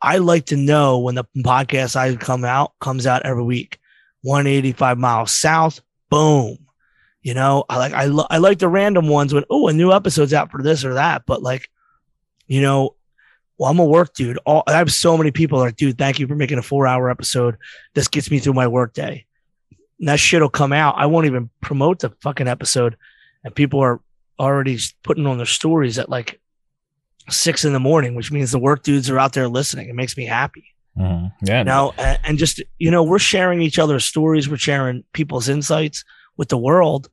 I like to know when the podcast I come out comes out every week. 185 miles south, boom. You know, I like I, lo- I like the random ones when oh a new episode's out for this or that, but like, you know, well, I'm a work dude. All, I have so many people like, dude, thank you for making a four hour episode. This gets me through my work day. And that shit will come out. I won't even promote the fucking episode. And people are already putting on their stories at like six in the morning, which means the work dudes are out there listening. It makes me happy. Mm, yeah. Now, and, just, you know, we're sharing each other's stories. We're sharing people's insights with the world.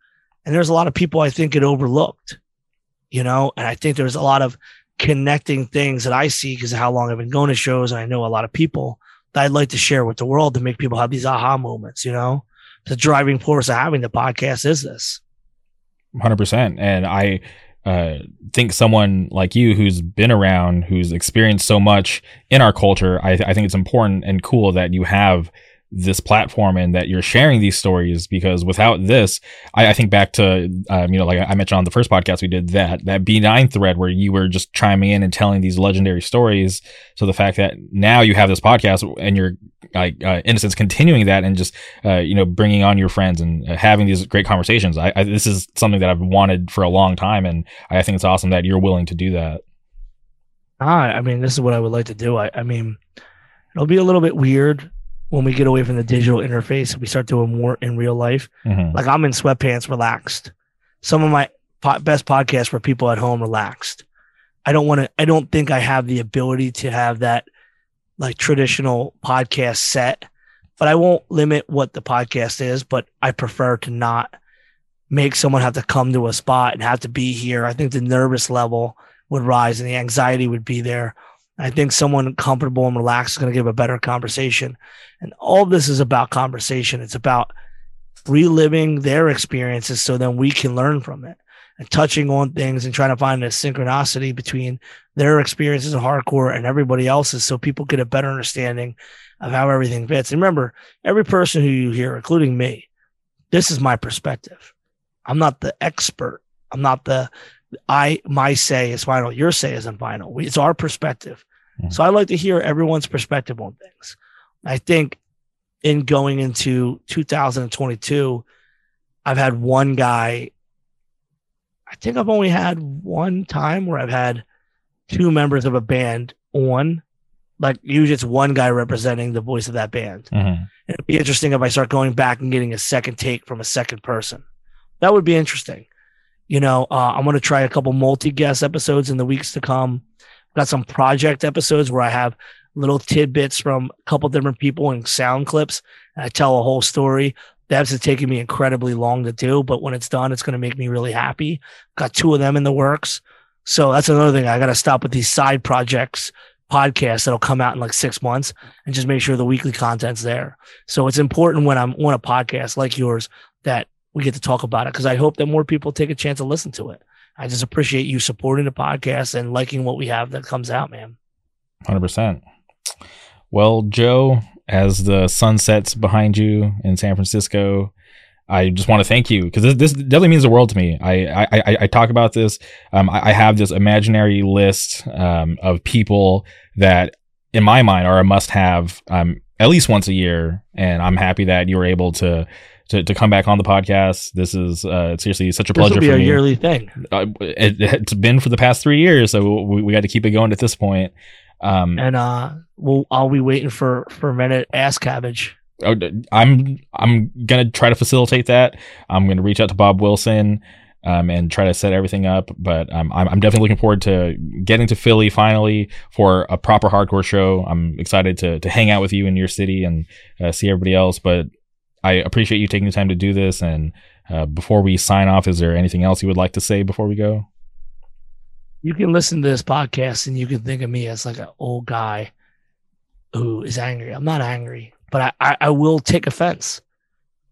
And there's a lot of people I think get overlooked, you know, and I think there's a lot of connecting things that I see because of how long I've been going to shows and I know a lot of people that I'd like to share with the world to make people have these aha moments, you know? The driving force of having the podcast is this. 100%. And I uh, think someone like you who's been around, who's experienced so much in our culture, I, th- I think it's important and cool that you have this platform and that you're sharing these stories because without this, I, I think back to, um, you know, like I mentioned on the first podcast we did that, that B9 thread where you were just chiming in and telling these legendary stories. So the fact that now you have this podcast and you're like, uh, in a sense, continuing that and just, uh, you know, bringing on your friends and uh, having these great conversations. I, I, this is something that I've wanted for a long time. And I think it's awesome that you're willing to do that. Ah, I mean, this is what I would like to do. I, I mean, it'll be a little bit weird when we get away from the digital interface we start doing more in real life. Mm-hmm. Like I'm in sweatpants, relaxed. Some of my po- best podcasts were people at home relaxed. I don't want to. I don't think I have the ability to have that like traditional podcast set, but I won't limit what the podcast is. But I prefer to not make someone have to come to a spot and have to be here. I think the nervous level would rise and the anxiety would be there. I think someone comfortable and relaxed is going to give a better conversation. And all this is about conversation. It's about reliving their experiences so then we can learn from it and touching on things and trying to find a synchronicity between their experiences in hardcore and everybody else's so people get a better understanding of how everything fits. And remember, every person who you hear, including me, this is my perspective. I'm not the expert. I'm not the I my say is final. Your say isn't final. It's our perspective. Mm-hmm. So I like to hear everyone's perspective on things. I think in going into 2022, I've had one guy. I think I've only had one time where I've had two members of a band on. Like usually it's one guy representing the voice of that band. Mm-hmm. It'd be interesting if I start going back and getting a second take from a second person. That would be interesting. You know, uh, I'm going to try a couple multi guest episodes in the weeks to come. Got some project episodes where I have little tidbits from a couple different people and sound clips. And I tell a whole story. That's taking me incredibly long to do, but when it's done, it's going to make me really happy. Got two of them in the works. So that's another thing. I got to stop with these side projects podcasts that'll come out in like six months and just make sure the weekly content's there. So it's important when I'm on a podcast like yours that we get to talk about it because I hope that more people take a chance to listen to it. I just appreciate you supporting the podcast and liking what we have that comes out, man. 100%. Well, Joe, as the sun sets behind you in San Francisco, I just want to thank you because this, this, definitely means the world to me. I I, I talk about this. Um, I, I, have this imaginary list um, of people that, in my mind, are a must-have um, at least once a year, and I'm happy that you were able to to, to come back on the podcast. This is uh, seriously such a pleasure. This will be for a me. yearly thing. Uh, it, has been for the past three years, so we, we got to keep it going at this point. Um, and uh, we'll I'll be waiting for fermented ass cabbage. Oh, I'm I'm gonna try to facilitate that. I'm gonna reach out to Bob Wilson. Um, and try to set everything up. But um, I'm, I'm definitely looking forward to getting to Philly finally for a proper hardcore show. I'm excited to to hang out with you in your city and uh, see everybody else. But I appreciate you taking the time to do this. And uh, before we sign off, is there anything else you would like to say before we go? You can listen to this podcast and you can think of me as like an old guy who is angry. I'm not angry, but I, I, I will take offense.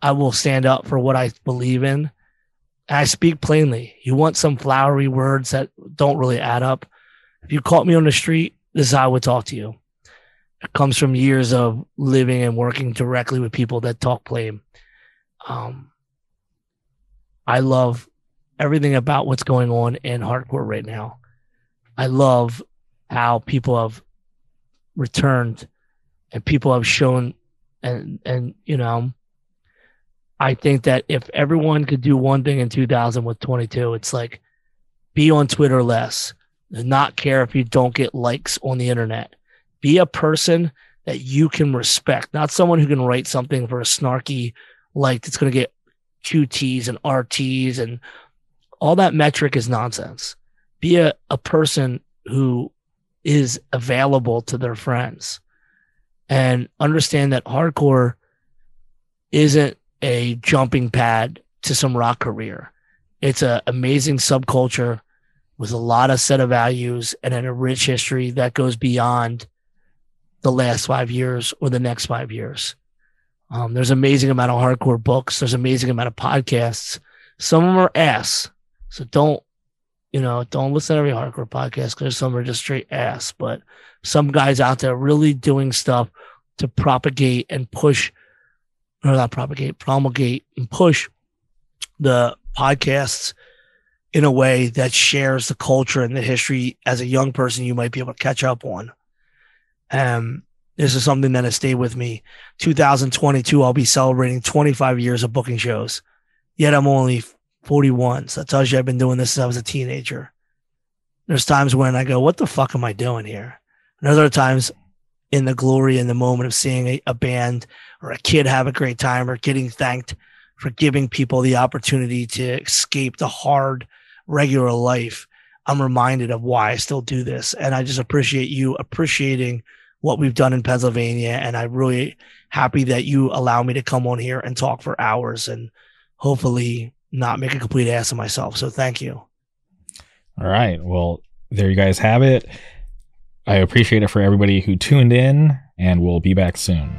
I will stand up for what I believe in. I speak plainly. You want some flowery words that don't really add up. If you caught me on the street, this is how I would talk to you. Comes from years of living and working directly with people that talk blame. Um, I love everything about what's going on in hardcore right now. I love how people have returned and people have shown and and you know I think that if everyone could do one thing in 2000 with 22 it's like be on Twitter less not care if you don't get likes on the internet be a person that you can respect, not someone who can write something for a snarky like that's going to get QTs and RTs and all that metric is nonsense. Be a, a person who is available to their friends and understand that hardcore isn't a jumping pad to some rock career. It's an amazing subculture with a lot of set of values and a rich history that goes beyond the last five years or the next five years. Um, there's amazing amount of hardcore books. There's amazing amount of podcasts. Some of them are ass. So don't, you know, don't listen to every hardcore podcast because some are just straight ass. But some guys out there really doing stuff to propagate and push or not propagate, promulgate and push the podcasts in a way that shares the culture and the history as a young person you might be able to catch up on. Um, this is something that has stayed with me. 2022, I'll be celebrating 25 years of booking shows. Yet I'm only 41. So that tells you I've been doing this since I was a teenager. There's times when I go, what the fuck am I doing here? And other times in the glory in the moment of seeing a, a band or a kid have a great time or getting thanked for giving people the opportunity to escape the hard regular life. I'm reminded of why I still do this. And I just appreciate you appreciating what we've done in Pennsylvania. And I'm really happy that you allow me to come on here and talk for hours and hopefully not make a complete ass of myself. So thank you. All right. Well, there you guys have it. I appreciate it for everybody who tuned in, and we'll be back soon.